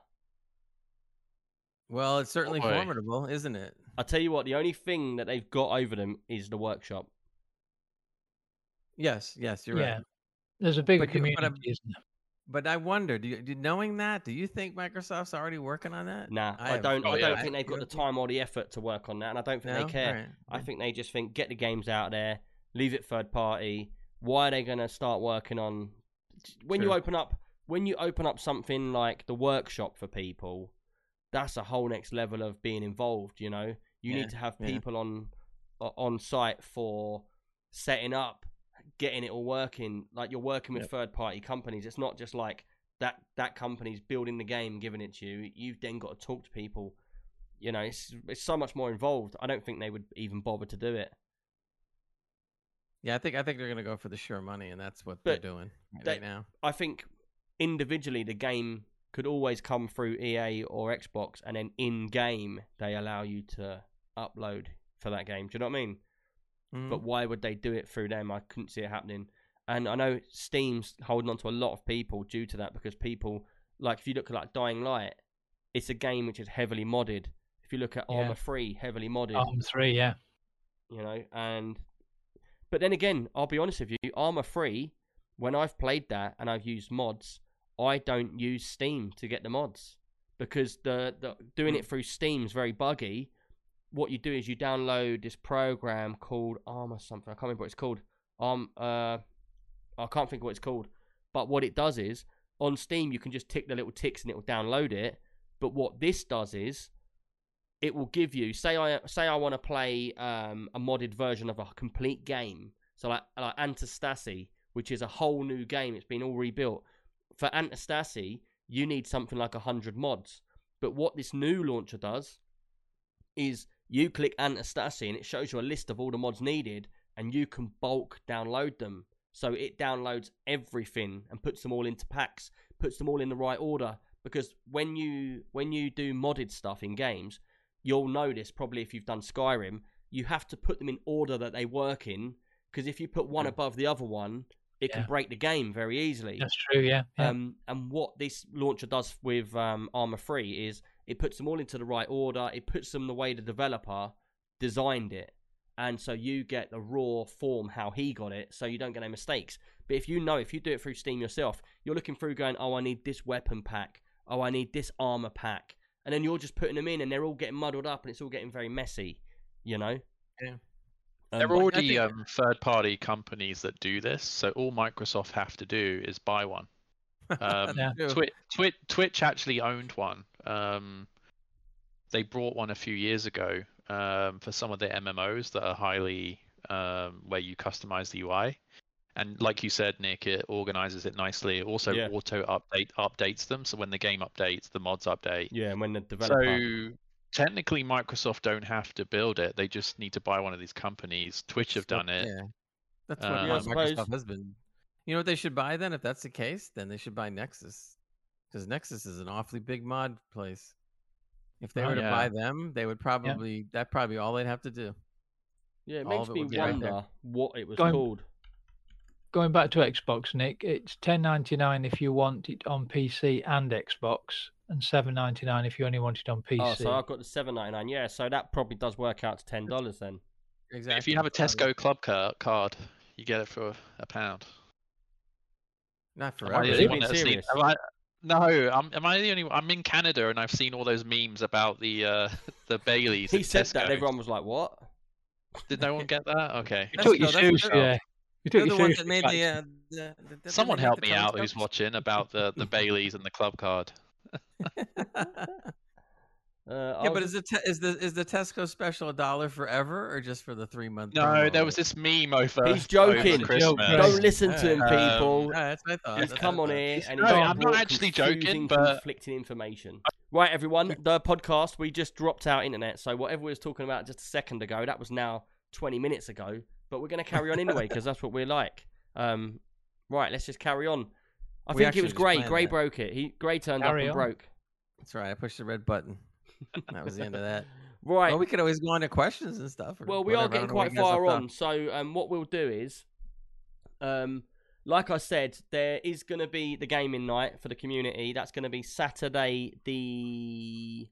Well, it's certainly boy. formidable, isn't it? I tell you what, the only thing that they've got over them is the workshop. Yes, yes, you're yeah. right. There's a bigger But you- but community, I'm- isn't there? But I wonder, do you, do, knowing that, do you think Microsoft's already working on that? Nah, I, have- don't. oh, I don't yeah. think they've got the time or the effort to work on that, and I don't think No? they care. Alright. I think they just think get the games out there, leave it third party. Why are they going to start working on? When you open up, when you open up something like the workshop for people, that's a whole next level of being involved. You know, you Yeah, need to have yeah. people on on site for setting up, getting it all working. Like you're working with Yep. third party companies. It's not just like that that company's building the game, giving it to you. You've then got to talk to people. You know, it's it's so much more involved. I don't think they would even bother to do it. Yeah, I think I think they're gonna go for the sure money, and that's what But they're doing right, they- right now. I think individually the game could always come through EA or Xbox, and then in game they allow you to upload for that game. Do you know what I mean? Mhm. But why would they do it through them? I couldn't see it happening. And I know Steam's holding on to a lot of people due to that because people like if you look at like Dying Light, it's a game which is heavily modded. If you look at Yeah. Arma 3, heavily modded. Arma three, yeah. you know and but then again i'll be honest with you Arma Three, when i've played that and i've used mods i don't use steam to get the mods because the, the doing it through Steam is very buggy what you do is you download this program called Arma something i can't remember what it's called um uh i can't think of what it's called but what it does is on steam you can just tick the little ticks and it will download it but what this does is it will give you say I say I want to play um, a modded version of a complete game. So like like Antistasi, which is a whole new game. It's been all rebuilt. For Antistasi, you need something like hundred mods. But what this new launcher does is you click Antistasi and it shows you a list of all the mods needed, and you can bulk download them. So it downloads everything and puts them all into packs, puts them all in the right order. Because when you when you do modded stuff in games, you'll notice probably if you've done Skyrim, you have to put them in order that they work in. Because if you put one Yeah. above the other one, it can break the game very easily. That's true. Yeah. yeah. Um, and what this launcher does with um, Arma 3 is it puts them all into the right order. It puts them the way the developer designed it, and so you get the raw form how he got it, so you don't get any mistakes. But if you know, if you do it through Steam yourself, you're looking through going, "Oh, I need this weapon pack. Oh, I need this armor pack," and then you're just putting them in, and they're all getting muddled up, and it's all getting very messy. You know. Yeah. Um, There are already think- um, third-party companies that do this, so all Microsoft have to do is buy one. Um, Yeah. True. Twitch, Twitch, Twitch actually owned one. Um, they brought one a few years ago um, for some of their MMOs that are highly um, where you customize the UI. And like you said, Nick, it organizes it nicely. It also Yeah. auto update updates them, so when the game updates, the mods update. yeah, and when the developer. So technically, Microsoft don't have to build it; they just need to buy one of these companies. Twitch have done it. Yeah. That's Uh, what Yeah, I Microsoft suppose- has been. You know what they should buy then? If that's the case, then they should buy Nexus, because Nexus is an awfully big mod place. If they Oh, were to yeah. buy them, they would probably that probably all they'd have to do. yeah, it all makes it me would be right wonder what it was Going- called. Going back to Xbox, Nick, it's ten ninety nine if you want it on PC and Xbox, and seven ninety nine if you only want it on PC. Oh, so I've got the seven ninety nine. Yeah, so that probably does work out to ten dollars then. Exactly. If you have a Tesco Club card, you get it for a pound. Not Am I the Are only you one being that's seen- am I- no, I'm, am I the only? I'm in Canada and I've seen all those memes about the uh, the Baileys. He said that, Tesco. and everyone was like, "What?" Did no one get that? Okay. you took you Tesco, that's- seriously, yeah. You took They're you the ones that seriously. made back the, then. uh, the, the- Someone help me out who's watching about the the Baileys and the club card. Uh, yeah, but is the te- is the is the Tesco special a dollar forever or just for the three month? No, there was this meme over. He's joking. over Christmas. Joke, Don't listen to him, Um, people. that's what I thought. He's that's come what on I thought. here and no, he's I'm not actually joking, but- conflicting information. Right, everyone, the podcast we just dropped our internet, so whatever we was talking about just a second ago, that was now 20 minutes ago. But we're going to carry on anyway because that's what we're like. Um, right, let's just carry on. I We think it was just Gray. Gray that. broke it. He Gray turned Carry up and on. broke. That's right. I pushed the red button. That was the end of that. Right. Well, we could always go on to questions and stuff. or Well, we are whatever. I getting don't know what quite far on. So, um, what we'll do is, um, like I said, there is going to be the gaming night for the community. That's going to be Saturday, the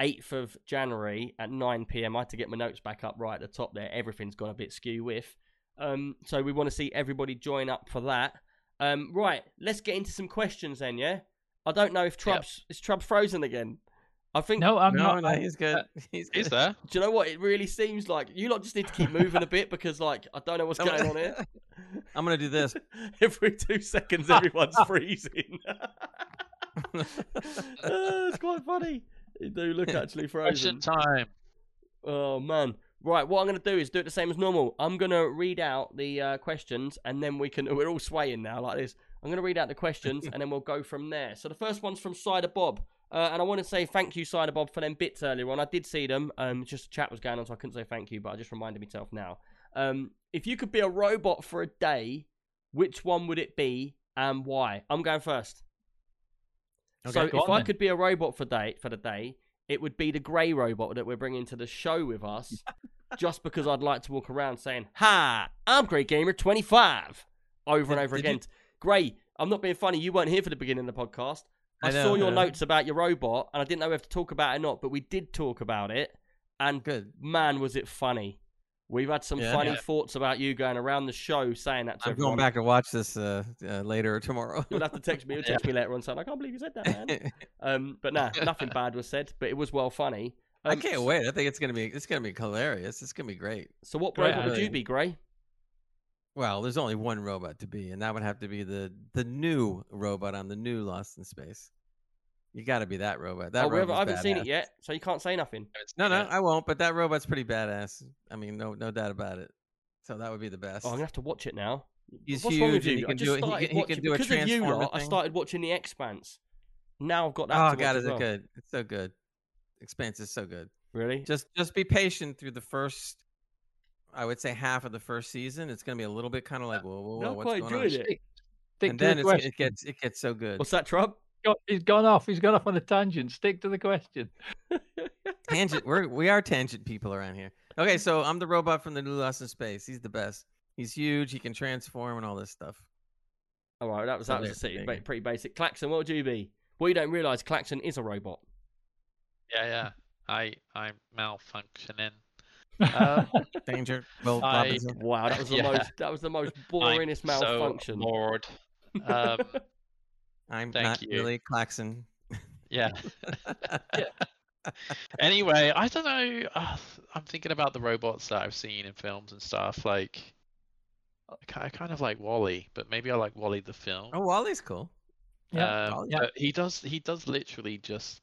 8th of January at 9 pm. I had to get my notes back up right at the top there. Everything's gone a bit skew with. Um, so, we want to see everybody join up for that. Um, right, let's get into some questions then, yeah? I don't know if Yep. Trub's, is Trub frozen again? I think No, I'm No, not. no, I'm- he's good. He's Is good. there? do you know what? It really seems like you lot just need to keep moving a bit because, like, I don't know what's going on here. I'm gonna do this. Every two seconds, everyone's freezing. Uh, it's quite funny. You do look actually frozen. Question time. Oh man! Right, what I'm going to do is do it the same as normal. I'm going to read out the uh, questions, and then we can. We're all swaying now like this. I'm going to read out the questions, and then we'll go from there. So the first one's from Cider Bob, uh, and I want to say thank you, Cider Bob, for them bits earlier on. I did see them. Um, just a chat was going on, so I couldn't say thank you, but I just reminded myself now. Um, if you could be a robot for a day, which one would it be, and why? I'm going first. so go if on I then. could be a robot for day for the day, it would be the grey robot that we're bringing to the show with us. just because I'd like to walk around saying, "Hi, I'm Grey Gamer 25," over and over did you- again. Grey, I'm not being funny. You weren't here for the beginning of the podcast. I, I know, saw your I notes about your robot, and I didn't know whether to talk about it or not, but we did talk about it. And Good. man, was it funny! We've had some Yeah. funny Yeah. thoughts about you going around the show saying that to I'm everyone. going back and watch this uh, uh, later or tomorrow. You'll have to text me. You'll text me later on saying, "I can't believe you said that, man." um, but nah, nothing bad was said, but it was well funny. I Um, can't wait. I think it's gonna be it's gonna be hilarious. It's gonna be great. So, what Great robot would you be, Grey? Well, there's only one robot to be, and that would have to be the the new robot on the new Lost in Space. You got to be that robot. That oh, robot's I haven't seen it yet, so you can't say nothing. No, no, I won't. But that robot's pretty badass. I mean, no, no doubt about it. So that would be the best. Oh, I'm gonna have to watch it now. He's What's wrong with huge you? he I can just do it- he he can do a because of you lot. I started watching The Expanse. Now I've got that. oh god, is as it well. good? It's so good. Expanse is so good. Really? Just just be patient through the first. I would say half of the first season. It's gonna be a little bit kind of uh, like whoa, whoa, whoa, No, I what's quite going on? enjoyed it. Stick, stick And to then the it's, question. it gets it gets so good. What's that, Trub? Go- He's gone off. He's gone off on a tangent. Stick to the question. tangent. We're we are tangent people around here. Okay, so I'm the robot from the new Lost in Space. He's the best. He's huge. He can transform and all this stuff. All right, that was So that was a city, ba- pretty basic. Claxon, what would you be? Well, you don't realise Claxon is a robot. Yeah, yeah. I I'm malfunctioning. Um, Danger. Well, I- Wow, that was the Yeah. most that was the most I'm boringest malfunction. So bored. Um, I'm Thank not you. really Claxon. yeah. Anyway, I don't know. Uh, I'm thinking about the robots that I've seen in films and stuff. Like, I kind of like WALL-E, but maybe I like WALL-E the film. oh, WALL-E's cool. Yeah, Um, yeah. he does he does literally just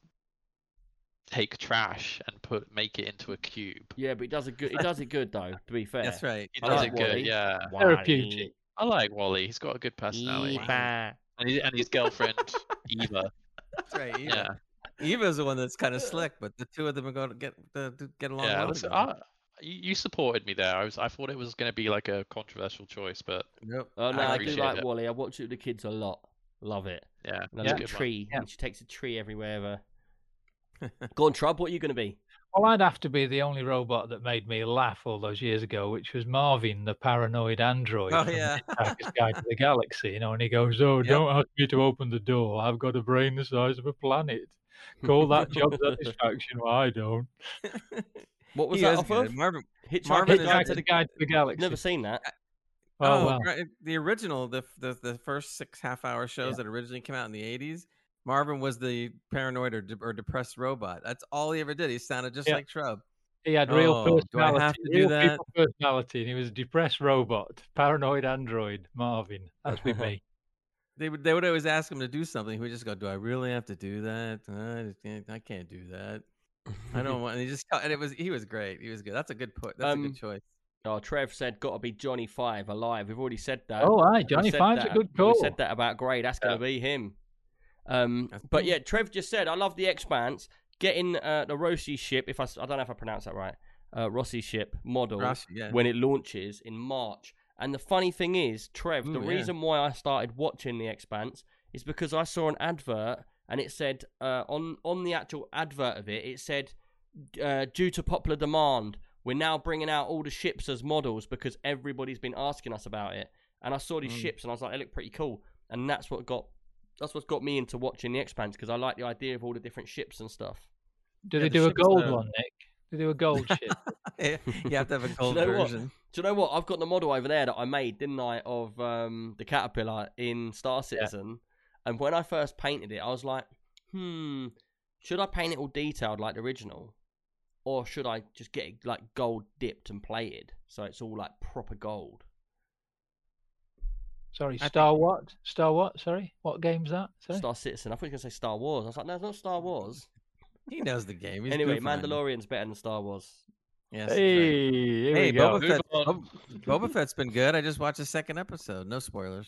take trash and put make it into a cube. Yeah, but he does it good. He does it good though. To be fair, That's right. He I does like it good, WALL-E. yeah. Therapeutic. I like WALL-E. He's got a good personality. Eva. And, he, and his girlfriend Eva. That's right. Yeah, Eva's the one that's kind of slick, but the two of them are going to get uh, to get along yeah. well listen. I, you you supported me there. I was I thought it was going to be like a controversial choice, but Nope. Oh no, I I, do like it. WALL-E. I watch it with the kids a lot. Love it. yeah, And a it's a little good one. tree. Yeah. And she takes a tree everywhere. Ever. Go on, Trub. What are you going to be? Well, I'd have to be the only robot that made me laugh all those years ago, which was Marvin, the paranoid android. Oh yeah. Hitchhiker's Guide to the Galaxy, you know, and he goes, "Oh, Yep. don't ask me to open the door. I've got a brain the size of a planet. Call that job satisfaction. Well, I don't." What was he that is off good. of? Marvin. Hitchhiker's Marvin Guide is to the Guide to the Galaxy. Never seen that. Oh, oh, wow. right, the original, the the the first six half hour shows Yeah. that originally came out in the '80s. Marvin was the paranoid or, de- or depressed robot. That's all he ever did. He sounded just Yeah. like Trub. He had real Oh, do I have to do that? personality, and he was a depressed robot, paranoid android, Marvin. That's with me. They would they would always ask him to do something. He would just go, "Do I really have to do that? I can't, I can't do that. I don't want." And he just and it was he was great. He was good. That's a good put. That's a Um, good choice. Oh, Trev said, "Got to be Johnny Five alive." We've already said that. Oh, aye, Johnny said Five's a good call. We said that about Gray. That's going to be him. Um, but yeah, Trev just said, "I love the Expanse." Getting uh, the Roci ship, if I, I don't know if I pronounced that right, uh, Roci ship model Rashi, yeah. when it launches in March. And the funny thing is, Trev, the yeah. reason why I started watching The Expanse is because I saw an advert and it said uh, on on the actual advert of it, it said uh, due to popular demand, we're now bringing out all the ships as models because everybody's been asking us about it. And I saw these Mm. ships and I was like, they look pretty cool. And that's what got that's what's got me into watching The Expanse because I like the idea of all the different ships and stuff. Do Yeah, they the do a gold uh, one, Nick? They do a gold ship. you have to have a gold know what? version. Do you know what? I've got the model over there that I made, didn't I, of um, the caterpillar in Star Citizen. And when I first painted it, I was like, hmm, should I paint it all detailed like the original, or should I just get it like gold dipped and plated so it's all like proper gold? Sorry, I Star what? Star what? Sorry, what game's that? Sorry. Star Citizen. I thought you were gonna say Star Wars. I was like, no, it's not Star Wars. He knows the game. He's anyway, good for. Mandalorian's better than Star Wars. Yes. that's right. Hey, Hey. Boba, Fett, Boba, Boba Fett's been good. I just watched the second episode. No spoilers.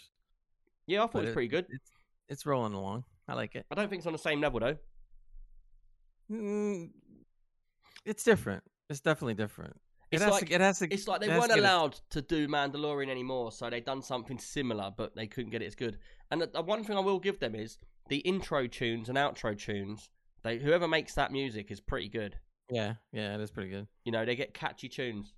Yeah, I thought But it was pretty good. It's it's rolling along. I like it. I don't think it's on the same level though. Mm, it's different. It's definitely different. It It's like- to. It has to. It's like they weren't to get its- allowed to do Mandalorian anymore, so they done something similar, but they couldn't get it as good. And the, the one thing I will give them is the intro tunes and outro tunes. They whoever makes that music is pretty good. Yeah, yeah, it is pretty good. You know, they get catchy tunes.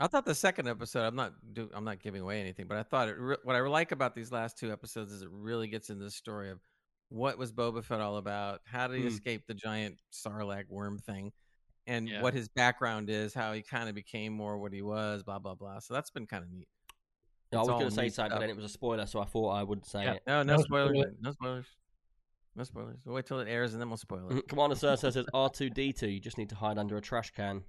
I thought the second episode. I'm not. Do, I'm not giving away anything, but I thought it. Re- what I like about these last two episodes is it really gets into the story of what was Boba Fett all about. How did he Hmm. escape the giant sarlacc worm thing, and Yeah. what his background is. How he kind of became more what he was. Blah blah blah. So that's been kind of neat. I was going to say neat something, but then it was a spoiler, so I thought I would say Yeah. it. No, no, No spoilers. spoiler. No spoilers. No spoilers. We'll wait till it airs and then we'll spoil it. Mm, Commander Sir says R2D2. You just need to hide under a trash can.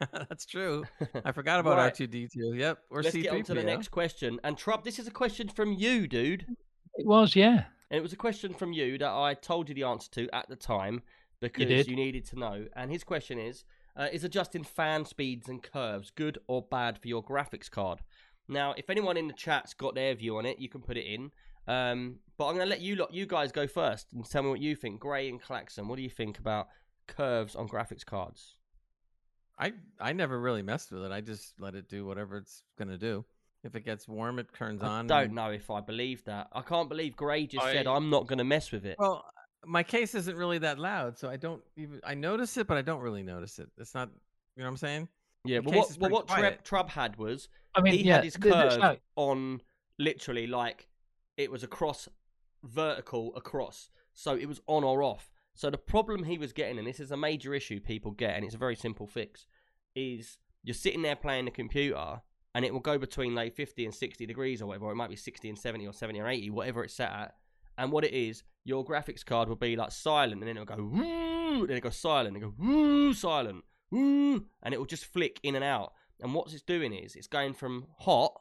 That's true. I forgot about R2D2. Yep. Or Let's C3PO. get on to the next question. And Trub, this is a question from you, dude. It was, yeah. And it was a question from you that I told you the answer to at the time because you needed to know. And his question is uh, Is adjusting fan speeds and curves good or bad for your graphics card? Now, if anyone in the chat's got their view on it, you can put it in. Um, but I'm going to let you lot, you guys go first and tell me what you think. Gray and Claxon, what do you think about curves on graphics cards? I I never really messed with it. I just let it do whatever it's gonna do. If it gets warm, it turns I on. don't know if I believe that. I can't believe Gray just said I- I'm not going to mess with it. Well, my case isn't really that loud, so I don't even. I notice it, but I don't really notice it. It's not. You know what I'm saying? Yeah, The but case what is well, what pretty Trub. Trub had was I mean, he yeah, had his th- curve no- on literally like it was across vertical across, so it was on or off. So the problem he was getting, and this is a major issue people get, and it's a very simple fix, is you're sitting there playing the computer, and it will go between like 50 and 60 degrees or whatever. Or it might be 60 and 70 or 70 or 80, whatever it's set at. And what it is, your graphics card will be like silent, and then it'll go woo, then it goes silent, and go woo, silent, woo, and it will just flick in and out. And what it's doing is it's going from hot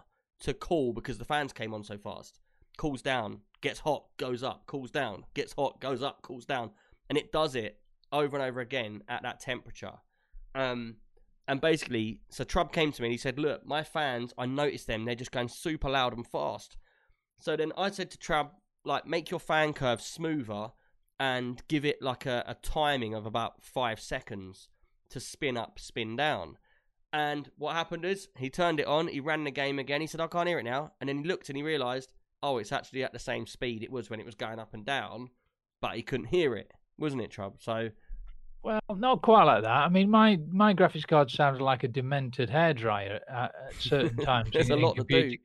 to cool because the fans came on so fast. Cools down, gets hot, goes up, cools down, gets hot, goes up, cools down, and it does it over and over again at that temperature. Um, and basically, so Trub came to me and he said, "Look, my fans, I noticed them. They're just going super loud and fast." So then I said to Trub, "Like, make your fan curve smoother and give it like a, a timing of about five seconds to spin up, spin down." And what happened is he turned it on, he ran the game again. He said, I can't hear it now. And then he looked and he realized, oh, it's actually at the same speed it was when it was going up and down, but he couldn't hear it, wasn't it, Trub? So, Well, not quite like that. I mean, my my graphics card sounded like a demented hairdryer at, at certain times. There's a lot to do. Games.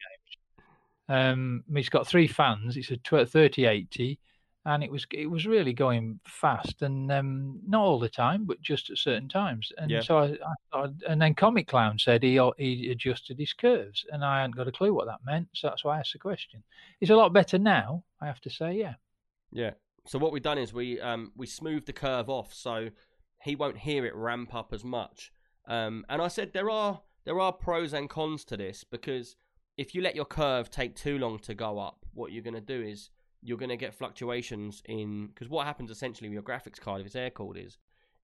Um, it's got three fans. It's a tw- 3080, and it was it was really going fast, and um, not all the time, but just at certain times. And Yeah. so I, I thought, and then Comic Clown said he he adjusted his curves, and I hadn't got a clue what that meant. So that's why I asked the question. It's a lot better now, I have to say. Yeah. yeah. So what we've done is we um we smoothed the curve off so he won't hear it ramp up as much. Um, and I said there are there are pros and cons to this because if you let your curve take too long to go up, what you're going to do is you're going to get fluctuations in because what happens essentially with your graphics card if it's air cooled is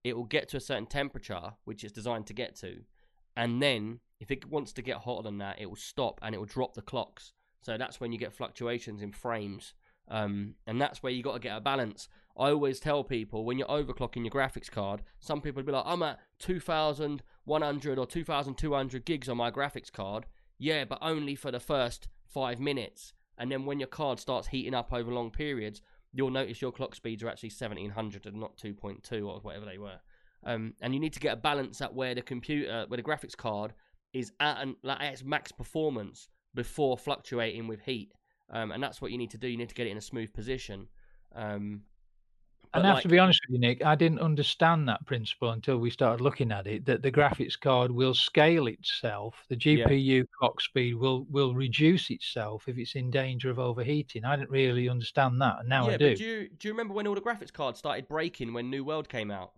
it will get to a certain temperature which it's designed to get to, and then if it wants to get hotter than that, it will stop and it will drop the clocks. So that's when you get fluctuations in frames, um, and that's where you got to get a balance. I always tell people when you're overclocking your graphics card, some people will be like, I'm at 2,100 or 2,200 gigs on my graphics card. Yeah, but only for the first five minutes. And then when your card starts heating up over long periods, you'll notice your clock speeds are actually 1700 and not 2.2 or whatever they were. Um, and you need to get a balance at where the computer, where the graphics card is at, an, like, at its max performance before fluctuating with heat. Um, and that's what you need to do. You need to get it in a smooth position. Um, but And I have like- to be honest with you, Nick, I didn't understand that principle until we started looking at it. That the graphics card will scale itself, the Yeah. GPU clock speed will will reduce itself if it's in danger of overheating. I didn't really understand that, and now yeah, I do. do you do you remember when all the graphics cards started breaking when New World came out?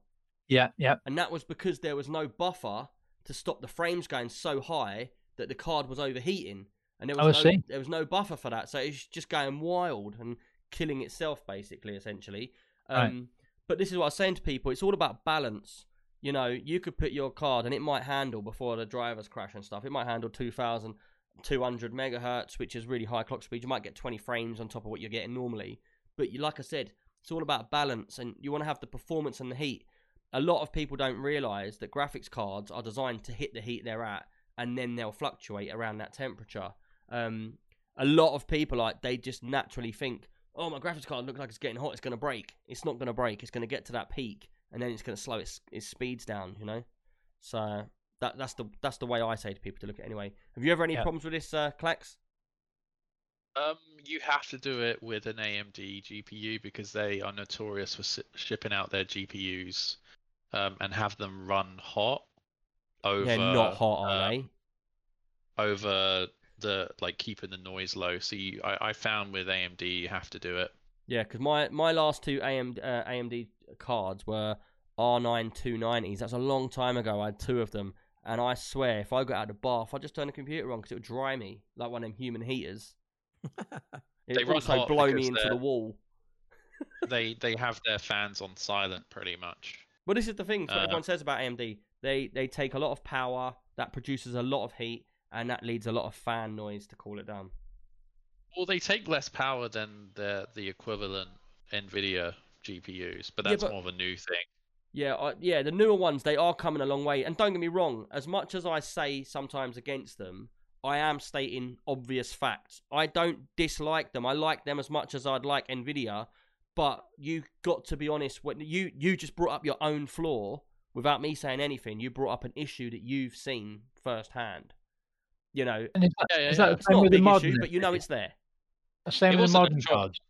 Yeah, yeah, And that was because there was no buffer to stop the frames going so high that the card was overheating, and there Oh, was no, there was no buffer for that, so it's just going wild and killing itself basically, essentially. Right. Um, But this is what I was saying to people: it's all about balance. You know, you could put your card, and it might handle before the drivers crash and stuff. It might handle two thousand two hundred megahertz, which is really high clock speed. You might get 20 frames on top of what you're getting normally. But you, like I said, it's all about balance, and you want to have the performance and the heat. A lot of people don't realize that graphics cards are designed to hit the heat they're at, and then they'll fluctuate around that temperature. Um, a lot of people like they just naturally think, "Oh, my graphics card looks like it's getting hot. It's going to break." It's not going to break. It's going to get to that peak, and then it's going to slow its its speeds down. You know, so that that's the that's the way I say to people to look at it anyway. Have you ever any Yeah. problems with this, uh, Clax? Um, you have to do it with an AMD GPU because they are notorious for si- shipping out their GPUs um, and have them run hot over They're not hot, are uh, they? over the like keeping the noise low. So you, I, I found with AMD you have to do it. Yeah, because my, my last two AMD, uh, AMD cards were R9 290s. That's a long time ago. I had two of them. And I swear, if I got out of the bath, I'd just turn the computer on because it would dry me like one of them human heaters. It They would run also blow me into the wall. they they have their fans on silent pretty much. But this is the thing. What Uh, everyone says about AMD. They they take a lot of power that produces a lot of heat, and that leads a lot of fan noise to cool it down. Well, they take less power than the the equivalent Nvidia GPUs, but Yeah, that's but- more of a new thing. Yeah, I, yeah, the newer ones they are coming a long way. And don't get me wrong, as much as I say sometimes against them, I am stating obvious facts. I don't dislike them. I like them as much as I'd like Nvidia, but you got to be honest. When you you just brought up your own flaw without me saying anything, you brought up an issue that you've seen firsthand. You know, And is that, Yeah, yeah, is yeah. the it's same with the modern? issue, but you know it's there. the same It with the modern trouble. cards.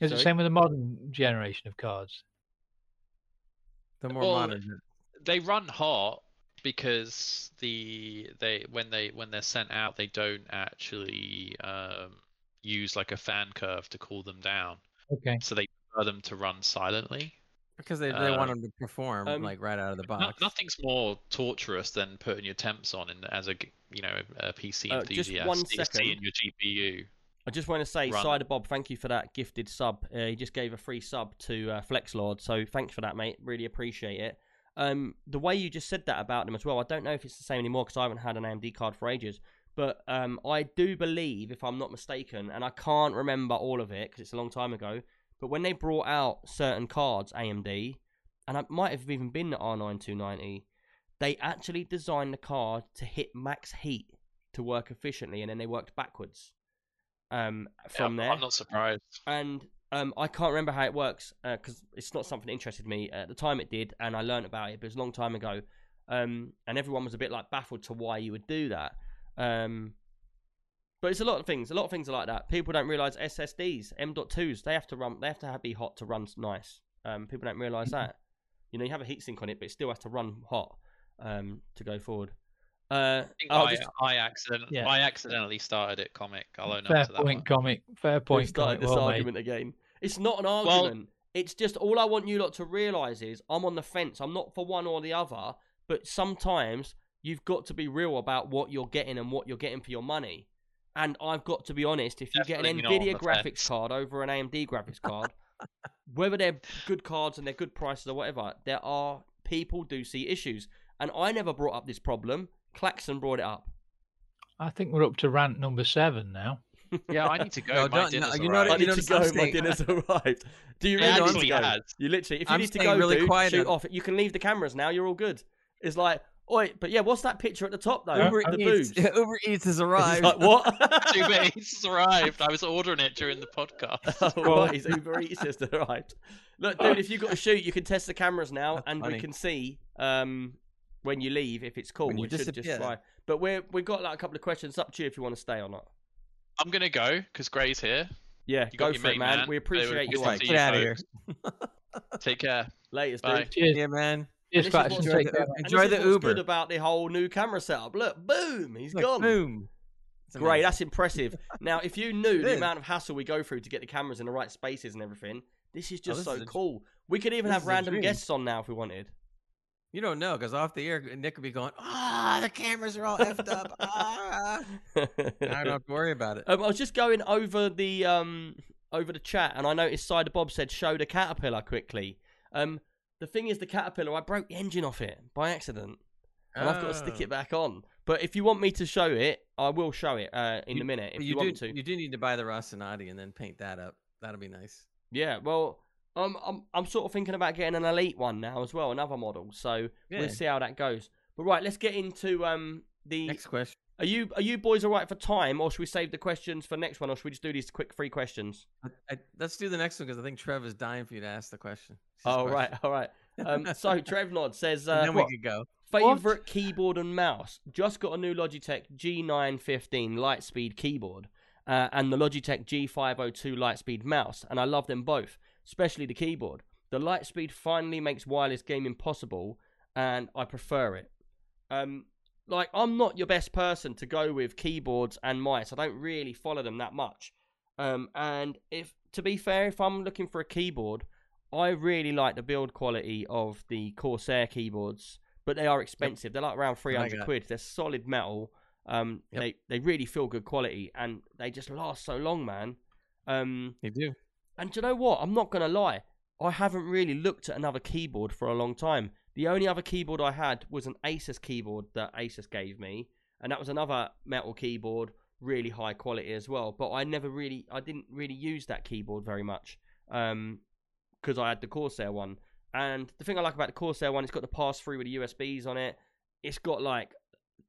Is it the same with the modern generation of cards? The more Well, modern. they run hot because the they when they when they're sent out they don't actually um, use like a fan curve to cool them down Okay. so they prefer them to run silently Because they, they want uh, them to perform um, like right out of the No- box. nothing's more torturous than putting your temps on in, as a g- you know a PC Uh, just enthusiast one so you're second. seeing your GPU I just want to say, Run. Cider Bob, thank you for that gifted sub. Uh, he just gave a free sub to uh, Flexlord, so thanks for that, mate. Really appreciate it. Um, the way you just said that about them as well, I don't know if it's the same anymore because I haven't had an AMD card for ages. But um, I do believe, if I'm not mistaken, and I can't remember all of it because it's a long time ago, but when they brought out certain cards, AMD, and it might have even been the R9 290, they actually designed the card to hit max heat to work efficiently, and then they worked backwards um, from Yeah, there I'm not surprised and um, I can't remember how it works because it's not something that interested me at the time. It did, and I learned about it, but it was a long time ago. Um, and everyone was a bit like baffled to why you would do that. Um, but it's a lot of things. A lot of things are like that. People don't realize SSDs, M.2s, they have to run. They have to have, be hot to run nice. Um, people don't realize that. You know, you have a heatsink on it, but it still has to run hot um, to go forward. Uh, I, think I, just- I accident Yeah. I accidentally started it comic I'll own Fair up to that point, one. comic. Fair We've point, started comic. this Well made. argument again. It's not an argument. it's just all I want you lot to realise is I'm on the fence. I'm not for one or the other, but sometimes you've got to be real about what you're getting and what you're getting for your money. And I've got to be honest, if you get an Definitely not on Nvidia graphics fence. card over an AMD graphics card, whether they're good cards and they're good prices or whatever, there are people do see issues. And I never brought up this problem. Claxon brought it up. I think we're up to rant number seven now. yeah I need to go No, my don't- no, dinner's you know arrived. I need to go. I'm My dinner's arrived. Do you It really need to go? has. You literally, if you I'm need to staying go, really dude, quiet shoot on- off. You can leave the cameras now. You're all good. It's like, oi, but yeah, what's that picture at the top though? Uber, the Eats, boobs. Uber Eats has arrived. like, what? Uber Eats has arrived I was ordering it during the podcast oh, right, his Uber Eats has arrived. Look, dude, if you've got to shoot, you can test the cameras now, That's and we can see um, when you leave if it's cool. When you it should just fly. But we're we've got like a couple of questions. Up to you if you want to stay or not. I'm gonna go because Gray's here Yeah, You go got your for it, man. man. We appreciate you. to mate. Get out of here. take care Latest, Bye. dude. Cheers. Yeah, man. Cheers, this is what's Enjoy Take the, enjoy the Uber. good about the whole new camera setup. Look, boom, he's Look, gone. Boom. Great, amazing. that's impressive. now, if you knew the amount of hassle we go through to get the cameras in the right spaces and everything, this is just this so is cool. We could even have random guests on now if we wanted. You don't know because off the air, Nick would be going, "Ah, the cameras are all effed up." Ah. I don't have to worry about it. Um, I was just going over the um over the chat, and I noticed Cider Bob said, "Show the caterpillar quickly." Um, the thing is, the caterpillar, I broke the engine off it by accident, and I've got to stick Oh. it back on. But if you want me to show it, I will show it uh, in You- a minute. If you, you, want do, me to, you do need to buy the Rocinante and then paint that up. That'll be nice. yeah. Well, um, I'm I'm sort of thinking about getting an elite one now as well, another model. So Yeah. we'll see how that goes. But right, let's get into um the. Next question. Are you are you boys all right for time, or should we save the questions for next one, or should we just do these quick three questions? I, I, let's do the next one because I think Trev is dying for you to ask the question. It's his Oh right, question. all right. Um, so Trevnod says, and uh, then what, we could go. favorite keyboard and mouse. Just got a new Logitech G915 Lightspeed keyboard uh, and the Logitech G502 Lightspeed mouse, and I love them both, especially the keyboard. The Lightspeed finally makes wireless gaming possible, and I prefer it. Um, like I'm not your best person to go with keyboards and mice. I don't really follow them that much. Um, and if to be fair, if I'm looking for a keyboard, I really like the build quality of the Corsair keyboards, but they are expensive. They're like around 300 quid. They're solid metal. Um, Yep. they they really feel good quality, and they just last so long, man. Um, You do. and do you know what? I'm not gonna lie. I haven't really looked at another keyboard for a long time. The only other keyboard I had was an Asus keyboard that Asus gave me, and that was another metal keyboard, really high quality as well. But I never really, I didn't really use that keyboard very much, um, because I had the Corsair one. And the thing I like about the Corsair one, it's got the pass through with the USBs on it. It's got like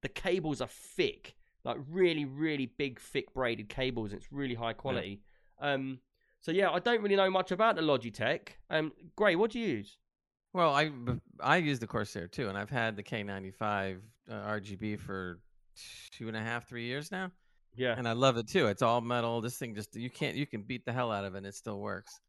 the cables are thick, like really, really big, thick braided cables. It's really high quality. Um, so yeah, I don't really know much about the Logitech. Um, Gray, what do you use? Well, I I use the Corsair too, and I've had the K95 uh, RGB for two and a half, three years now, Yeah. and I love it too. It's all metal. This thing just you can't you can beat the hell out of it, and it still works.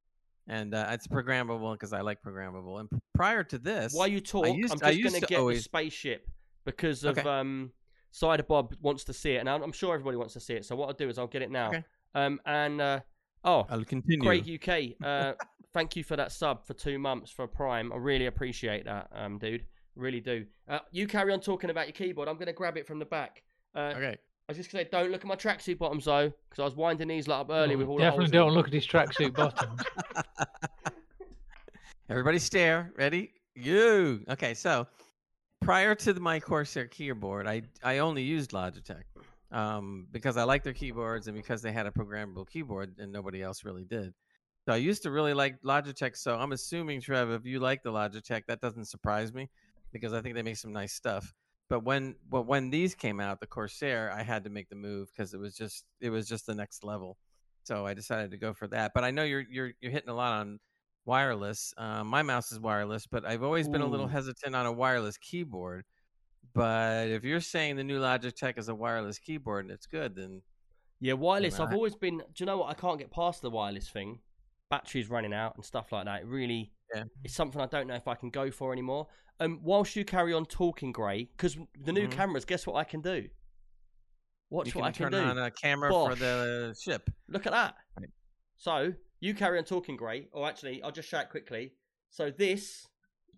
And uh, it's programmable because I like programmable. And prior to this, While you talk, used- I'm just going to get the spaceship because of Okay. um, Cider Bob wants to see it, and I'm, I'm sure everybody wants to see it. So what I'll do is I'll get it now. Okay. Um, and uh, oh, I'll continue. Craig UK, uh, thank you for that sub for two months for Prime. I really appreciate that, um, dude. Really do. Uh, you carry on talking about your keyboard. I'm going to grab it from the back. Uh, Okay. I was just going to say, don't look at my tracksuit bottoms though, because I was winding these lot up early with all Oh, Definitely don't look at his tracksuit bottoms. Everybody stare. Ready? You. Okay, so prior to the, my Corsair keyboard, I I only used Logitech um, because I liked their keyboards and because they had a programmable keyboard and nobody else really did. So I used to really like Logitech. So I'm assuming, Trev, if you like the Logitech, that doesn't surprise me because I think they make some nice stuff. But when but when these came out, the Corsair, I had to make the move because it was just it was just the next level. So I decided to go for that. But I know you're you're you're hitting a lot on wireless. Um, my mouse is wireless, but I've always been a little hesitant on a wireless keyboard. But if you're saying the new Logitech is a wireless keyboard and it's good, then Yeah, wireless. I've always been. Do you know what? I can't get past the wireless thing. Batteries running out and stuff like that. It really, Yeah. it's something I don't know if I can go for anymore. Um, whilst you carry on talking, Gray, because the new Mhm. cameras, guess what I can do? Watch you can what I can turn do. on a camera for the ship. Look at that. Right. So you carry on talking, Gray. Or actually, I'll just show it quickly. So this,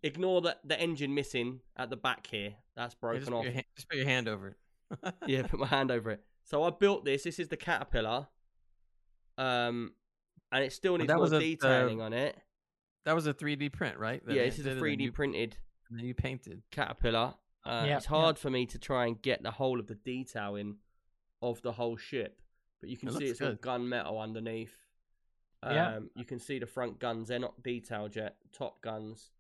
ignore the the engine missing at the back here. That's broken off. put your, just put your hand over it. yeah, put my hand over it. So I built this. This is the caterpillar. Um, and it still needs that more was a- detailing uh, on it. That was a 3D print, right? That Yeah, this is a did, and then 3D you- printed and then you painted. caterpillar. Uh, Yeah, it's yeah. hard for me to try and get the whole of the detailing of the whole ship, but you can It see looks it's all good. gunmetal underneath. Um, Yeah. You can see the front guns; they're not detailed yet. Top guns.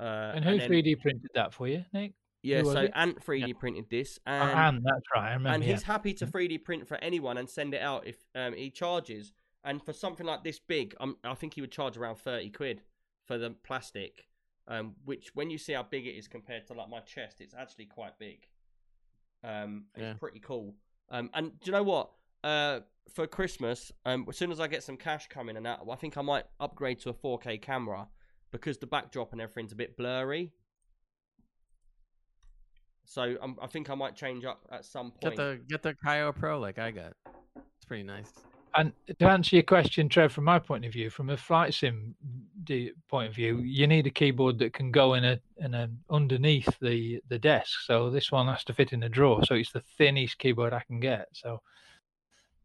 Uh, and who then- 3D printed that for you, Nick? Yeah, who so it? Ant 3D printed this, Oh, and Anne, that's right. I remember. and yeah. he's happy to Mhm. 3D print for anyone and send it out if um, he charges. And for something like this big, um, I think he would charge around thirty quid for the plastic. Um, which, when you see how big it is compared to like my chest, it's actually quite big. Um, it's Yeah. pretty cool. Um, and do you know what? Uh, for Christmas, um, as soon as I get some cash coming and that, I think I might upgrade to a 4K camera because the backdrop and everything's a bit blurry. So um, I think I might change up at some point. Get the get the Kiyo Pro like I got. It's pretty nice. And to answer your question, Trev, from my point of view, from a flight sim point of view, you need a keyboard that can go in a in a underneath the the desk. So this one has to fit in a drawer. So it's the thinnest keyboard I can get. So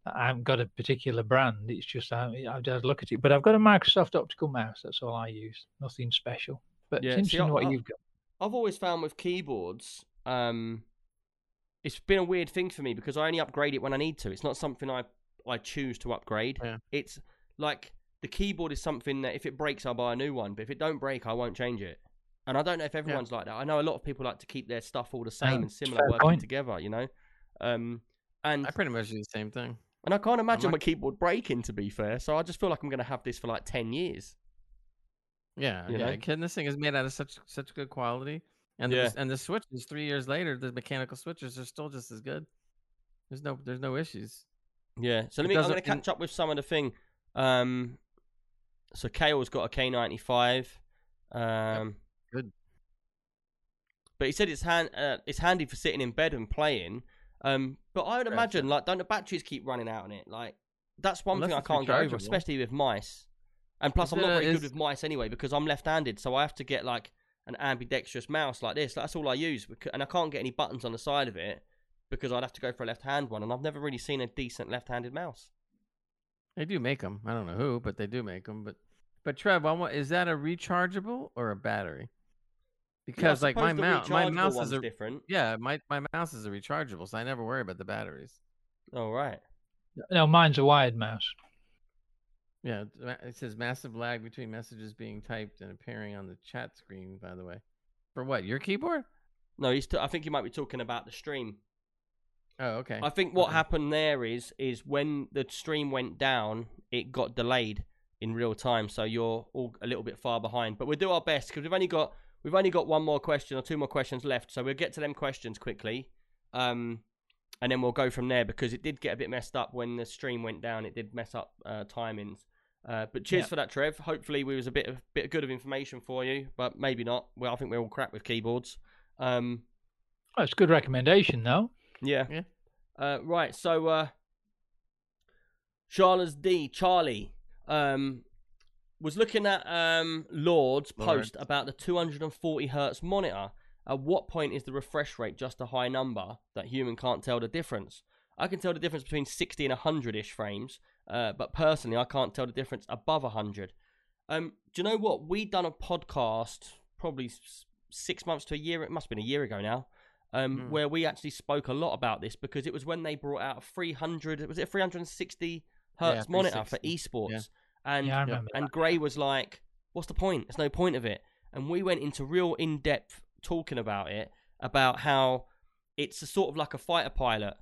I haven't got a particular brand. It's just I, I've just look at it. But I've got a Microsoft optical mouse. That's all I use. Nothing special. But Yeah, it's interesting I- what I- you've got. I've always found with keyboards, um, it's been a weird thing for me because I only upgrade it when I need to. It's not something I I choose to upgrade. Yeah. It's like the keyboard is something that if it breaks, I'll buy a new one. But if it don't break, I won't change it. And I don't know if everyone's like that. I know a lot of people like to keep their stuff all the same Yeah, and similar working point. together. You know, um, and I pretty much do the same thing. and I can't imagine not- my keyboard breaking. To be fair, so I just feel like I'm going to have this for like ten years. Yeah, You yeah. know? This thing is made out of such such good quality, and the, Yeah. and the switches three years later, the mechanical switches are still just as good. There's no there's no issues. Yeah. So let me. I'm going to catch up with some of the thing. Um, so Kale's got a K95. Um, Good. But he said it's hand. Uh, it's handy for sitting in bed and playing. Um, but I would imagine like don't the batteries keep running out on it? Like that's one Unless thing I can't get over, especially with mice. And plus, I'm not very good with mice anyway because I'm left-handed, so I have to get like an ambidextrous mouse like this. That's all I use, and I can't get any buttons on the side of it because I'd have to go for a left-hand one, and I've never really seen a decent left-handed mouse. They do make them. I don't know who, but they do make them. But but Trev, I want, is that a rechargeable or a battery? Because Yeah, like my mouse, my rechargeable mouse is a different. yeah, my my mouse is a rechargeable, so I never worry about the batteries. All right. No, mine's a wired mouse. Yeah, it it says massive lag between messages being typed and appearing on the chat screen. By the way, for what your keyboard? No, he's. T- I think you might be talking about the stream. Oh, okay. I think what Okay. happened there is is when the stream went down, it got delayed. in real time. So you're all a little bit far behind. But we'll do our best because we've only got we've only got one more question or two more questions left. So we'll get to them questions quickly. Um, and then we'll go from there because it did get a bit messed up when the stream went down. It did mess up uh, timings. Uh, but cheers Yeah. for that, Trev. Hopefully, we was a bit of bit good of information for you, but maybe not. Well, I think we're all crap with keyboards. Um, Well, it's a good recommendation, though. Yeah. Yeah. Uh, right. So, uh, Charles D. Charlie um, was looking at um, Lord's post about the 240 hertz monitor. At what point is the refresh rate just a high number that human can't tell the difference? I can tell the difference between 60 and 100 ish frames, uh, but personally, I can't tell the difference above 100. Um, do you know what? We done a podcast probably six months to a year. It must have been a year ago now um, Mm. where we actually spoke a lot about this because it was when they brought out a 300 was it a 360 hertz Yeah, monitor for esports yeah. and Yeah, and that. gray was like what's the point there's no point of it and we went into real in-depth talking about it about how it's a sort of like a fighter pilot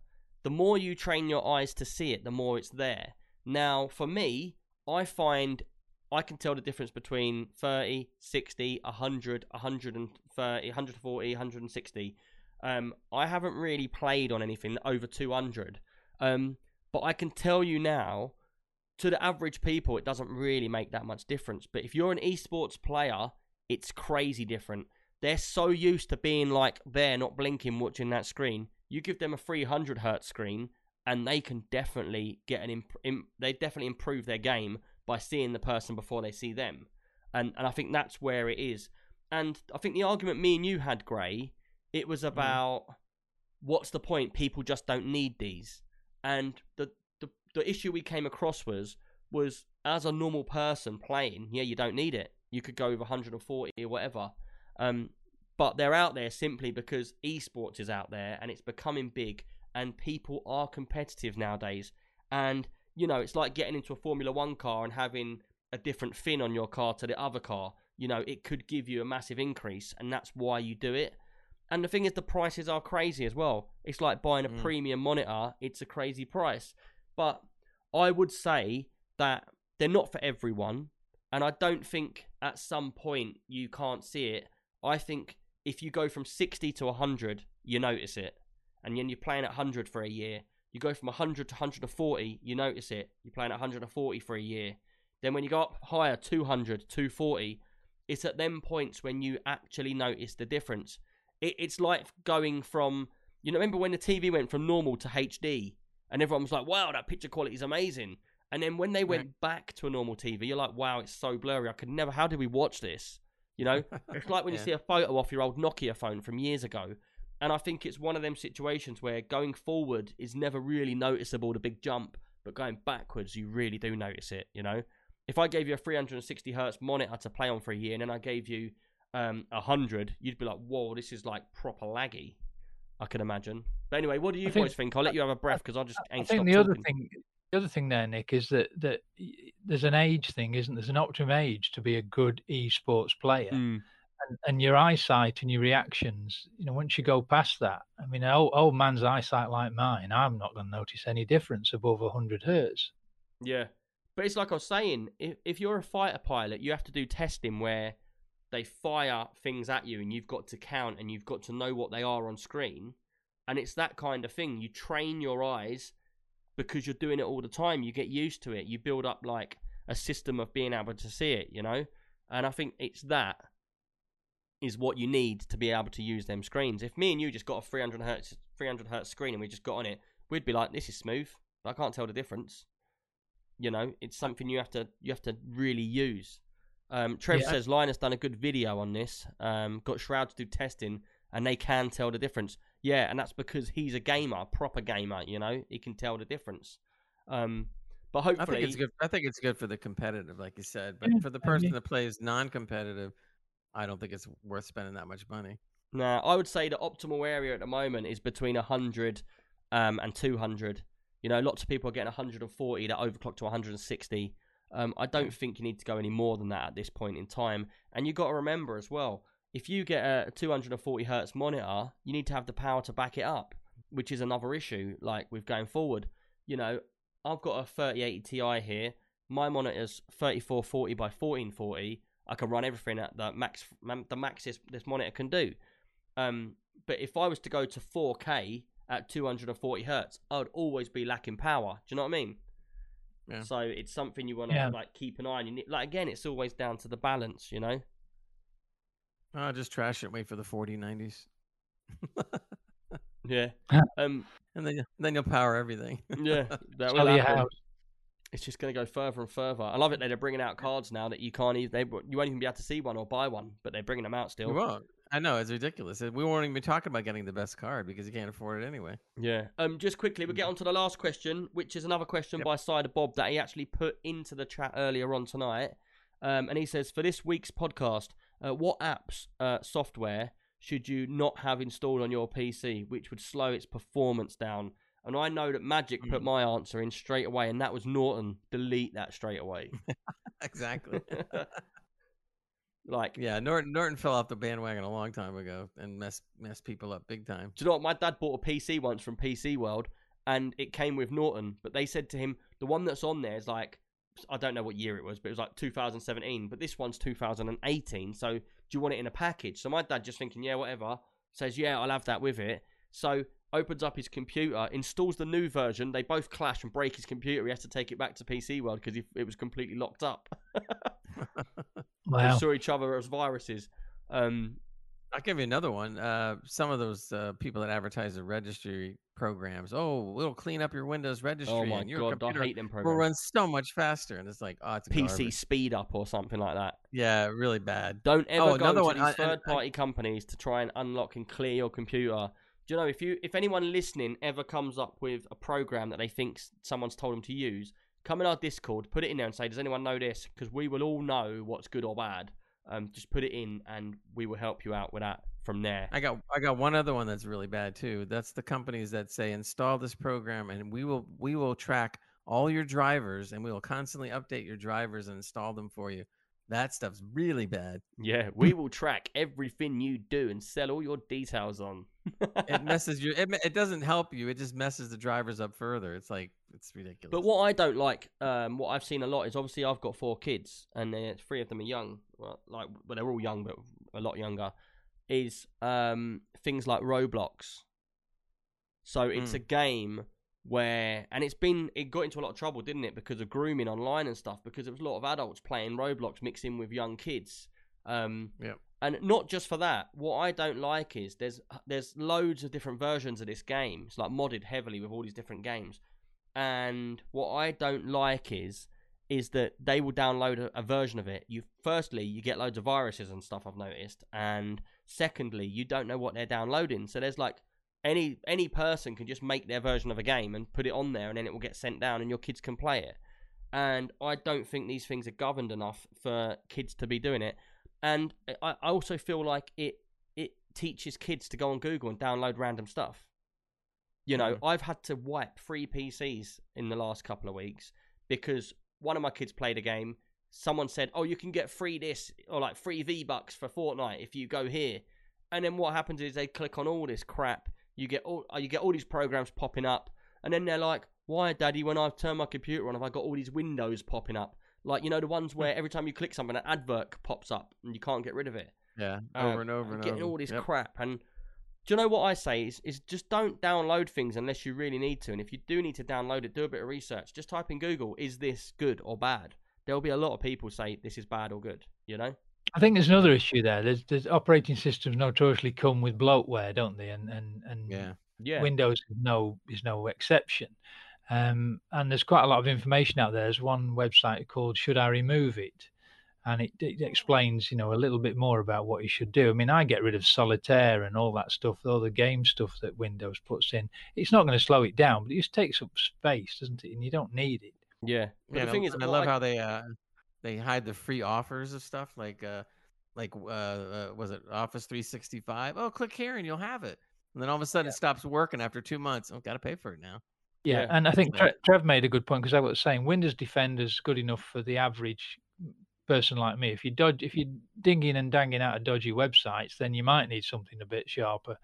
the more you train your eyes to see it the more it's there now for me i find I can tell the difference between 30, 60, 100, 130, 140, 160. Um, I haven't really played on anything over 200. Um, but I can tell you now, to the average people, it doesn't really make that much difference. But if you're an esports player, it's crazy different. They're so used to being like there, not blinking, watching that screen. You give them a 300 hertz screen, and they can definitely get an imp- im- they definitely improve their game by seeing the person before they see them. And and I think that's where it is. And I think the argument me and you had, Gray, it was about what's the point? People just don't need these. And the, the the issue we came across was was as a normal person playing, yeah, you don't need it. You could go with 140 or whatever. Um, but they're out there simply because esports is out there and it's becoming big and people are competitive nowadays. And you know, it's like getting into a Formula One car and having a different fin on your car to the other car. You know, it could give you a massive increase, and that's why you do it. And the thing is, the prices are crazy as well. It's like buying a Mm. premium monitor, it's a crazy price. But I would say that they're not for everyone. And I don't think at some point you can't see it. I think if you go from 60 to 100, you notice it. And then you're playing at 100 for a year. You go from 100 to 140, you notice it. You're playing at 140 for a year. Then when you go up higher, 200, 240, it's at them points when you actually notice the difference. It, it's like going from, you know, remember when the TV went from normal to HD and everyone was like, wow, that picture quality is amazing. And then when they went back to a normal TV, you're like, wow, it's so blurry. I could never, how did we watch this? You know, it's like when you see a photo off your old Nokia phone from years ago. And I think it's one of them situations where going forward is never really noticeable, the big jump, but going backwards, you really do notice it, you know? If I gave you a 360 hertz monitor to play on for a year and then I gave you um, 100, you'd be like, whoa, this is like proper laggy, I can imagine. But anyway, what do you I think- boys think? I'll let you have a breath because I just I ain't think stopped the other talking. thing, the other thing there, Nick, is that that there's an age thing, isn't there? There's an optimum age to be a good esports player, Mm. and, and your eyesight and your reactions. You know, once you go past that, I mean, an old, old man's eyesight like mine, I'm not going to notice any difference above 100 hertz. Yeah, but it's like I was saying, if if you're a fighter pilot, you have to do testing where they fire things at you, and you've got to count, and you've got to know what they are on screen, and it's that kind of thing. You train your eyes because you're doing it all the time. You get used to it. You build up like a system of being able to see it, you know. And I think it's that is what you need to be able to use them screens. If me and you just got a 300 hertz 300 hertz screen and we just got on it, we'd be like, "This is smooth," I can't tell the difference you know it's something you have to you have to really use um trev Yeah. says linus done a good video on this um got shroud to do testing and they can tell the difference yeah and that's because he's a gamer a proper gamer you know he can tell the difference um but I hopefully think it's good. I think it's good for the competitive, like you said. But for the person that plays non-competitive, I don't think it's worth spending that much money. Now, I would say the optimal area at the moment is between 100 um, and 200. You know, lots of people are getting 140 that overclock to 160. Um, I don't think you need to go any more than that at this point in time. And you've got to remember as well, if you get a 240 hertz monitor, you need to have the power to back it up, which is another issue. Like with going forward, you know, I've got a 3080 Ti here. my monitor's 3440 by 1440. I can run everything at the max, the max this, this monitor can do. Um, but if I was to go to 4K at 240 hertz, I would always be lacking power. Do you know what I mean? Yeah. So it's something you want to Yeah. like keep an eye on. You need, like again, it's always down to the balance, you know. Oh, just trash it. Wait for the 4090s, Yeah. Um. and then then you'll power everything. Yeah. That Sell will your happen. house. It's just going to go further and further. I love it that they're bringing out cards now that you can't even. They you won't even be able to see one or buy one, but they're bringing them out You still. won't. I know it's ridiculous. We weren't even talking about getting the best card because you can't afford it anyway. Yeah. Um. Just quickly, we get on to the last question, which is another question Yep. by Cider Bob that he actually put into the chat earlier on tonight. Um. And he says for this week's podcast, uh, what apps, uh, software should you not have installed on your PC, which would slow its performance down? And I know that Magic put Mm. my answer in straight away, and that was Norton. Delete that straight away. Exactly. like, yeah, Norton Norton fell off the bandwagon a long time ago and messed messed people up big time. Do you know what? My dad bought a PC once from PC World, and it came with Norton. But they said to him, the one that's on there is like, I don't know what year it was, but it was like 2017. But this one's 2018. So do you want it in a package? So my dad just thinking, yeah, whatever. Says, yeah, I'll have that with it. So opens up his computer, installs the new version. They both clash and break his computer. He has to take it back to PC World because it was completely locked up. They Wow. saw each other as viruses. Um, I'll give you another one. Uh, some of those uh, people that advertise the registry programs. Oh, it'll clean up your Windows registry. oh my and your god, I computer hate them programs. will run so much faster. And it's like, oh, it's PC garbage. speed up or something like that. Yeah, really bad. Don't ever Oh, go to one, these third party companies to try and unlock and clear your computer. Do you know if you if anyone listening ever comes up with a program that they think someone's told them to use, come in our Discord, put it in there and say, "Does anyone know this?" Because we will all know what's good or bad. Um, just put it in and we will help you out with that from there. I got I got one other one that's really bad too. That's the companies that say install this program and we will we will track all your drivers and we will constantly update your drivers and install them for you. That stuff's really bad. Yeah, we will track everything you do and sell all your details on. It messes you. It, it doesn't help you. It just messes the drivers up further. It's like it's ridiculous. But what I don't like, um, what I've seen a lot is obviously I've got four kids, and they're, three of them are young. Well, like, well, they're all young, but a lot younger. Is um, things like Roblox. So it's Mm. a game where, and it's been, it got into a lot of trouble, didn't it, because of grooming online and stuff, because there was a lot of adults playing Roblox mixing with young kids. Um, Yep. And not just for that. What I don't like is there's there's loads of different versions of this game. It's like modded heavily with all these different games. And what I don't like is is that they will download a, a version of it. You firstly you get loads of viruses and stuff I've noticed, and secondly you don't know what they're downloading. So there's like any any person can just make their version of a game and put it on there, and then it will get sent down, and your kids can play it. And I don't think these things are governed enough for kids to be doing it. And I, I also feel like it it teaches kids to go on Google and download random stuff. You know, I've had to wipe three PCs in the last couple of weeks because one of my kids played a game. Someone said, "Oh, you can get free this or like free V bucks for Fortnite if you go here." And then what happens is they click on all this crap. You get all uh, you get all these programs popping up, and then they're like, "Why, Daddy? When I've turned my computer on, have I got all these windows popping up? Like you know the ones where every time you click something, an advert pops up and you can't get rid of it." yeah, Uh, over and over and getting over. all this Yep. crap. And do you know what I say is, is just don't download things unless you really need to. And if you do need to download it, do a bit of research. Just type in Google, is this good or bad? There'll be a lot of people say this is bad or good. You know? I think there's another issue there. There's, there's operating systems notoriously come with bloatware, don't they? And and and Yeah, Yeah. Windows is no is no exception. Um, and there's quite a lot of information out there. There's one website called "Should I Remove It," and it, it explains, you know, a little bit more about what you should do. I mean, I get rid of solitaire and all that stuff, all the game stuff that Windows puts in. It's not going to slow it down, but it just takes up space, doesn't it? And you don't need it. yeah. But yeah. the and thing I, is, I what love how they uh they hide the free offers of stuff like uh like uh, uh was it Office 365? Oh, click here and you'll have it. And then all of a sudden it stops working after two months. Oh, got to pay for it now. Yeah, Yeah. and I think. Trev made a good point because I was saying Windows Defender is good enough for the average person like me. If you dodge, if you're dinging and danging out of dodgy websites, then you might need something a bit sharper.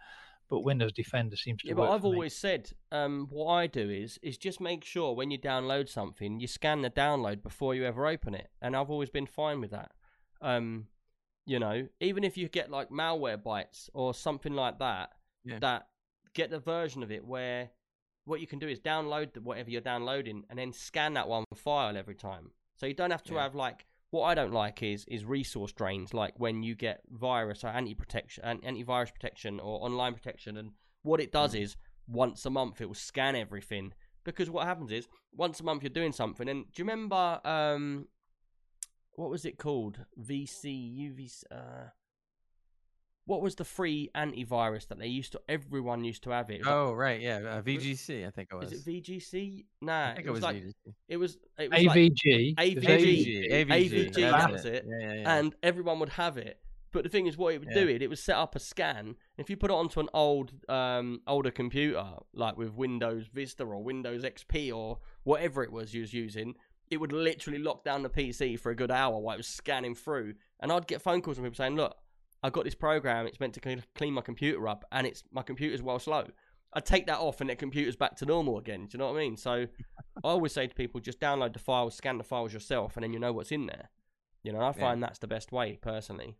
but Windows Defender seems to Yeah, but I've for me. always said um, what I do is is just make sure when you download something, you scan the download before you ever open it, and I've always been fine with that. Um, you know, even if you get like Malwarebytes or something like that, Yeah. that get the version of it where what you can do is download the, whatever you're downloading and then scan that one file every time. So you don't have to Yeah. have like what I don't like is is resource drains, like when you get virus or anti protection, antivirus protection or online protection, and what it does is once a month it will scan everything because what happens is once a month you're doing something. And do you remember um, what was it called? VC UV. Uh, what was the free antivirus that they used to? Everyone used to have it. It was like- Oh right, yeah, uh, VGC. I think it was. is it VGC? Nah, I think it was, like VGC. it was it was like AVG. AVG. There's AVG, that was that's it. Yeah, yeah, yeah. and everyone would have it. But the thing is, what it would do Yeah. it, it would set up a scan. If you put it onto an old, um, older computer, like with Windows Vista or Windows XP or whatever it was you was using, it would literally lock down the PC for a good hour while it was scanning through. And I'd get phone calls from people saying, "Look, I got this program. It's meant to clean- clean my computer up, and it's my computer's well slow." I'd take that off, and the computer's back to normal again. Do you know what I mean? So, I always say to people, just download the files, scan the files yourself, and then you know what's in there. You know, I find that's the best way personally.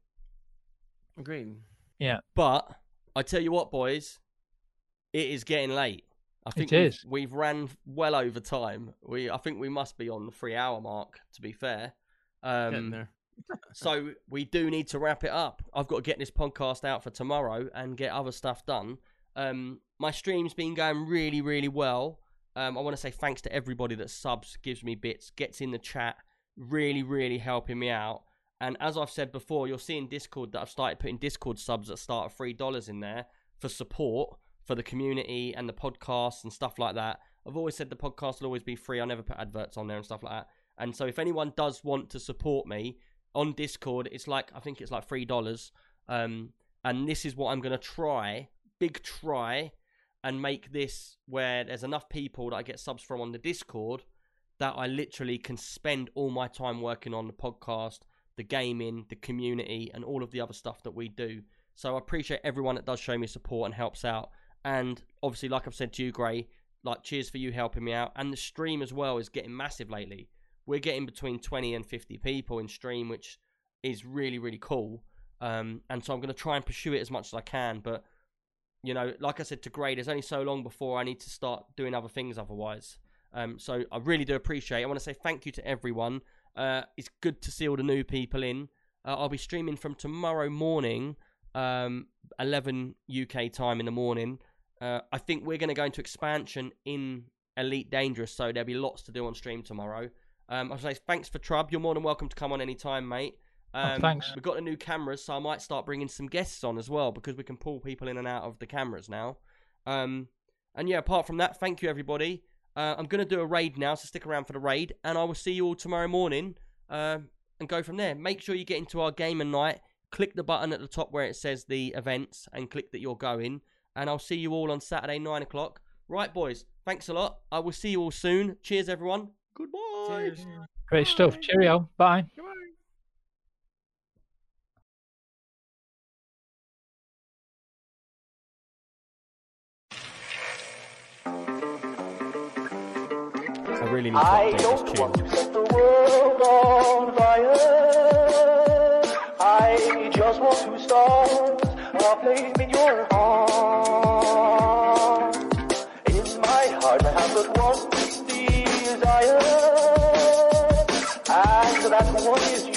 Agreed. Yeah. But I tell you what, boys, it is getting late. I think It we've, we've ran well over time. We I think we must be on the three hour mark. To be fair, Getting um, there. So we do need to wrap it up. I've got to get this podcast out for tomorrow and get other stuff done. Um, my stream's been going really, really well. Um, I want to say thanks to everybody that subs, gives me bits, gets in the chat, really, really helping me out. And as I've said before, you'll see in Discord that I've started putting Discord subs that start at three dollars in there for support for the community and the podcast and stuff like that. I've always said the podcast will always be free. I never put adverts on there and stuff like that. And so if anyone does want to support me on Discord, it's like I think it's like three dollars. Um, and this is what I'm gonna try, big try, and make this where there's enough people that I get subs from on the Discord that I literally can spend all my time working on the podcast, the gaming, the community, and all of the other stuff that we do. So I appreciate everyone that does show me support and helps out. And obviously, like I've said to you, Gray, like cheers for you helping me out. And the stream as well is getting massive lately. We're getting between 20 and 50 people in stream, which is really, really cool. Um, and so I'm going to try and pursue it as much as I can. But, you know, like I said to Gray, there's only so long before I need to start doing other things otherwise. Um, so I really do appreciate it. I want to say thank you to everyone. Uh, it's good to see all the new people in. Uh, I'll be streaming from tomorrow morning, um, 11 UK time in the morning. Uh, I think we're going to go into expansion in Elite Dangerous, so there'll be lots to do on stream tomorrow. Um, I'll say thanks for Trub. You're more than welcome to come on any time, mate. Um, Oh, thanks. We've got the new cameras, so I might start bringing some guests on as well because we can pull people in and out of the cameras now. Um, and yeah, apart from that, thank you everybody. Uh, I'm going to do a raid now, so stick around for the raid, and I will see you all tomorrow morning uh, and go from there. Make sure you get into our game and night. Click the button at the top where it says the events and click that you're going. And I'll see you all on Saturday, 9 o'clock. Right, boys, thanks a lot. I will see you all soon. Cheers, everyone. Goodbye. Cheers. Great stuff. Cheerio. Bye. I really need to I update don't this want tune. to set the world on fire. I just want to start a flame in your heart. One is.